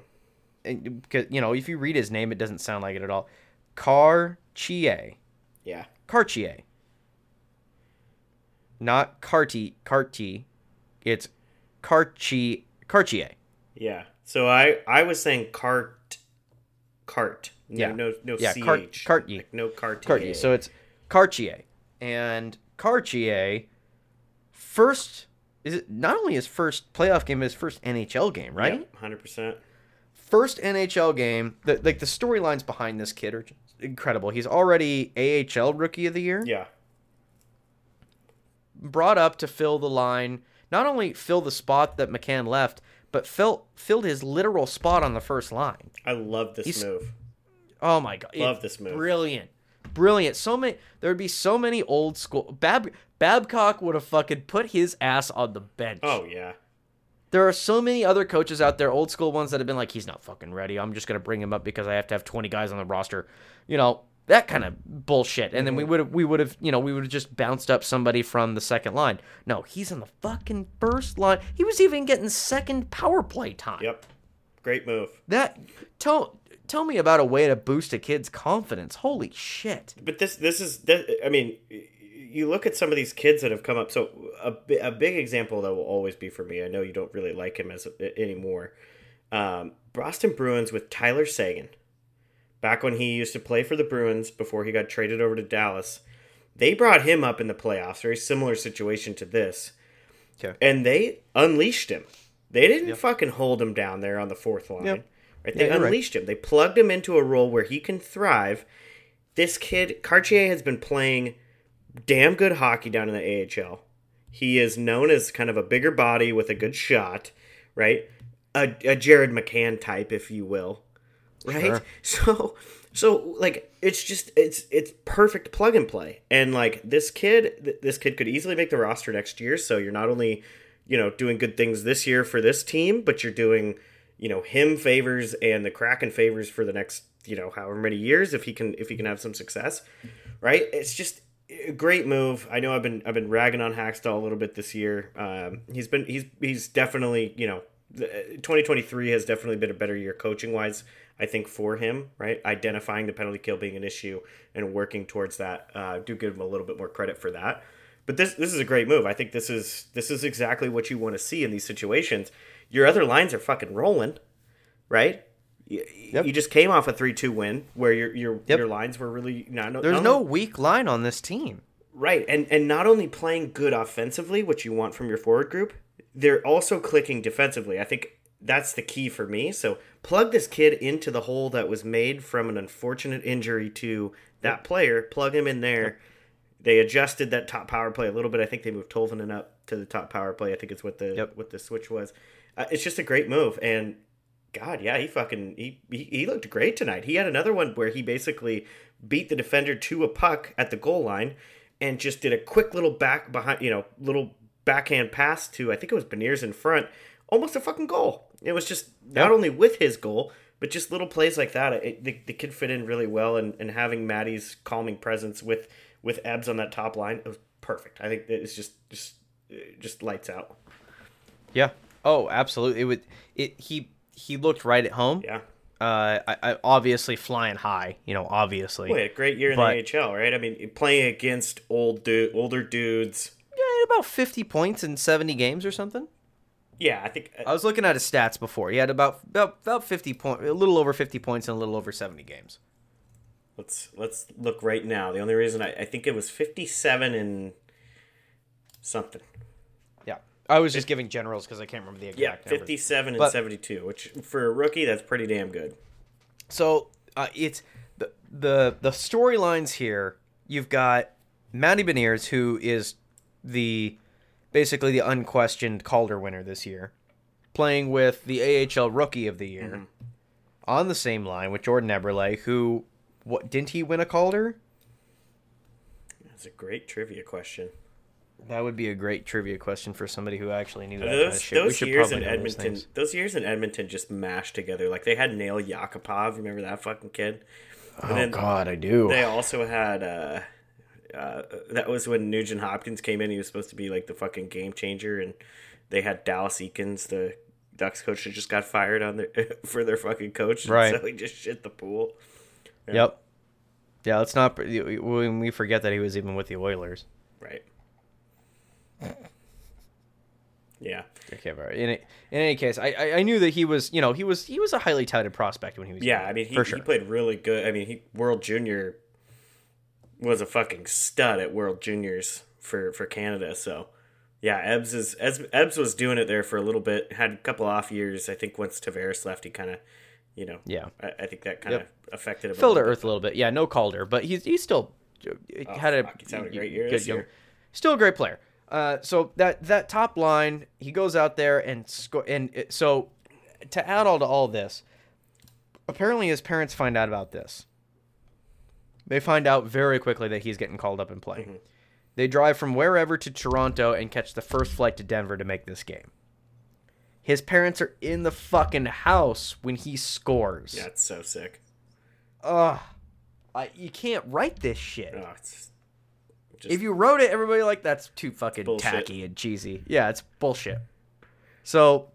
and- because you know if you read his name it doesn't sound like it at all cartier yeah. Cartier not carti carti it's carchi cartier Yeah. So I I was saying cart cart. No Yeah. no no Yeah, ch. cart- Cartier. Like no cart. cartier so it's cartier and Cartier first is it not only his first playoff game, his first NHL game, right? Hundred percent. First NHL game. The, like the storylines behind this kid are just incredible. He's already AHL Rookie of the Year. Yeah. Brought up to fill the line, not only fill the spot that McCann left, but fill, filled his literal spot on the first line. I love this He's- move. Oh my god! Love It- this move. Brilliant, brilliant. So many. There would be so many old school. Bab Babcock would have fucking put his ass on the bench. Oh yeah. There are so many other coaches out there, old school ones that have been like, he's not fucking ready. I'm just gonna bring him up because I have to have 20 guys on the roster. You know that kind of bullshit. And then we mhm. would have, we would have, you know, we would have just bounced up somebody from the second line. No, he's on the fucking first line. He was even getting second power play time. Yep. Great move. That tell tell me about a way to boost a kid's confidence. Holy shit. But this this is that- I mean, you look at some of these kids that have come up. So a, a big example that will always be for me. I know you don't really like him as anymore. Um, Boston Bruins with Tyler Seguin. Back when he used to play for the Bruins before he got traded over to Dallas, they brought him up in the playoffs. Very similar situation to this. Okay. And they unleashed him. They didn't fucking hold him down there on the fourth line. Yep. Right? They Yeah, you're right. unleashed him. They plugged him into a role where he can thrive. This kid, Kartye, has been playing damn good hockey down in the AHL. He is known as kind of a bigger body with a good shot, right? A, a Jared McCann type, if you will, right? [LAUGHS] So, so like it's just it's it's perfect plug and play, and like this kid, th- this kid could easily make the roster next year. So you're not only you know doing good things this year for this team, but you're doing you know him favors and the Kraken favors for the next you know however many years if he can if he can have some success, right? It's just great move. I know I've been I've been ragging on Hakstol a little bit this year. Um, he's been he's he's definitely you know 2023 has definitely been a better year coaching wise. I think for him, right, identifying the penalty kill being an issue and working towards that. Uh, do give him a little bit more credit for that. But this this is a great move. I think this is this is exactly what you want to see in these situations. Your other lines are fucking rolling, right? You, Yep. you just came off a three two win where your your Yep. your lines were really not, There's not no only- weak line on this team. Right, and and not only playing good offensively, which you want from your forward group, they're also clicking defensively. I think that's the key for me. So plug this kid into the hole that was made from an unfortunate injury to that player. Plug him in there. They adjusted that top power play a little bit. I think they moved Tolvanen up to the top power play. I think it's what the Yep. what the switch was. Uh, it's just a great move, and God, yeah, he fucking he, he he looked great tonight. He had another one where he basically beat the defender to a puck at the goal line and just did a quick little back behind, you know, little backhand pass to I think it was Beniers in front, almost a fucking goal. It was just not only with his goal, but just little plays like that. It, the, the kid fit in really well, and, and having Matty's calming presence with with Ebbs on that top line, it was perfect. I think it's just just just lights out. Yeah. Oh, absolutely. It would. It he he looked right at home. Yeah. Uh, I, I obviously flying high. You know, obviously. Boy, a great year in But- the AHL, right? I mean, playing against old dude, older dudes. Yeah, had about fifty points in seventy games or something. Yeah, I think I was looking at his stats before. He had about about about fifty point, a little over fifty points in a little over seventy games. let's let's look right now. The only reason I, I think it was fifty-seven and something. I was just giving generals because I can't remember the exact Yeah, numbers. fifty-seven and But- seventy-two, which for a rookie that's pretty damn good. So uh, it's the the the storylines here. You've got Matty Beniers, who is the basically the unquestioned Calder winner this year, playing with the AHL Rookie of the Year on the same line with Jordan Eberle, who what didn't he win a Calder? That's a great trivia question. That would be a great trivia question for somebody who actually knew that kind of shit. Those years in probably those Edmonton, those years in Edmonton just mashed together. Like they had Nail Yakupov, remember that fucking kid? And Oh then God, I do. They also had uh, uh, that was when Nugent Hopkins came in. He was supposed to be like the fucking game changer, and they had Dallas Eakins, the Ducks coach, that just got fired on their [LAUGHS] for their fucking coach. Right. So he just shit the pool. Yep. Yeah, let's not. When we forget that he was even with the Oilers. Right. Yeah. Okay, but in, in any case, I, I knew that he was you know he was he was a highly touted prospect when he was Yeah. young, I mean, he, for he played really good. I mean, he World Junior was a fucking stud at World Juniors for for Canada. So yeah, Ebbs is Ebbs, Ebbs was doing it there for a little bit. Had a couple off years. I think once Tavares left, he kind of, you know, Yeah. I, I think that kind of affected him. a to little earth a little bit. Yeah, no Calder, but he's he's still uh, had a Oh, fuck, he's having a great year good this young- year. Still a great player. Uh, so that that top line, he goes out there and score. And it, so to add all to all this, apparently his parents find out about this. They find out very quickly that he's getting called up and playing. Mm-hmm. They drive from wherever to Toronto and catch the first flight to Denver to make this game. His parents are in the fucking house when he scores. Yeah, it's so sick. Ugh. I, you can't write this shit. Oh, it's just If you wrote it, everybody like that's too fucking bullshit. tacky and cheesy. Yeah, it's bullshit. So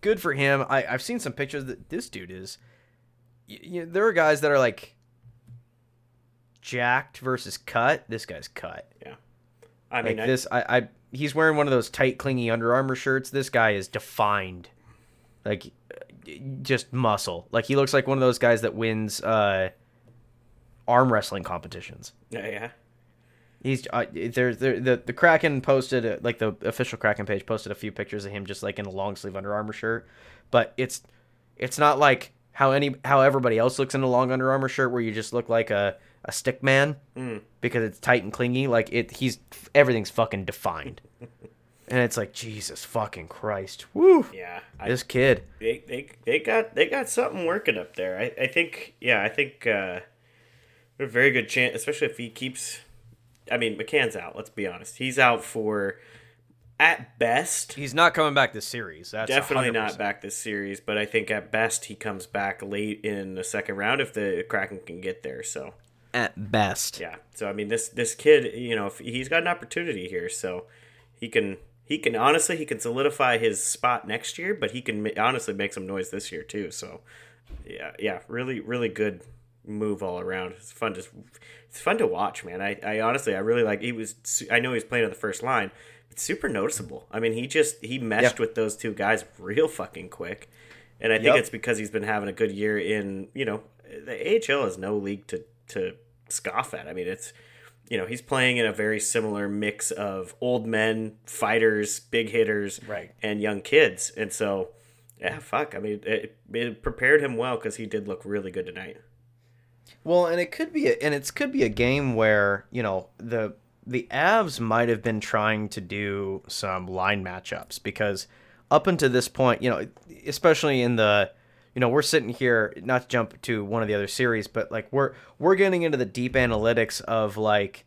good for him. I, I've seen some pictures that this dude is. y y there are guys that are like jacked versus cut. This guy's cut. yeah. I Like mean, I, this, I, I he's wearing one of those tight, clingy Under Armour shirts. This guy is defined, like just muscle. Like he looks like one of those guys that wins uh, arm wrestling competitions. yeah, yeah. He's uh, there, the the Kraken posted uh, like the official Kraken page posted a few pictures of him just like in a long sleeve Under Armour shirt, but it's it's not like how any how everybody else looks in a long Under Armour shirt where you just look like a a stick man because it's tight and clingy. Like it, he's everything's fucking defined, [LAUGHS] and it's like Jesus fucking Christ, woo! Yeah, I, This kid, they, they they got they got something working up there. I, I think yeah, I think uh, a very good chance, especially if he keeps. I mean, McCann's out. Let's be honest. He's out for at best. he's not coming back this series. That's Definitely 100%. not back this series, but I think at best he comes back late in the second round if the Kraken can get there. So at best. yeah, so I mean this this kid, you know, if he's got an opportunity here, so he can he can honestly he can solidify his spot next year, but he can honestly make some noise this year too. So yeah, yeah, really really good move all around. It's fun to it's fun to watch, man. I, I honestly I really like he was I know he was playing on the first line. It's super noticeable. I mean, he just he meshed with those two guys real fucking quick. And I think Yep. it's because he's been having a good year in, you know, the AHL is no league to to scoff at. I mean, it's you know, he's playing in a very similar mix of old men, fighters, big hitters, Right. and young kids. And so, yeah, fuck. I mean, it, it prepared him well because he did look really good tonight. Well, and it could be, a, and it could be a game where you know the the Avs might have been trying to do some line matchups because up until this point, you know, especially in the, you know, we're sitting here not to jump to one of the other series, but like we're we're getting into the deep analytics of like,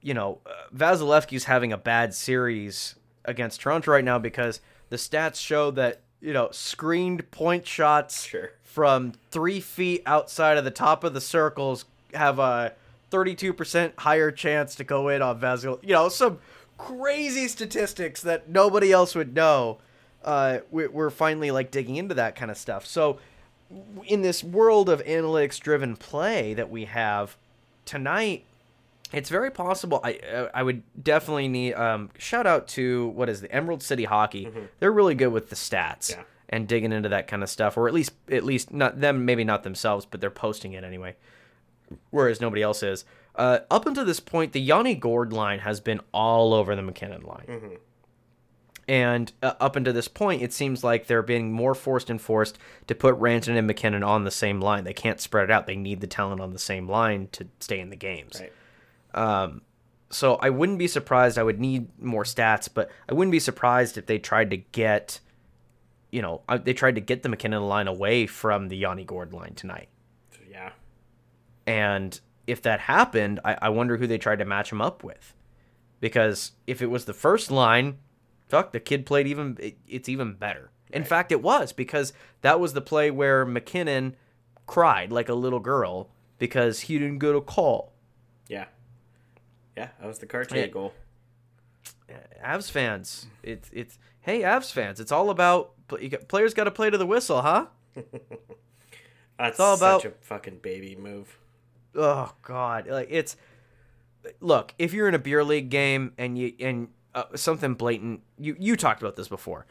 you know, uh, Vasilevskiy's having a bad series against Toronto right now because the stats show that you know screened point shots Sure. From three feet outside of the top of the circles have a 32% higher chance to go in on Vasil. You know, some crazy statistics that nobody else would know. Uh, we- we're finally like digging into that kind of stuff. So, in this world of analytics driven play that we have tonight, it's very possible. I uh, I would definitely need um shout out to what is the Emerald City Hockey. They're really good with the stats Yeah. And digging into that kind of stuff, or at least at least not them, maybe not themselves, but they're posting it anyway. Whereas nobody else is. Uh, up until this point, the Yanni Gourde line has been all over the MacKinnon line. And uh, up until this point, it seems like they're being more forced and forced to put Rantanen and MacKinnon on the same line. They can't spread it out. They need the talent on the same line to stay in the games. Right. So I wouldn't be surprised. I would need more stats, but I wouldn't be surprised if they tried to get, you know, they tried to get the MacKinnon line away from the Yanni Gourde line tonight. Yeah. And if that happened, I, I wonder who they tried to match him up with. Because if it was the first line, fuck, the kid played even, it, it's even better. In fact, it was because that was the play where MacKinnon cried like a little girl because he didn't get a call. Yeah. Yeah, that was the Kartye goal. Avs fans, it's it's hey Avs fans, it's all about players got to play to the whistle, huh? [LAUGHS] That's all about- such a fucking baby move. Oh God, like it's look if you're in a beer league game and you and uh, something blatant, you you talked about this before.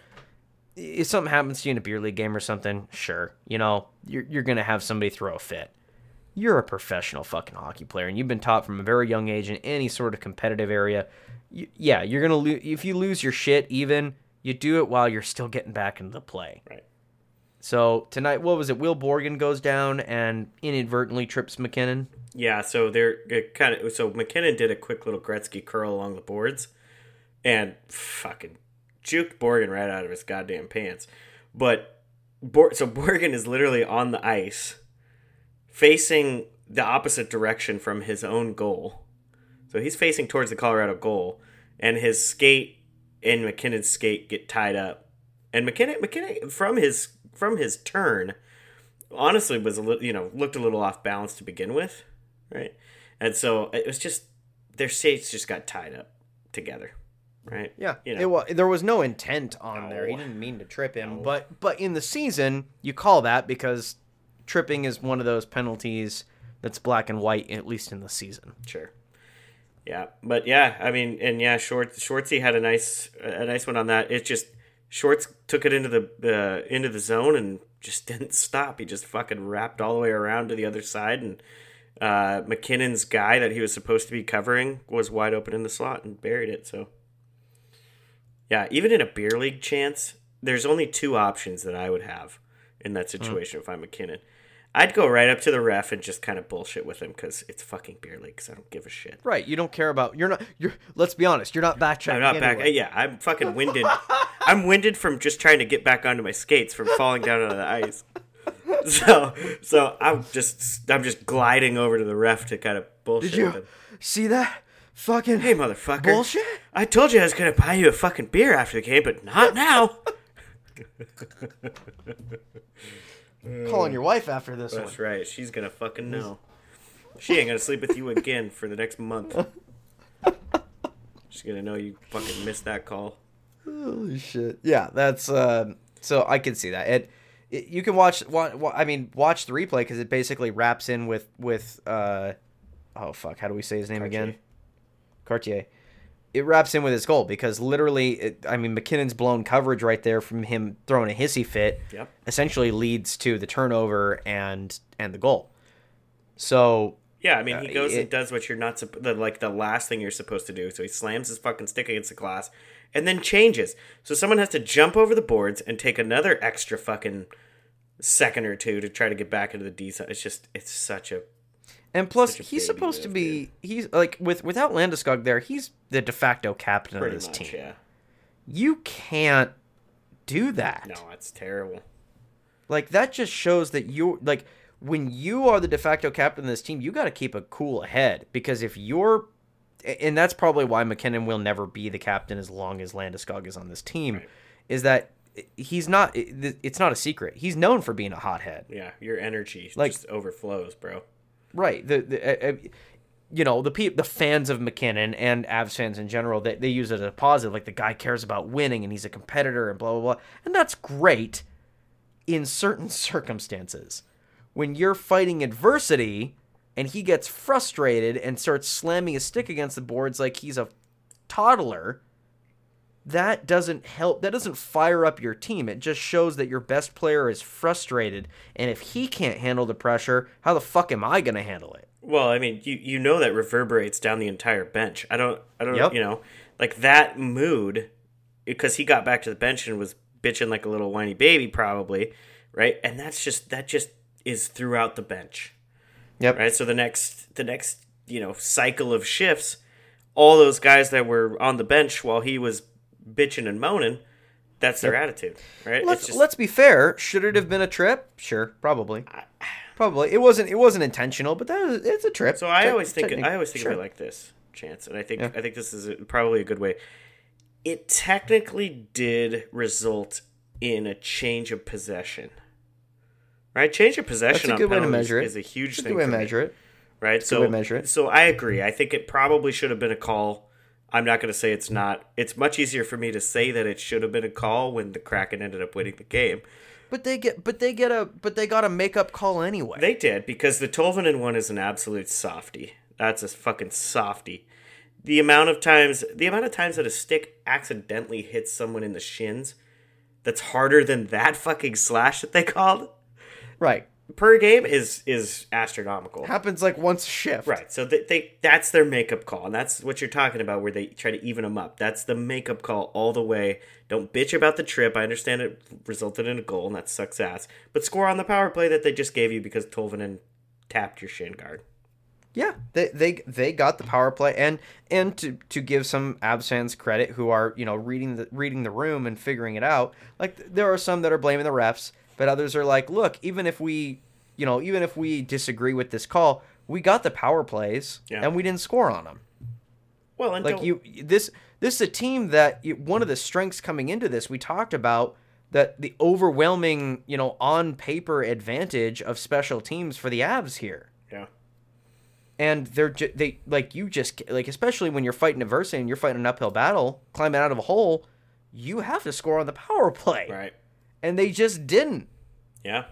If something happens to you in a beer league game or something, sure, you know you're you're gonna have somebody throw a fit. you're a professional fucking hockey player, and you've been taught from a very young age in any sort of competitive area. You, yeah, you're gonna lose if you lose your shit. Even you do it while you're still getting back into the play. Right. So tonight, what was it? Will Borgen goes down and inadvertently trips MacKinnon. Yeah, so they're kind of so MacKinnon did a quick little Gretzky curl along the boards, and fucking juked Borgen right out of his goddamn pants. But Bor- so Borgen is literally on the ice, facing the opposite direction from his own goal. So he's facing towards the Colorado goal, and his skate and MacKinnon's skate get tied up. And MacKinnon, MacKinnon from his from his turn, honestly was a little, you know, looked a little off balance to begin with, right? And so it was just their skates just got tied up together, right? Yeah, you know, it was, there was no intent on there. He didn't mean to trip him, but but in the season, you call that because tripping is one of those penalties that's black and white, at least in the season. Sure. Yeah, but yeah, I mean, and yeah, Shorts Shortsy had a nice a nice one on that. It just Shorts took it into the uh, into the zone and just [LAUGHS] didn't stop. He just fucking wrapped all the way around to the other side, and uh, MacKinnon's guy that he was supposed to be covering was wide open in the slot and buried it. So yeah, even in a beer league chance, there's only two options that I would have in that situation if I'm MacKinnon. I'd go right up to the ref and just kind of bullshit with him because it's fucking beer league. Because I don't give a shit. Right, you don't care about you're not you're. Let's be honest, you're not backtracking. I'm not back. anyway. Yeah, I'm fucking winded. I'm winded from just trying to get back onto my skates from falling down onto the ice. [LAUGHS] So, so I'm just I'm just gliding over to the ref to kind of bullshit. Did you him. see that? Fucking Hey, motherfucker! bullshit. I told you I was gonna buy you a fucking beer after the game, but not now. [LAUGHS] [LAUGHS] Calling your wife after this one. That's right. She's gonna fucking know. She ain't gonna sleep with you again for the next month. She's gonna know you fucking missed that call. Holy shit! Yeah, that's uh, so I can see that. It, it you can watch. Wa- wa- I mean, watch the replay because it basically wraps in with with uh, oh fuck, how do we say his name again? Kartye. It wraps in with his goal because literally, it, I mean, MacKinnon's blown coverage right there from him throwing a hissy fit. Yep. Essentially leads to the turnover and and the goal. So Yeah, I mean, he Uh, goes it- and does what you're not supp- the like the last thing you're supposed to do. So he slams his fucking stick against the glass, and then changes. So someone has to jump over the boards and take another extra fucking second or two to try to get back into the D side. It's just it's such a And plus, he's supposed to move, be. He's like with without Landeskog there. He's the de facto captain pretty of this much team. yeah. You can't do that. No, it's terrible. Like that just shows that you like when you are the de facto captain of this team, you got to keep a cool head because if you're and that's probably why MacKinnon will never be the captain as long as Landeskog is on this team is that eh, he's not eh, it's not a secret. He's known for being a hothead. Yeah, your energy Like- just overflows, bro. Right. The, the uh, uh, you know the pe- the fans of MacKinnon and Avs fans in general they, they use it as a positive like the guy cares about winning and he's a competitor and blah blah blah and that's great in certain [LAUGHS] circumstances when you're fighting adversity and he gets frustrated and starts slamming his stick against the boards like he's a toddler that doesn't help that doesn't fire up your team it just shows that your best player is frustrated and if he can't handle the pressure how the fuck am i going to handle it Well, I mean, you you know that reverberates down the entire bench. I don't I don't Yep. you know like that mood because he got back to the bench and was bitching like a little whiny baby probably, right? And that's just that just is throughout the bench, yep right? So the next the next you know cycle of shifts, all those guys that were on the bench while he was bitching and moaning, that's their attitude, right? let's just- let's be fair should it have been a trip sure probably probably it wasn't it wasn't intentional but that was, it's a trip So I Te- always think I always think sure. of it like this, Chance, and I think Yeah. I think this is a, probably a good way. It technically did result in a change of possession, right? Change of possession That's a good on way to measure it. is a huge a thing. good way to for me, measure it right? So measure it. so I agree. I think it probably should have been a call. I'm not going to say it's not. It's much easier for me to say that it should have been a call when the Kraken ended up winning the game. but they get but they get a but they got a makeup call anyway They did because the Tolvanen one is an absolute softy. That's a fucking softy. The amount of times, the amount of times that a stick accidentally hits someone in the shins, that's harder than that fucking slash that they called. right per game is is astronomical. Happens like once a shift. Right. So they, they that's their makeup call, and that's what you're talking about, where they try to even them up. That's the makeup call all the way. Don't bitch about the trip. I understand it resulted in a goal, and that sucks ass. But score on the power play that they just gave you because Tolvanen tapped your shin guard. Yeah, they they they got the power play, and and to to give some Avs fans credit who are you know reading the reading the room and figuring it out. Like there are some that are blaming the refs, but others are like, look, even if we, you know, even if we disagree with this call, we got the power plays Yeah. and we didn't score on them. Well, and Like don't- you, this this is a team that you- one of the strengths coming into this we talked about that the overwhelming you know on paper advantage of special teams for the Avs here yeah, and they're ju- they like you just like especially when you're fighting adversity and you're fighting an uphill battle climbing out of a hole you have to score on the power play right, and they just didn't yeah,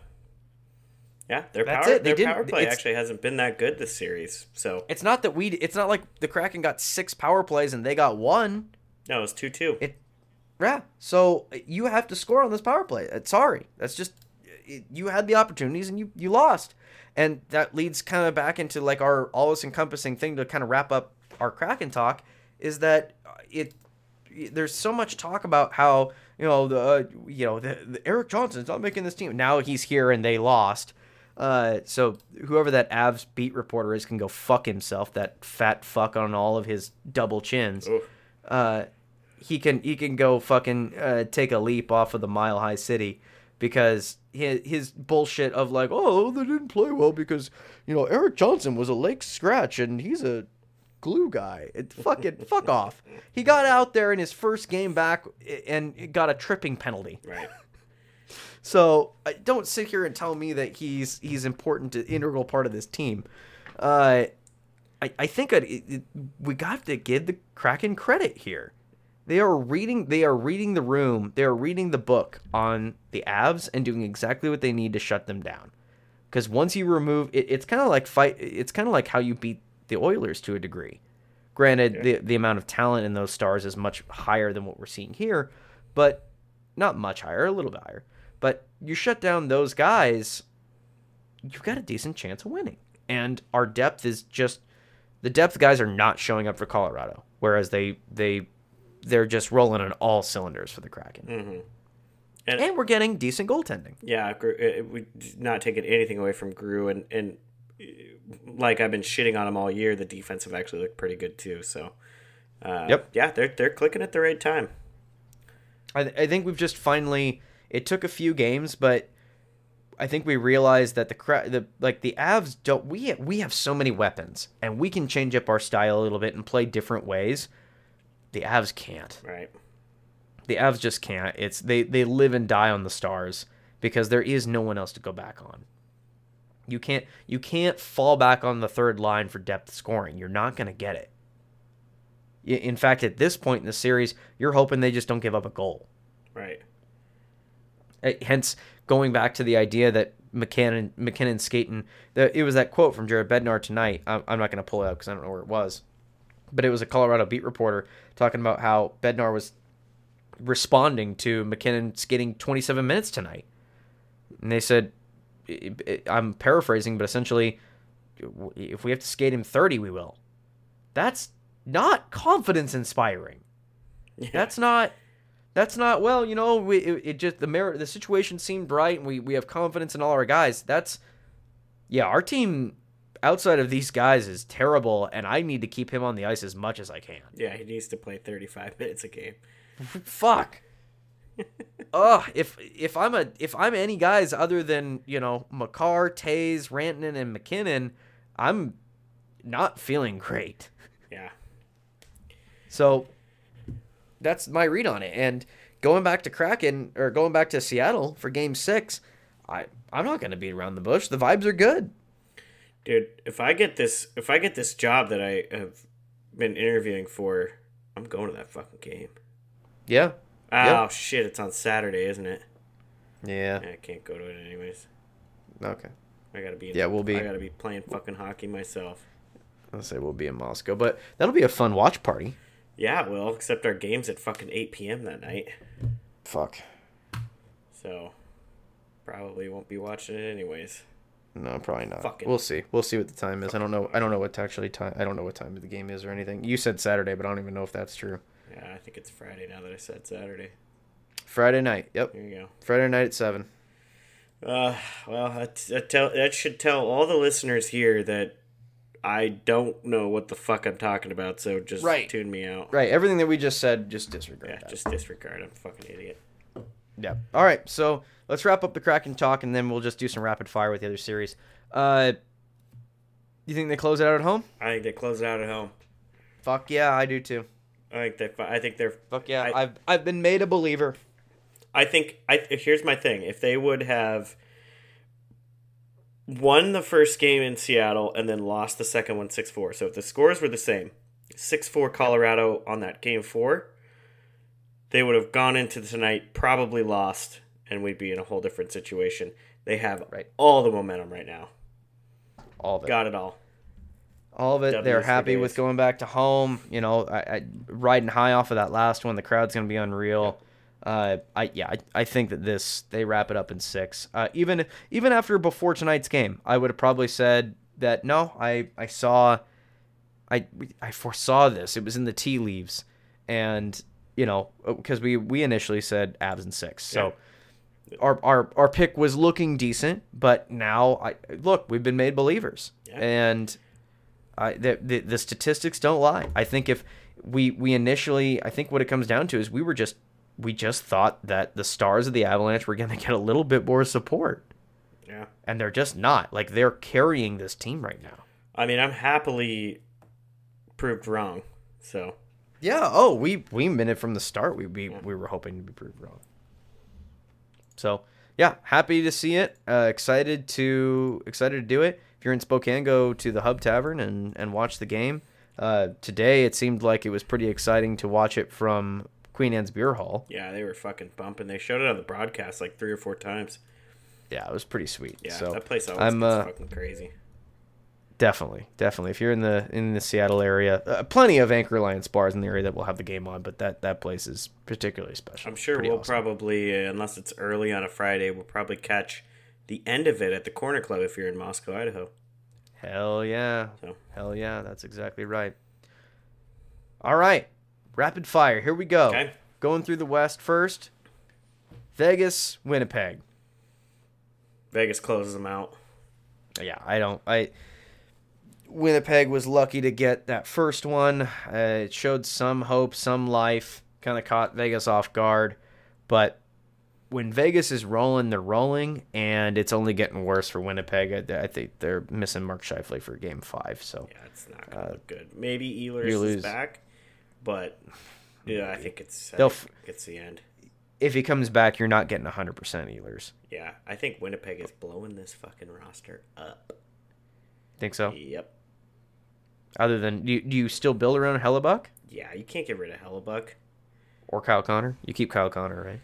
yeah. Their That's power it. They their didn't- power play actually hasn't been that good this series. So it's not that we it's not like the kraken got six power plays and they got one no, it was two two. it yeah so you have to score on this power play Uh, sorry that's just you had the opportunities and you you lost and that leads kind of back into like our always encompassing thing to kind of wrap up our kraken talk is that it there's so much talk about how you know the uh, you know the, the Erik Johnson's not making this team. Now he's here and they lost. Uh, so whoever that Avs beat reporter is can go fuck himself that fat fuck on all of his double chins. Oof. uh, he can he can go fucking uh, take a leap off of the Mile High City because his, his bullshit of like oh they didn't play well because you know Erik Johnson was a lake scratch and he's a glue guy. It fucking fuck off. He got out there in his first game back and got a tripping penalty. Right. So don't sit here and tell me that he's he's important to integral part of this team. Uh, I I think it, it, we got to give the Kraken credit here. They are reading they are reading the room. They are reading the book on the Avs and doing exactly what they need to shut them down. Because once you remove it, it's kind of like fight. It's kind of like how you beat the Oilers to a degree. Granted, the the amount of talent in those stars is much higher than what we're seeing here, but not much higher, a little bit higher. But you shut down those guys, you've got a decent chance of winning. And our depth is just the depth guys are not showing up for Colorado, whereas they they they're just rolling on all cylinders for the Kraken. Mm-hmm. And, And- we're getting decent goaltending. Yeah, Gru- we not taking anything away from Grew, and and like I've been shitting on them all year, the defense have actually looked pretty good too. So, uh, Yep. yeah, they're they're clicking at the right time. I, th- I think we've just finally. It took a few games, but I think we realized that the cra- the like the Avs don't. We have, we have so many weapons, and we can change up our style a little bit and play different ways. The Avs can't. Right. The Avs just can't. It's they they live and die on the stars because there is no one else to go back on. You can't you can't fall back on the third line for depth scoring. You're not going to get it. In fact, at this point in the series, you're hoping they just don't give up a goal. Right. Uh, Hence, going back to the idea that MacKinnon, MacKinnon skating, it was that quote from Jared Bednar tonight. I'm, I'm not going to pull it out because I don't know where it was, but it was a Colorado beat reporter talking about how Bednar was responding to MacKinnon skating 27 minutes tonight, and they said, I'm paraphrasing, but essentially, if we have to skate him 30, we will. That's not confidence inspiring. Yeah. That's not. That's not well. You know, we it, it just the merit the situation seemed right, and we we have confidence in all our guys. That's yeah. Our team outside of these guys is terrible, and I need to keep him on the ice as much as I can. Yeah, he needs to play 35 minutes a game. Fuck. [LAUGHS] Ugh. If if I'm a if I'm any guys other than you know Makar, Toews, Rantanen, and MacKinnon, I'm not feeling great. Yeah. So that's my read on it. And going back to Kraken or going back to Seattle for game six, I I'm not gonna beat around the bush. The vibes are good. Dude, if I get this if I get this job that I have been interviewing for, I'm going to that fucking game. Yeah. Oh Yeah. shit, it's on Saturday, isn't it? Yeah. Yeah, I can't go to it anyways. Okay. I gotta be. In, Yeah, we'll be- I gotta be playing fucking hockey myself. I'll say we'll be in Moscow, but that'll be a fun watch party. Yeah, well, except our game's at fucking 8 p.m. that night, Fuck. so probably won't be watching it anyways. No, probably not. Fucking- We'll see. We'll see what the time is. I don't know. I don't know what actually time. I don't know what time the game is or anything. You said Saturday, but I don't even know if that's true. Yeah, I think it's Friday now that I said Saturday. Friday night. Yep. There you go. Friday night at seven. Uh, well, that, that, tell, that should tell all the listeners here that I don't know what the fuck I'm talking about, so just Right. tune me out. Right. Everything that we just said, just disregard Yeah, that. just disregard. I'm a fucking idiot. Yeah. All right. So let's wrap up the Kraken talk, and then we'll just do some rapid fire with the other series. Uh, you think they close it out at home? I think they close it out at home. Fuck yeah, I do too. I think they. I think they're. Fuck yeah, I- have I've been made a believer. I think. I here's my thing. If they would have won the first game in Seattle and then lost the second one 6-4. So if the scores were the same, 6-4 Colorado on that game 4, they would have gone into tonight probably lost and we'd be in a whole different situation. They have Right. all the momentum right now. All of it. Got it all. All of it. W's They're happy with going back to home. You know, I, I riding high off of that last one. The crowd's gonna be unreal. Uh, I yeah, I, I think that this they wrap it up in six. Uh, even even after before tonight's game, I would have probably said that no. I I saw, I I foresaw this. It was in the tea leaves, and you know because we we initially said Avs in six. So. Our, our our pick was looking decent, but now I look we've been made believers, Yeah. and I, the, the the statistics don't lie. I think if we we initially, I think what it comes down to is we were just we just thought that the stars of the Avalanche were going [LAUGHS] to get a little bit more support, Yeah. and they're just not. Like they're carrying this team right now. I mean, I'm happily proved wrong. So, Yeah. Oh, we we meant it from the start. We we, we were hoping to be proved wrong. So yeah, happy to see it. Uh, excited to excited to do it. You're in Spokane, go to the Hub Tavern and and watch the game. Uh, today it seemed like it was pretty exciting to watch it from Queen Anne's Beer Hall. yeah, they were fucking bumping. They showed it on the broadcast like three or four times. Yeah, it was pretty sweet. Yeah, so that place always I'm gets uh, fucking crazy. definitely definitely if you're in the in the Seattle area, uh, plenty of Anchor Alliance bars in the area that will have the game on, but that that place is particularly special. I'm sure Pretty we'll awesome. probably, uh, unless it's early on a Friday, we'll probably catch the end of it at the Corner Club if you're in Moscow, Idaho. Hell yeah. So. Hell yeah, that's exactly right. All right. Rapid fire. Here we go. Okay. Going through the West first. Vegas, Winnipeg. Vegas closes them out. Yeah, I don't I Winnipeg was lucky to get that first one. Uh, it showed some hope, some life. Kind of caught Vegas off guard, but when Vegas is rolling, they're rolling, and it's only getting worse for Winnipeg. I, I think they're missing Mark Scheifele for Game Five. So Yeah, it's not gonna look good. Maybe Ehlers Uh, is lose. back, but yeah, I think it's I They'll think it's the end. if he comes back, you're not getting 100% Ehlers. Yeah, I think Winnipeg is blowing this fucking roster up. Think so? Yep. Other than do you, do you still build around Hellebuyck Yeah, you can't get rid of Hellebuyck. or Kyle Connor? You keep Kyle Connor, right?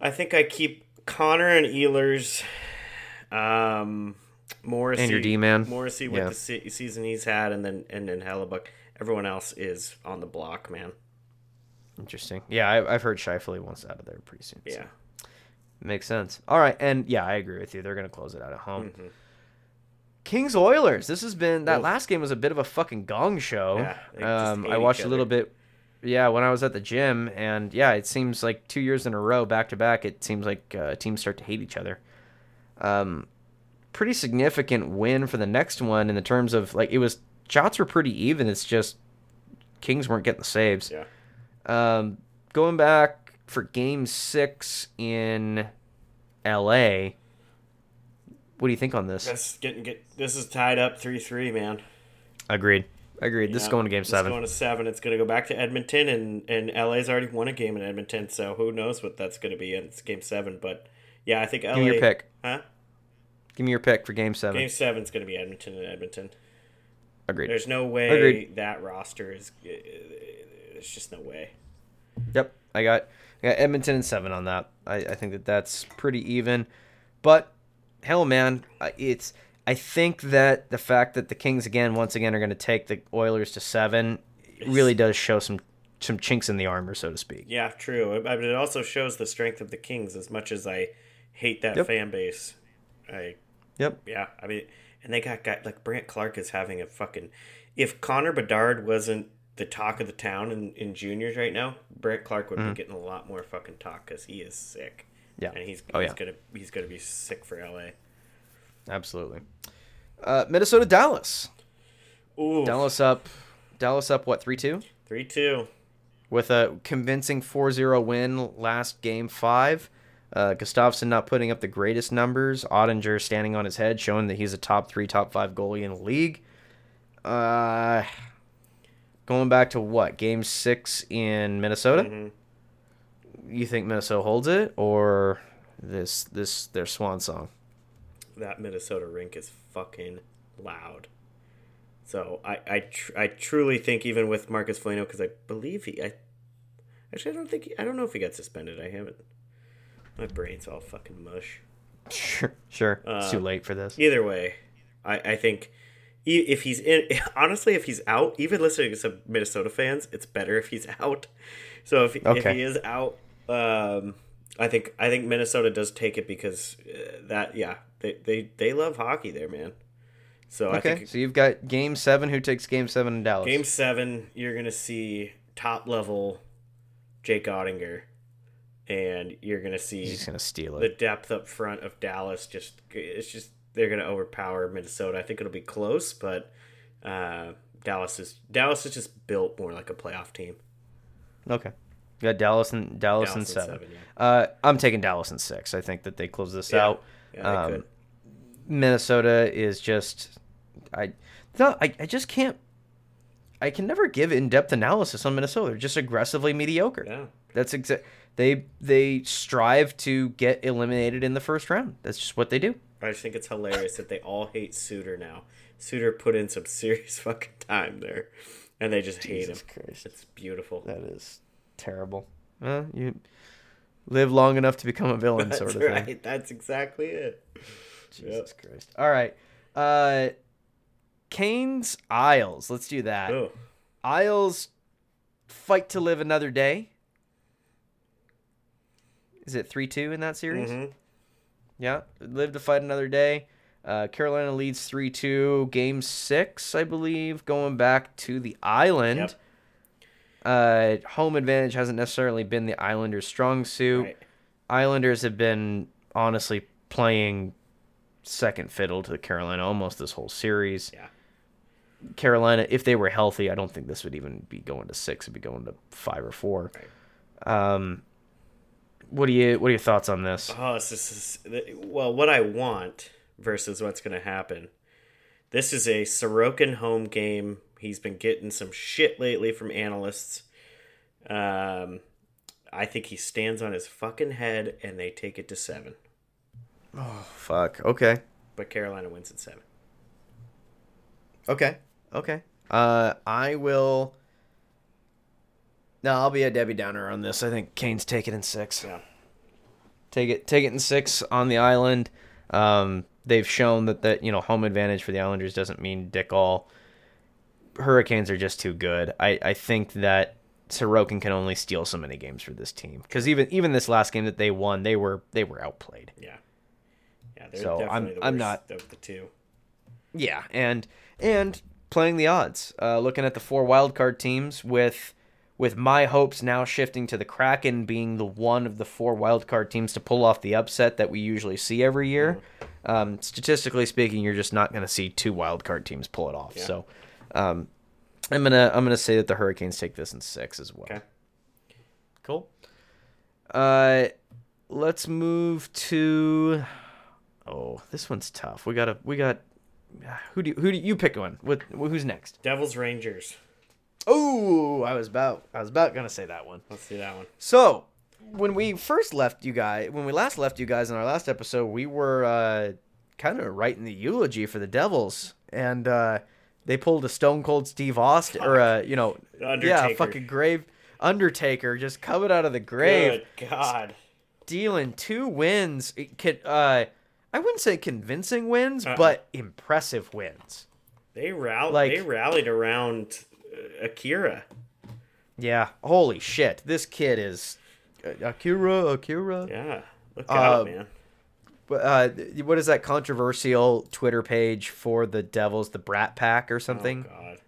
I think I keep Connor and Ehlers. Um, Morrissey And your D-man. Morrissey with Yeah. the se- season he's had, and then and then Hellebuyck. Everyone else is on the block, man. Interesting. Yeah, I, I've heard Scheifele wants out of there pretty soon. so Yeah. makes sense. All right, and yeah, I agree with you. They're gonna close it out at home. Mhm. Kings Oilers. This has been that Oof. last game was a bit of a fucking gong show. Yeah, um, I watched a little bit. Yeah, when I was at the gym, and yeah, it seems like two years in a row, back to back, it seems like uh, teams start to hate each other. Um, pretty significant win for the next one in the terms of like it was shots were pretty even. It's just Kings weren't getting the saves. Yeah. Um, going back for Game Six in L.A. What do you think on this? This getting get this is tied up three three, man. Agreed. Agreed. This is going to Game It's Seven. going to seven. It's going to go back to Edmonton, and and LA's already won a game in Edmonton, so who knows what that's going to be in it's Game Seven. But yeah, I think LA. Give me your pick. Huh? Give me your pick for Game Seven. Game Seven's going to be Edmonton and Edmonton. Agreed. There's no way Agreed. that roster is. Uh, there's just no way. Yep, I got I got Edmonton and seven on that. I, I think that that's pretty even, but hell, man, it's I think that the fact that the Kings again, once again, are going to take the Oilers to seven really does show some some chinks in the armor, so to speak. Yeah, true. But it also shows the strength of the Kings. As much as I hate that Yep. fan base, I Yep. Yeah, I mean, and they got guy like Brandt Clarke is having a fucking. If Connor Bedard wasn't the talk of the town in, in juniors right now, Brandt Clarke would be getting a lot more fucking talk because he is sick. Mm-hmm. Yeah. and he's, Oh, he's yeah. gonna he's gonna be sick for LA. Absolutely. Uh, Minnesota Dallas. Ooh, Dallas up. Dallas up what three two? Three two. with a convincing 4-0 win last game five. Uh, Gustavsson not putting up the greatest numbers. Oettinger standing on his head, showing that he's a top three, top five goalie in the league. Uh, going back to what game six in Minnesota? Mhm. You think Minnesota holds it, or this this their swan song? That Minnesota rink is fucking loud. So I I, tr- I truly think even with Marcus Foligno because I believe he I actually I don't think he, I don't know if he got suspended. I haven't. My brain's all fucking mush. Sure, sure. it's too Uh, late for this. Either way, I, I think if he's in, [LAUGHS] honestly, if he's out, even listening to some Minnesota fans, it's better if he's out. So if, if he is out, um, I think I think Minnesota does take it because uh, that yeah they, they they love hockey there, man. So I Okay, think so you've got Game Seven. Who takes Game Seven in Dallas? game seven, you're gonna see top level Jake Oettinger, and you're gonna see He's gonna steal it. the depth up front of Dallas just it's just they're going to overpower Minnesota. I think it'll be close, but uh, Dallas is Dallas is just built more like a playoff team. Okay, got Dallas and Dallas, Dallas and seven. seven, uh, I'm taking Dallas and six. I think that they close this Yeah. out. Yeah, Um. Minnesota is just, I, no, I, I just can't. I can never give in-depth analysis on Minnesota. They're just aggressively mediocre. Yeah. That's exact. They they strive to get eliminated in the first round. That's just what they do. I just think it's hilarious that they all hate Suter now. Suter put in some [LAUGHS] serious fucking time there, and they just hate him. Christ, It's beautiful. that is terrible. Uh, you live long enough to become a villain, That's sort of right. thing. That's exactly it. Jesus Christ. All right. Uh, Canes Isles. Let's do that. Oh, Isles fight to live another day. Is it 3 2 in that series? mhm. Yeah. Live to fight another day. Uh, Carolina leads 3 2. Game six, I believe, going back to the island. Yep. Uh, home advantage hasn't necessarily been the Islanders' strong suit. Right. Islanders have been honestly playing second fiddle to Carolina almost this whole series. Yeah. Carolina, if they were healthy, I don't think this would even be going to six. It'd be going to five or four. Um, what do you what are your thoughts on this? Oh, this is well, what I want versus what's going to happen. This is a Sorokin home game. He's been getting some shit lately from analysts. Um, I think he stands on his fucking head, and they take it to seven. Oh, Fuck. Okay. But Carolina wins at seven. Okay. Okay. Uh, I will. No, I'll be a Debbie Downer on this. I think Canes take it in six. Yeah, Take it, take it in six on the island. Um, they've shown that that you know home advantage for the Islanders doesn't mean dick all. Hurricanes are just too good. I, I think that Sorokin can only steal so many games for this team because even even this last game that they won, they were they were outplayed. yeah, yeah. They're So, I'm- I'm not- of the two. Yeah, and and playing the odds, uh, looking at the four wildcard teams with with my hopes now shifting to the Kraken being the one of the four wildcard teams to pull off the upset that we usually see every year. Um, statistically speaking, you're just not going to see two wildcard teams pull it off. Yeah. So, um, I'm gonna I'm gonna say that the Hurricanes take this in six as well. Okay. Cool. Uh, let's move to. Oh, this one's tough. We gotta we got. [SIGHS] Who do you, who do you pick one? What who's next? Devils Rangers. Oh, I was about I was about gonna say that one. Let's see that one. So when we first left you guys, when we last left you guys in our last episode, we were uh, kind of writing the eulogy for the Devils, and uh, they pulled a Stone Cold Steve Austin, or a you know, yeah, Undertaker. fucking grave Undertaker just coming out of the grave, Good God. dealing two wins. It could, uh, I wouldn't say convincing wins, Uh-uh. but impressive wins. They rallied. Like- they rallied around uh, Akira. Yeah, holy shit, this kid is uh, Akira, Akira. Yeah, look out, Um, man. Uh, what is that controversial Twitter page for the Devils, the Brat Pack or something? Oh God.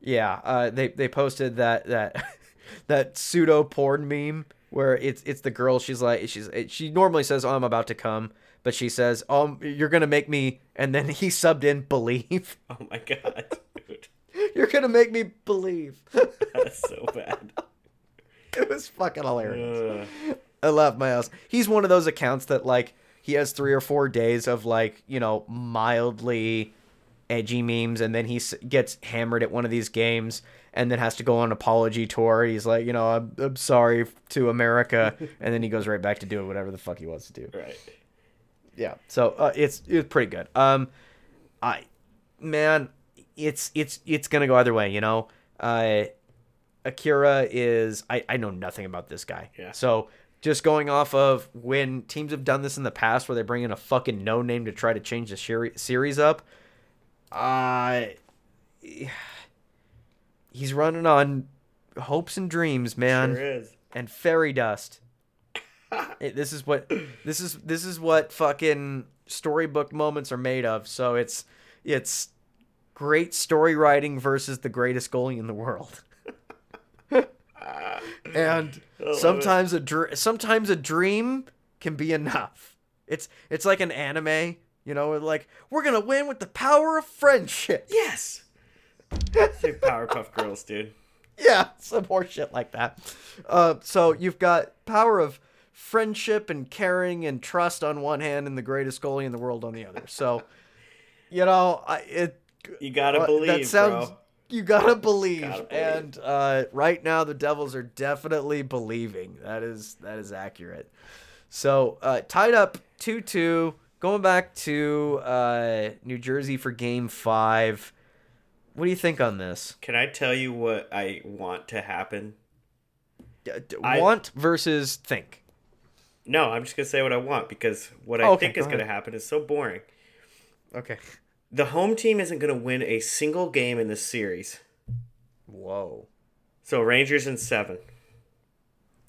Yeah, uh, they they posted that that [LAUGHS] that pseudo porn meme where it's it's the girl. She's like she's she normally says, "Oh, I'm about to come," but she says, "Um, you're gonna make me," and then he subbed in "believe." [LAUGHS] Oh my God, dude. [LAUGHS] you're gonna make me believe. That's so bad. it was fucking hilarious. Ugh. I laughed my ass. He's one of those accounts that like he has three or four days of like you know mildly edgy memes, and then he gets hammered at one of these games, and then has to go on an apology tour. He's like, you know, I'm, I'm sorry to America, [LAUGHS] and then he goes right back to doing whatever the fuck he wants to do. right. Yeah. So uh, it's it's pretty good. Um, I man, it's it's it's gonna go either way. You know, uh, Akira is I I know nothing about this guy. Yeah. So just going off of when teams have done this in the past, where they bring in a fucking no name to try to change the seri- series up, uh, [SIGHS] he's running on hopes and dreams, man Sure is. and fairy dust. [LAUGHS] It- this is what this is this is what fucking storybook moments are made of. So it's it's great story writing versus the greatest goalie in the world. And love it. sometimes a dr- sometimes a dream can be enough. It's it's like an anime, you know, like we're gonna win with the power of friendship. Yes. [LAUGHS] Say Powerpuff Girls, dude. yeah, some more shit like that. Uh, so you've got power of friendship and caring and trust on one hand, and the greatest goalie in the world on the other. So, you know, I it You gotta uh, believe, that sounds. bro. You gotta believe, Gotta believe. and uh, right now the Devils are definitely believing. That is that is accurate. So uh, tied up two two, going back to uh, New Jersey for Game Five. What do you think on this? Can I tell you what I want to happen? D- d- I- want versus think. No, I'm just gonna say what I want because what I Oh, okay, think go is gonna happen is so boring. Okay. The home team isn't gonna win a single game in this series. Whoa. So Rangers in seven.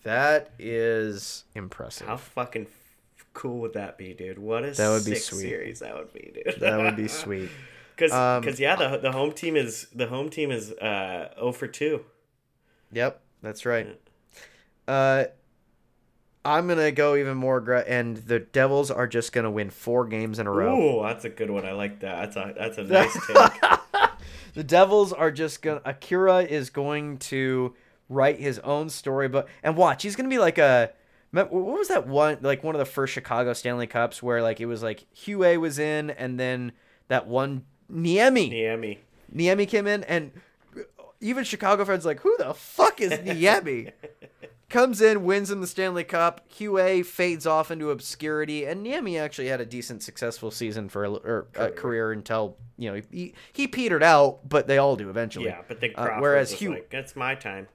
That is impressive. How fucking f- cool would that be, dude? What a That would be sweet. series that would be, dude. [LAUGHS] That would be [LAUGHS] sweet. Because Um, yeah, the the home team is the home team is uh 0 for two. Yep, that's right. Uh, I'm gonna go even more, gra- and the Devils are just gonna win four games in a row. Ooh, that's a good one. I like that. That's a that's a nice [LAUGHS] take. [LAUGHS] The Devils are just gonna. Akira is going to write his own storybook, and watch. He's gonna be like a. What was that one? Like one of the first Chicago Stanley Cups, where like it was like Huet was in, and then that one Niemi. Niemi. Niemi came in, and even Chicago fans like, who the fuck is [LAUGHS] Niemi? Comes in, wins him the Stanley Cup. Huet fades off into obscurity, and Niemi actually had a decent, successful season for a, or a career until you know he, he petered out, but they all do eventually. Yeah, but then Uh, whereas Hugh- like, "That's my time."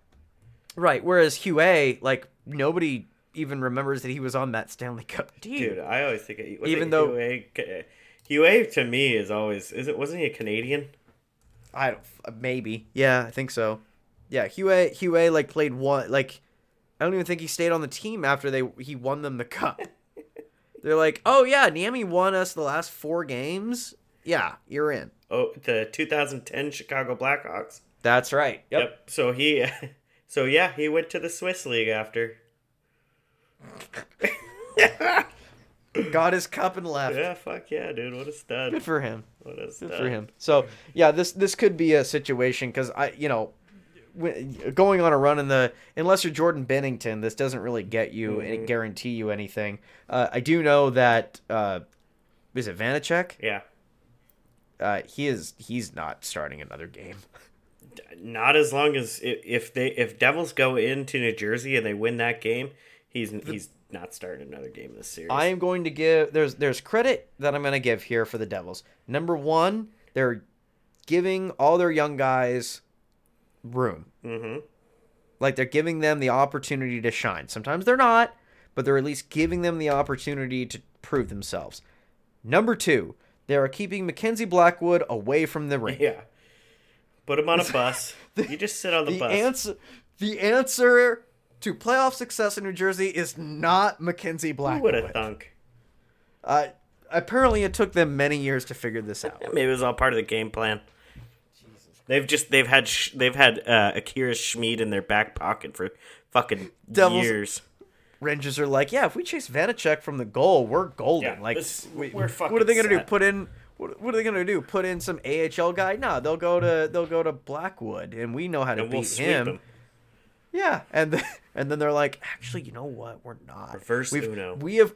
right. Whereas Huet, like nobody even remembers that he was on that Stanley Cup team. Dude, I always think it, was Even though- Huet, Huet to me is always is it wasn't he a Canadian? I don't uh, maybe. Yeah, I think so. Yeah, Huet Huet like played one like I don't even think he stayed on the team after they he won them the cup. [LAUGHS] They're like, "Oh yeah, Niemi won us the last 4 games." Yeah, you're in. Oh, the 2010 Chicago Blackhawks. That's right. Yep. Yep. So he, [LAUGHS] so yeah, he went to the Swiss league after. Got his cup and left. Yeah, fuck yeah, dude. What a stud. Good for him. What a stud. Good for him. So yeah, this this could be a situation because I you know. Going on a run in the unless you're Jordan Binnington, this doesn't really get you and guarantee you anything. Uh, I do know that uh, is it Vanecek? Yeah. uh, he is he's not starting another game. Not as long as if they if Devils go into New Jersey and they win that game, he's he's not starting another game in this series. I am going to give there's there's credit that I'm going to give here for the Devils. Number one, they're giving all their young guys room. mm-hmm. Like they're giving them the opportunity to shine. Sometimes they're not, but they're at least giving them the opportunity to prove themselves. Number two, they are keeping Mackenzie Blackwood away from the ring. Yeah. Put him on a [LAUGHS] bus. you just sit on the, the bus. answer the answer to playoff success in New Jersey is not Mackenzie Who Blackwood. would have thunk? Uh, apparently, it took them many years to figure this out. Maybe it was all part of the game plan. They've just they've had sh- they've had uh, Akira Schmid in their back pocket for fucking Devils- years. Rangers are like, yeah, if we chase Vanecek from the goal, we're golden. Yeah, like, this- we, we're what are they gonna do? Put in. What, what are they gonna do? Put in some AHL guy? No, they'll go to they'll go to Blackwood, and we know how to And beat we'll him. them. Yeah, and then, and then they're like, actually, you know what? We're not. Reverse we've, Uno. We have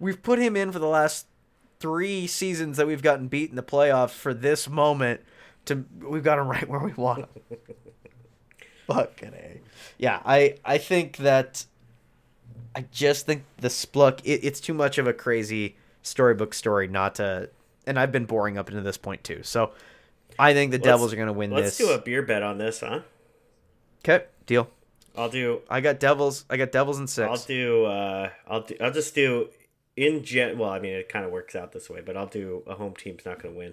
we've put him in for the last three seasons that we've gotten beat in the playoffs for this moment. To we've got him right where we want him. [LAUGHS] Fucking a. Yeah, I I think that. I just think the Spluck it, it's too much of a crazy storybook story not to, and I've been boring up into this point too. So, I think the Devils are going to win this. Let's do a beer bet on this, huh? Okay, deal. I'll do. I got Devils. I got Devils in 6 I'll do. Uh, I'll do. I'll just do. In gen, well, I mean, it kind of works out this way, but I'll do a home team's not going to win.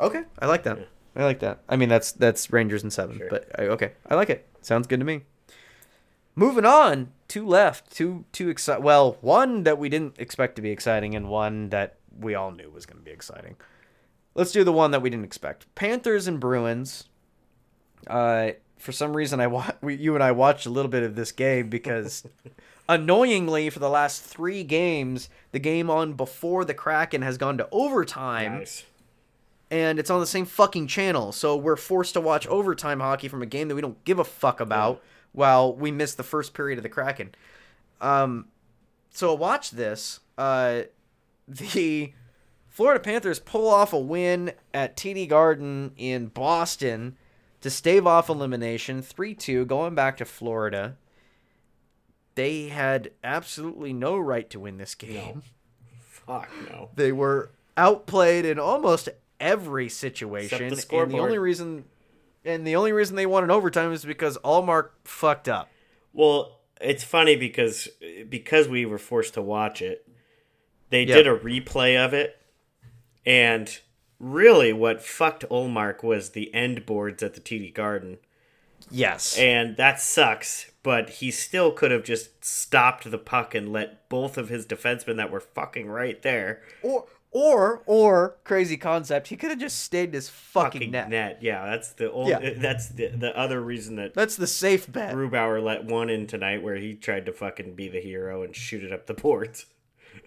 Okay, I like that. I like that. I mean, that's that's Rangers in seven, Sure. but I, okay, I like it. Sounds good to me. Moving on, two left, two two exci- Well, one that we didn't expect to be exciting, and one that we all knew was going to be exciting. Let's do the one that we didn't expect. Panthers and Bruins. Uh, for some reason, I wa- we, you and I watched a little bit of this game because, [LAUGHS] annoyingly, for the last three games, the game on before the Kraken has gone to overtime Nice. And it's on the same fucking channel. So we're forced to watch overtime hockey from a game that we don't give a fuck about while we miss the first period of the Kraken. Um, so watch this. Uh, [LAUGHS] the Florida Panthers pull off a win at TD Garden in Boston to stave off elimination 3-2 going back to Florida. They had absolutely no right to win this game. Fuck no. They were outplayed in almost every situation. the and the only reason and the only reason they won in overtime is because Ullmark fucked up. Well, it's funny because because we were forced to watch it. They Yeah. did a replay of it, and really, what fucked Ullmark was the end boards at the TD Garden, Yes. and that sucks. But he still could have just stopped the puck and let both of his defensemen that were fucking right there or or or crazy concept, he could have just stayed in his fucking, fucking net. net. Yeah, that's the only. Yeah. [LAUGHS] That's the the other reason that That's the safe bet. Grubauer let one in tonight, where he tried to fucking be the hero and shoot it up the boards. [LAUGHS]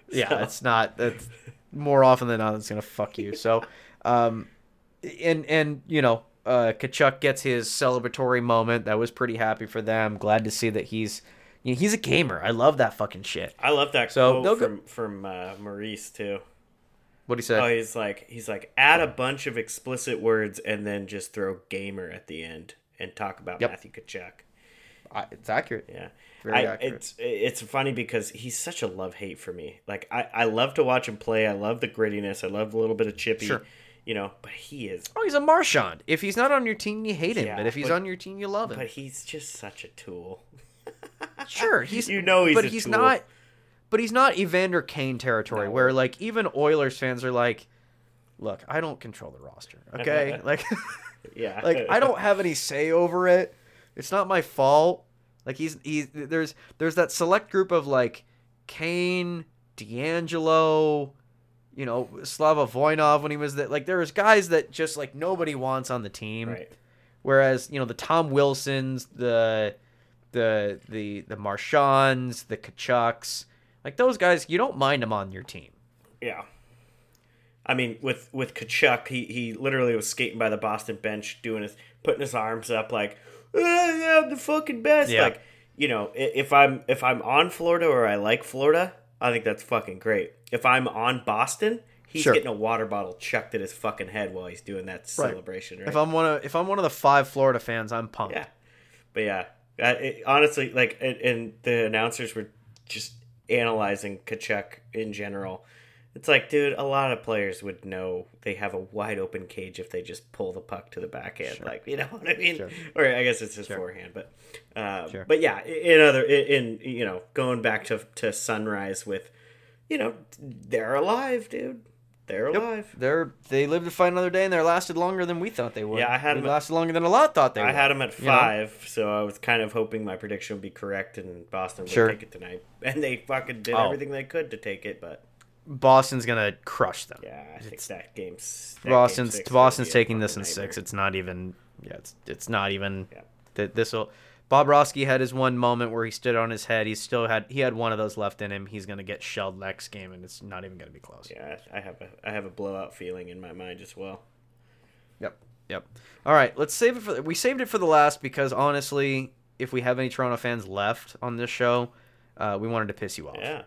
Yeah, So- it's not. That's more often than not, it's gonna fuck you. So, [LAUGHS] um, and and you know, uh, Tkachuk gets his celebratory moment. That was pretty happy for them. Glad to see that he's, you know, he's a gamer. I love that fucking shit. I love that So, quote go- from from uh, Maurice too. What you say? Oh, he's like he's like add a bunch of explicit words and then just throw gamer at the end and talk about Yep. Matthew Tkachuk. I, it's accurate. Yeah, Very I, accurate. it's it's funny because he's such a love hate for me. Like I I love to watch him play. I love the grittiness. I love a little bit of chippy. Sure. You know, but he is. Oh, he's a Marchand. If he's not on your team, you hate him. Yeah, but if he's but- on your team, you love him. But he's just such a tool. sure, he's [LAUGHS] You know he's but he's tool. not. But he's not Evander Kane territory, No. where like even Oilers fans are like, "Look, I don't control the roster. [LAUGHS] Okay, like, [LAUGHS] Yeah. like I don't have any say over it. It's not my fault. Like he's he's there's there's that select group of like Kane, DeAngelo, you know, Slava Voinov when he was that. Like there's guys that just like nobody wants on the team. Right. Whereas you know the Tom Wilsons, the the the the Marchands, the Tkachuks, like those guys, you don't mind them on your team. Yeah. I mean, with with Tkachuk, he he literally was skating by the Boston bench, doing his putting his arms up like, "Ah, yeah, I'm the fucking best. Yeah. Like, you know, if I'm if I'm on Florida or I like Florida, I think that's fucking great. If I'm on Boston, he's Sure. getting a water bottle chucked at his fucking head while he's doing that celebration. Right? If I'm one of if I'm one of the five Florida fans, I'm pumped. Yeah, but yeah, it, honestly, like, and, and the announcers were just analyzing Tkachuk in general. It's like, dude, a lot of players would know they have a wide open cage if they just pull the puck to the backhand. Like, you know what I mean? Sure. Or I guess it's his forehand, but, uh, Sure. but yeah, in other, in, in you know, going back to to Sunrise with, you know, they're alive, dude. They're alive. They're they lived to fight another day, and they lasted longer than we thought they would. Yeah, I had they them- lasted longer than a lot thought they would. I had them at you know? five, so I was kind of hoping my prediction would be correct and Boston would Sure. take it tonight. [LAUGHS] And they fucking did Oh. everything they could to take it, but Boston's gonna crush them. Yeah, I think that game's that Boston's game Boston's will be a taking this in fucking six. It's not even. Yeah, it's it's not even. Yeah. That this will. Bobrovsky had his one moment where he stood on his head. He still had he had one of those left in him. He's gonna get shelled next game, and it's not even gonna be close. Yeah, I have a I have a blowout feeling in my mind as well. Yep. Yep. All right, let's save it for. We saved it for the last because honestly, if we have any Toronto fans left on this show, uh, we wanted to piss you off. Yeah.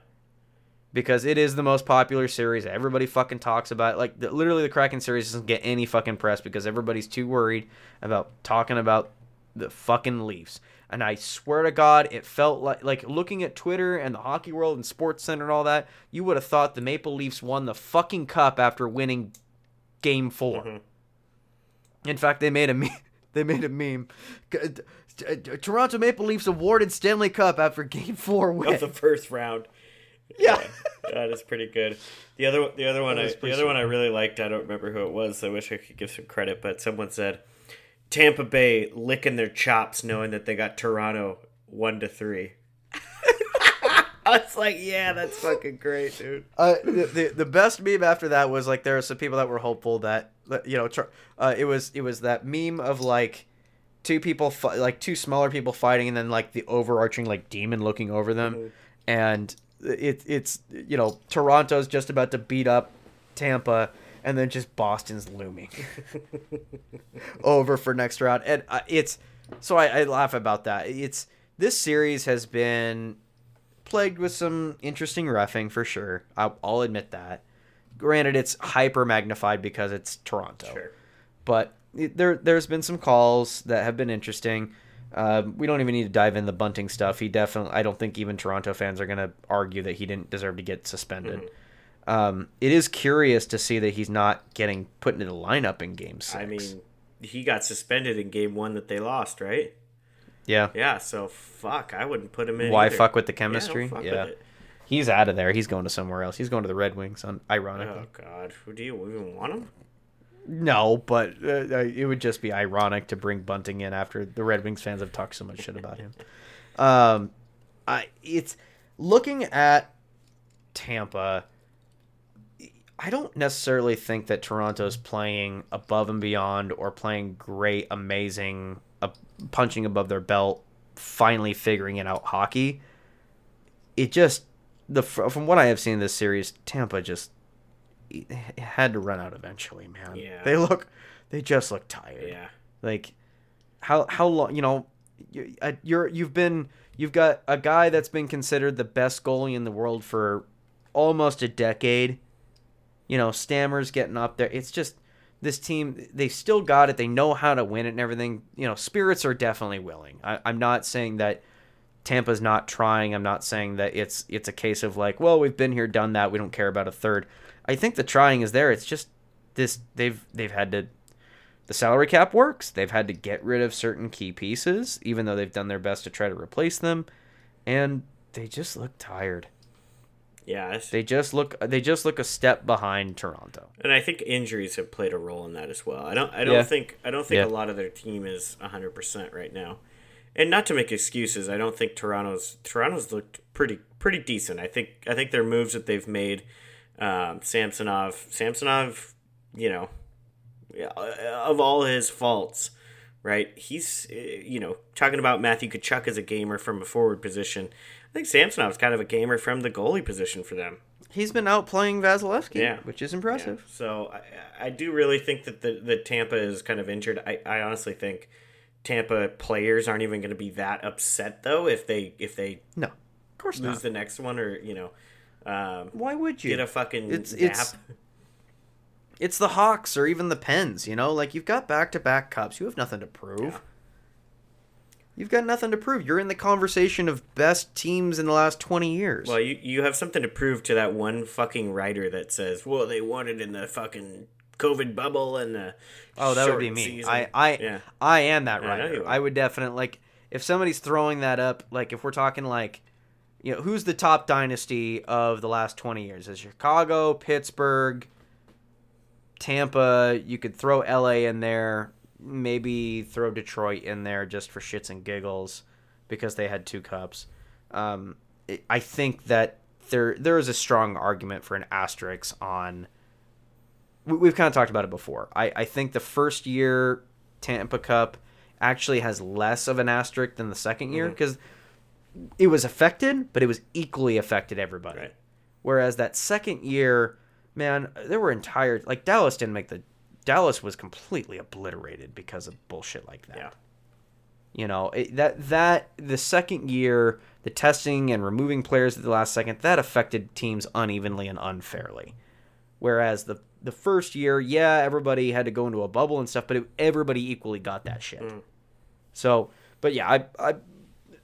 because it is the most popular series. Everybody fucking talks about it. like the, literally the Kraken series doesn't get any fucking press because everybody's too worried about talking about the fucking Leafs. And I swear to God, it felt like like looking at Twitter and the hockey world and Sports Center and all that. You would have thought the Maple Leafs won the fucking cup after winning Game 4 Mhm. In fact, they made a me- [LAUGHS] they made a meme. Toronto Maple Leafs awarded Stanley Cup after Game Four win. Of the first round. [LAUGHS] yeah. that is pretty good. The other the other one I the other one I really liked. I don't remember who it was. I wish I could give some credit, but someone said Tampa Bay licking their chops knowing that they got Toronto one to three. [LAUGHS] I was like, yeah, that's fucking great, dude. Uh, the, the best meme after that was like there were some people that were hopeful that you know uh, it was it was that meme of like two people fi- like two smaller people fighting and then like the overarching like demon looking over them and it it's you know Toronto's just about to beat up Tampa and then just Boston's looming [LAUGHS] over for next round and uh, it's so I, I laugh about that it's this series has been plagued with some interesting refing for sure. I'll, I'll admit that. Granted, it's hyper magnified because it's Toronto, Sure. but it, there there's been some calls that have been interesting. Um, we don't even need to dive in the bunting stuff. He definitely, I don't think even Toronto fans are going to argue that he didn't deserve to get suspended. Mm-hmm. Um, it is curious to see that he's not getting put into the lineup in Game Six. I mean, he got suspended in game one that they lost, right? yeah. Yeah, so fuck, I wouldn't put him in. Why either. fuck with the chemistry? Yeah, it. he's out of there. He's going to somewhere else. He's going to the Red Wings. Ironically. Oh god, who do you even want him? No, but uh, uh, it would just be ironic to bring Bunting in after the Red Wings fans have talked so much shit about him. Um, I it's looking at Tampa. I don't necessarily think that Toronto's playing above and beyond or playing great, amazing, uh, punching above their belt, finally figuring it out hockey. It just the from what I have seen in this series, Tampa just it had to run out eventually, man. Yeah. They look, they just look tired. Yeah. Like, how how long? You know, you, uh, you're you've been you've got a guy that's been considered the best goalie in the world for almost a decade. You know, Stammer's getting up there. It's just this team. They still got it. They know how to win it and everything. You know, spirits are definitely willing. I, I'm not saying that Tampa's not trying. I'm not saying that it's it's a case of like, well, we've been here, done that. We don't care about a third. I think the trying is there. It's just this they've they've had to the salary cap works. They've had to get rid of certain key pieces, even though they've done their best to try to replace them, and they just look tired. Yeah, They just look they just look a step behind Toronto. and I think injuries have played a role in that as well. I don't I don't Yeah. think I don't think Yeah. a lot of their team is 100% right now. And not to make excuses, I don't think Toronto's Toronto's looked pretty pretty decent. I think I think their moves that they've made um, Samsonov Samsonov, you know, of all his faults, right? He's uh, you know, talking about Matthew Tkachuk as a gamer from a forward position. I think Samsonov's kind of a gamer from the goalie position for them. He's been out playing Vasilevskiy, Yeah. which is impressive. Yeah. So I, I do really think that the, the Tampa is kind of injured. I, I honestly think Tampa players aren't even going to be that upset though if they if they No, of course lose not. the next one or you know um, Why would you? get a fucking It's- nap. it's- It's the Hawks or even the Pens, you know? Like you've got back-to-back cups. You have nothing to prove. Yeah. You've got nothing to prove. You're in the conversation of best teams in the last 20 years. well, you you have something to prove to that one fucking writer that says, "Well, they won it in the fucking COVID bubble and the Oh, that would be me. season." I I yeah. I am that I writer. are. I would definitely like if somebody's throwing that up. Like if we're talking like, you know, who's the top dynasty of the last twenty years? Is Chicago, Pittsburgh, Tampa? You could throw L.A. in there. Maybe throw Detroit in there just for shits and giggles because they had two cups. Um, it, I think that there there is a strong argument for an asterisk on. we- We've kind of talked about it before. I, I think the first year Tampa Cup actually has less of an asterisk than the second year because it was affected, but it was equally affected everybody. Right. Whereas that second year, man, there were entire like Dallas didn't make the Dallas was completely obliterated because of bullshit like that. Yeah. You know, it, that that the second year, the testing and removing players at the last second, that affected teams unevenly and unfairly. Whereas the the first year, yeah, everybody had to go into a bubble and stuff, but it, everybody equally got that shit. Mm. So, but yeah, I I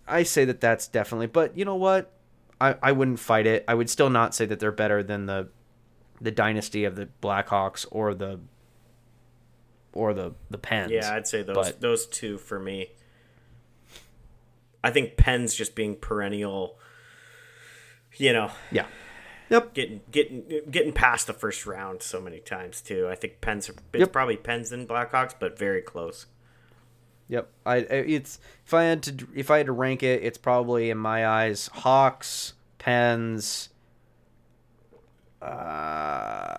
I say that that's definitely. But you know what? I I wouldn't fight it. I would still not say that they're better than the the dynasty of the Blackhawks or the or the the Pens. Yeah, I'd say those But- those two for me. I think Pens just being perennial. You know, yeah. Yep. getting getting getting past the first round so many times too. I think Pens it's Yep. probably Pens and Blackhawks, but very close. Yep. I I- it's if I had to if I had to rank it, it's probably in my eyes Hawks, Pens, uh,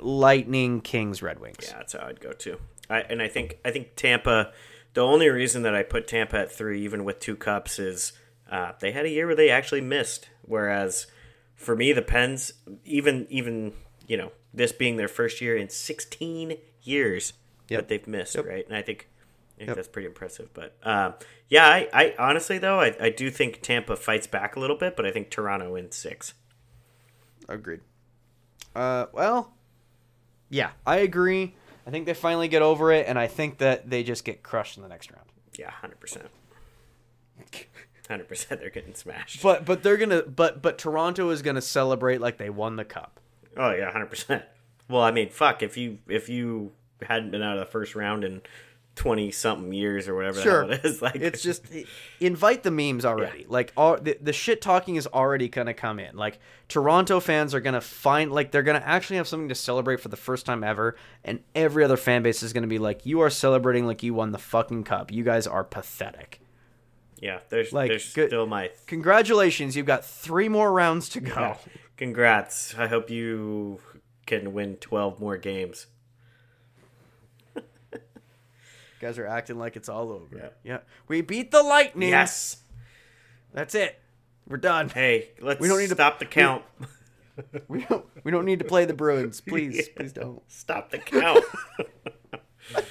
Lightning, Kings, Red Wings. Yeah, that's how I'd go too. I and I think I think Tampa. The only reason that I put Tampa at three, even with two cups, is uh, they had a year where they actually missed. Whereas for me, the Pens, even even you know this being their first year in 16 years Yep. that they've missed, Yep. right? And I think I think Yep. that's pretty impressive. But um, yeah, I, I honestly though I, I do think Tampa fights back a little bit, but I think Toronto wins six. Agreed. Uh, well, yeah, I agree. I think they finally get over it, and I think that they just get crushed in the next round. Yeah, hundred percent. Hundred percent, they're getting smashed. But but they're gonna but but Toronto is gonna celebrate like they won the cup. Oh yeah, hundred percent. Well, I mean, fuck if you if you hadn't been out of the first round in twenty something years or whatever Sure. it is, [LAUGHS] like It's just invite the memes already. Like all the, the shit talking is already gonna come in. Like Toronto fans are gonna find like they're gonna actually have something to celebrate for the first time ever, and every other fan base is gonna be like, "You are celebrating like you won the fucking cup. You guys are pathetic." yeah. There's like, there's good- still my Congratulations, you've got three more rounds to go. yeah. congrats. I hope you can win twelve more games. You guys are acting like it's all over. Yeah. Yeah, we beat the Lightning. Yes. that's it. We're done. Hey, let's We don't need to- stop the count. [LAUGHS] We don't. We don't need to play the Bruins. Please, [LAUGHS] please don't. stop the count. [LAUGHS]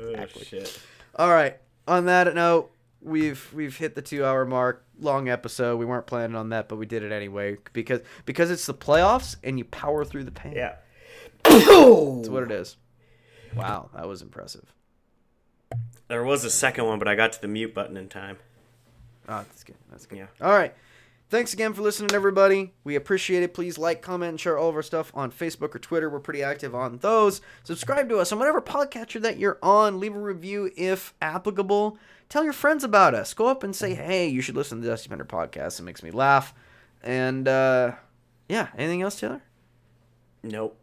oh shit. All right. On that note, we've we've hit the two hour mark. Long episode. We weren't planning on that, but we did it anyway because because it's the playoffs and you power through the pain. Yeah. that's what it is. Wow, that was impressive. There was a second one, but I got to the mute button in time. Oh, that's good. That's good. Yeah. All right. Thanks again for listening, everybody. We appreciate it. Please like, comment, and share all of our stuff on Facebook or Twitter. We're pretty active on those. Subscribe to us on whatever podcatcher that you're on. Leave a review if applicable. Tell your friends about us. Go up and say, hey, you should listen to the Dusty Bender podcast. It makes me laugh. And uh, yeah, anything else, Taylor? Nope.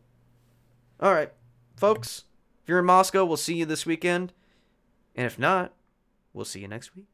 All right, folks. If you're in Moscow, we'll see you this weekend. And if not, we'll see you next week.